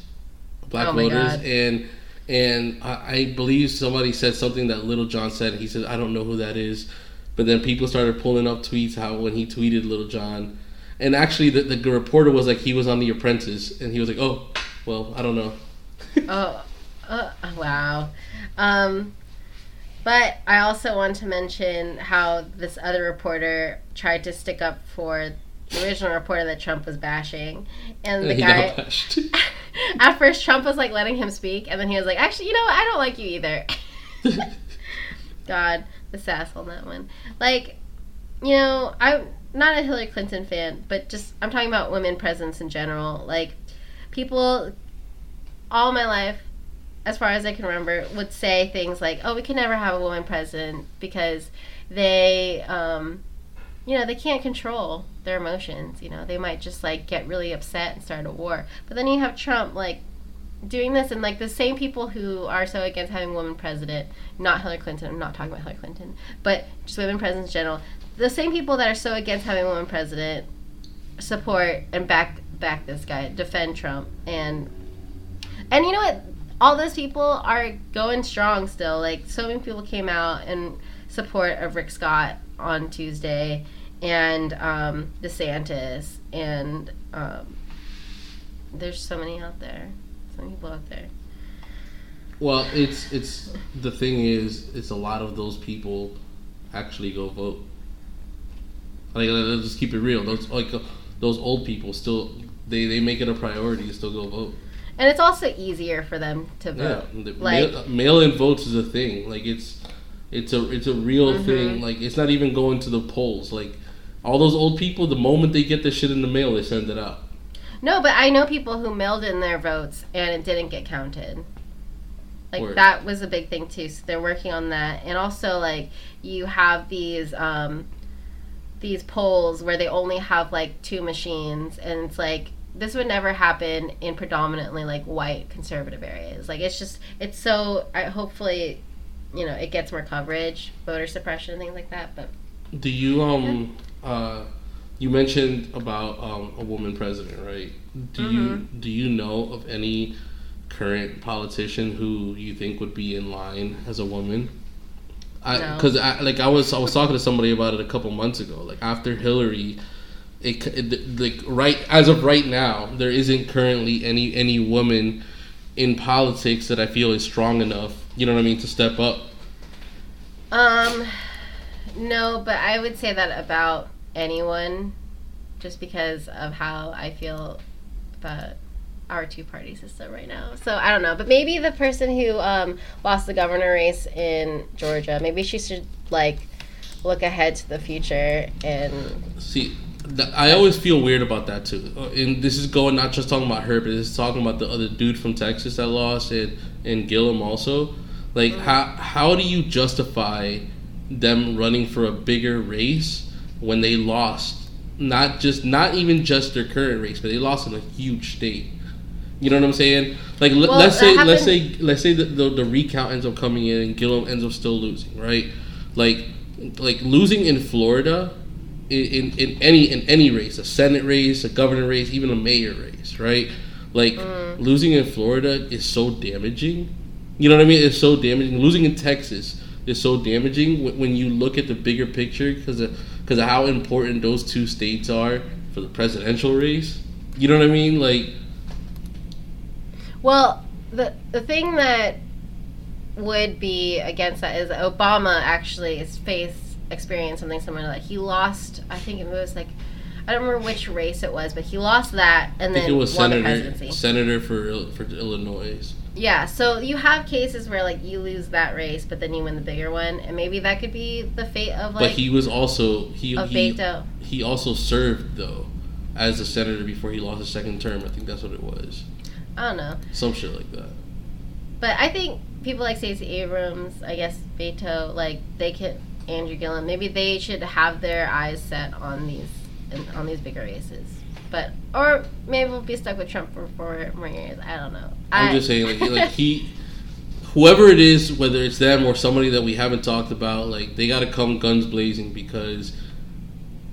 black oh voters, God. and and I, I believe somebody said something that Little John said. He said, "I don't know who that is," but then people started pulling up tweets how when he tweeted Little John, and actually the, the reporter was like he was on The Apprentice, and he was like, "Oh, well, I don't know." [LAUGHS] oh, uh, wow. Um, but I also want to mention how this other reporter tried to stick up for the original reporter that Trump was bashing, and the He guy. bashed. [LAUGHS] At first, Trump was like letting him speak, and then he was like, "Actually, you know what? I don't like you either." [LAUGHS] God, the sass on that one. Like, you know, I'm not a Hillary Clinton fan, but just I'm talking about women presence in general. Like, people all my life, as far as I can remember, would say things like, "Oh, we can never have a woman president because they, um, you know, they can't control their emotions. You know, they might just like get really upset and start a war." But then you have Trump like doing this, and like the same people who are so against having a woman president, not Hillary Clinton. I'm not talking about Hillary Clinton, but just women presidents in general. The same people that are so against having a woman president support and back back this guy, defend Trump, and and you know what? All those people are going strong still. Like so many people came out in support of Rick Scott on Tuesday, and um, DeSantis, and um, there's so many out there. So many people out there. Well, it's it's the thing is, it's a lot of those people actually go vote. Like, let's just keep it real. Those like uh, those old people still they they make it a priority to still go vote. And it's also easier for them to vote. the Like- mail, mail-in votes is a thing. Like it's it's a it's a real Mm-hmm. thing. Like it's not even going to the polls. Like all those old people, the moment they get the shit in the mail, they send it out. No, but I know people who mailed in their votes and it didn't get counted. Like Word. that was a big thing too. So they're working on that, and also like you have these um, these polls where they only have like two machines, and it's like this would never happen in predominantly like white conservative areas. Like it's just it's so. I, hopefully, you know, it gets more coverage, voter suppression, things like that. But Do you um uh you mentioned about um a woman president, right? Do you Mm-hmm. do you know of any current politician who you think would be in line as a woman? I No. because I like I was I was talking to somebody about it a couple months ago. Like after Hillary, it, it like right as of right now, there isn't currently any any woman in politics that I feel is strong enough. You know what I mean to step up. Um, no, but I would say that about anyone, just because of how I feel about our two party system right now. So I don't know, but maybe the person who um, lost the governor race in Georgia, maybe she should like look ahead to the future and See, I always feel weird about that too. Uh, And this is going not just talking about her, but it's talking about the other dude from Texas that lost and and Gillum also. Like how how do you justify them running for a bigger race when they lost? Not just not even just their current race, but they lost in a huge state. You know what I'm saying? Like Well, let's say let's say let's say that the, the recount ends up coming in and Gillum ends up still losing, right? Like like losing in Florida in, in, in any in any race, a Senate race, a governor race, even a mayor race, right? Like mm. losing in Florida is so damaging. You know what I mean? It's so damaging. Losing in Texas is so damaging when, when you look at the bigger picture because of because of how important those two states are for the presidential race. You know what I mean? Like Well, the the thing that would be against that is Obama actually is face experienced something similar. Like he lost, I think it was like I don't remember which race it was, but he lost that and then it was won the senator presidency. senator for for Illinois. Yeah, so you have cases where like you lose that race, but then you win the bigger one, and maybe that could be the fate of like. But he was also he he, he also served though as a senator before he lost his second term. I think that's what it was. I don't know, Some shit like that. but I think people like Stacey Abrams, I guess Beto, like they can Andrew Gillum, maybe they should have their eyes set on these on these bigger races. But or maybe we'll be stuck with Trump for four more years. I don't know. I'm I, just saying, like, like [LAUGHS] he, whoever it is, whether it's them or somebody that we haven't talked about, like they got to come guns blazing because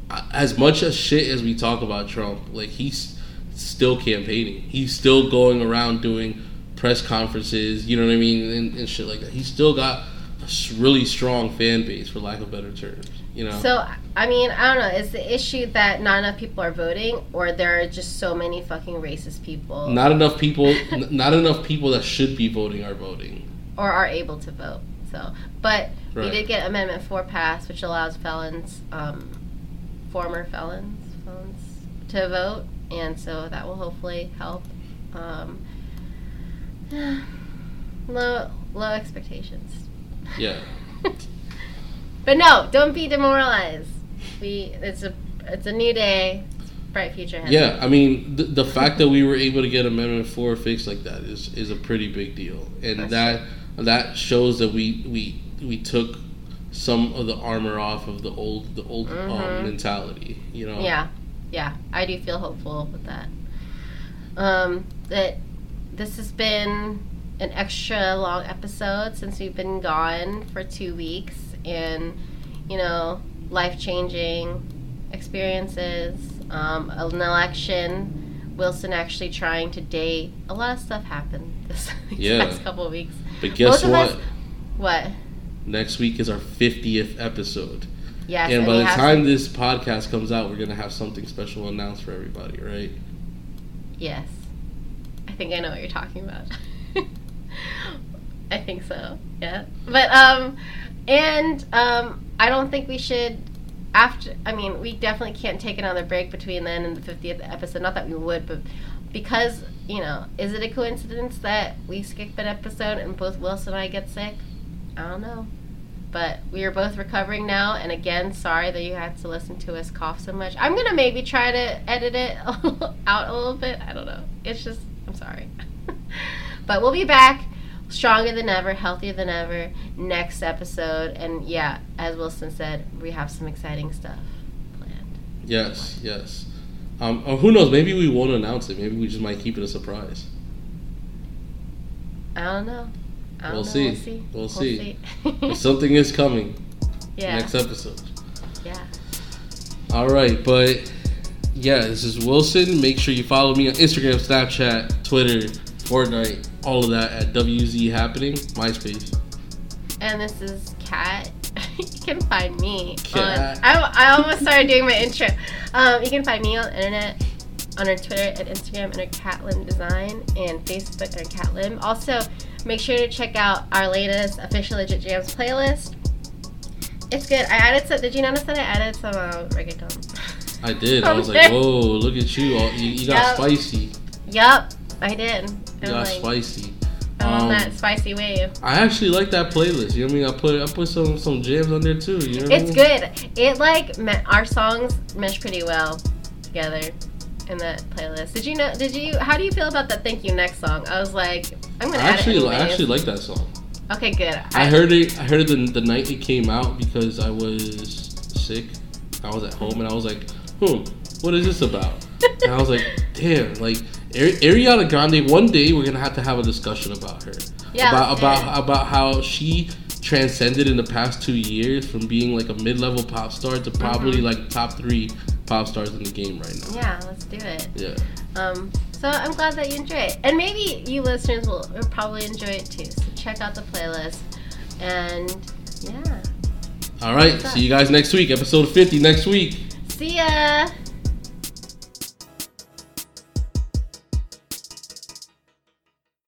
uh, as much as shit as we talk about Trump, like he's still campaigning. He's still going around doing press conferences, you know what I mean, and, and shit like that. He's still got a really strong fan base, for lack of better terms. You know. So I mean, I don't know. Is the issue that not enough people are voting, or there are just so many fucking racist people, not enough people, n- not enough people that should be voting are voting. or are able to vote? So, but we did get Amendment Four passed, which allows felons, um, former felons, felons to vote, and so that will hopefully help. Um, [SIGHS] low, low expectations. Yeah. [LAUGHS] But no, don't be demoralized. We it's a it's a new day, bright future ahead. Yeah, I mean, the, the fact that we were able to get Amendment Four fixed like that is is a pretty big deal, and That's that that shows that we we we took some of the armor off of the old the old Mhm. um, mentality. You know. Yeah, yeah, I do feel hopeful with that. Um, that this has been an extra long episode since we've been gone for two weeks, and you know, life changing experiences, um, an election, Wilson actually trying to date. A lot of stuff happened [LAUGHS] this Yeah. past couple of weeks. But guess Both what? us- What? Next week is our fiftieth episode, Yes, and by the time some- this podcast comes out, we're gonna have something special announced for everybody, right? Yes. I think I know what you're talking about. [LAUGHS] I think so. Yeah. But um and um I don't think we should after I mean, we definitely can't take another break between then and the 50th episode. Not that we would, but because, you know, is it a coincidence that we skip an episode and both Wilson and I get sick? I don't know. But we are both recovering now, and again, sorry that you had to listen to us cough so much. I'm gonna maybe try to edit it [LAUGHS] out a little bit. I don't know. It's just, I'm sorry. [LAUGHS] but we'll be back stronger than ever, healthier than ever next episode. And yeah, as Wilson said, we have some exciting stuff planned. Yes, yes. Um, or who knows? Maybe we won't announce it. Maybe we just might keep it a surprise. I don't know. I don't We'll know. see. We'll see. We'll see. see. Something is coming [LAUGHS] yeah. next episode. Yeah. All right, but yeah, this is Wilson. Make sure you follow me on Instagram, Snapchat, Twitter, Fortnite, all of that at WZ Happening, MySpace. And this is Kat. [LAUGHS] you can find me Kat. on. I, I almost started doing my intro. Um, you can find me on the internet, on our Twitter and Instagram under Catlim Design and Facebook under Catlim. Also, make sure to check out our latest official Legit Jams playlist. It's good. I added some. Did you notice that I added some uh, reggaeton? I did. I [LAUGHS] was like, whoa, look at you. All- You, you got Yep. spicy. yup, I did. I'm got like, spicy. I'm on Um, that spicy wave. I actually like that playlist. You know what I mean? I put I put some some jams on there too. You know what I It's mean? good. It like me- our songs mesh pretty well together in that playlist. Did you know? Did you? How do you feel about that? Thank you next song. I was like, I'm gonna add actually it I actually like that song. Okay, good. I heard it. I heard it the, the night it came out because I was sick. I was at home and I was like, "Hmm, what is this about?" and I was like, "Damn!" Like Ari- Ariana Grande. One day we're gonna have to have a discussion about her. Yeah, About about about how she transcended in the past two years from being like a mid-level pop star to probably Mm-hmm. like top three pop stars in the game right now. Yeah, let's do it. Yeah. Um, so I'm glad that you enjoy it, and maybe you listeners will, will probably enjoy it too. So check out the playlist, and yeah, All right. See you guys next week. Episode fifty next week. see ya.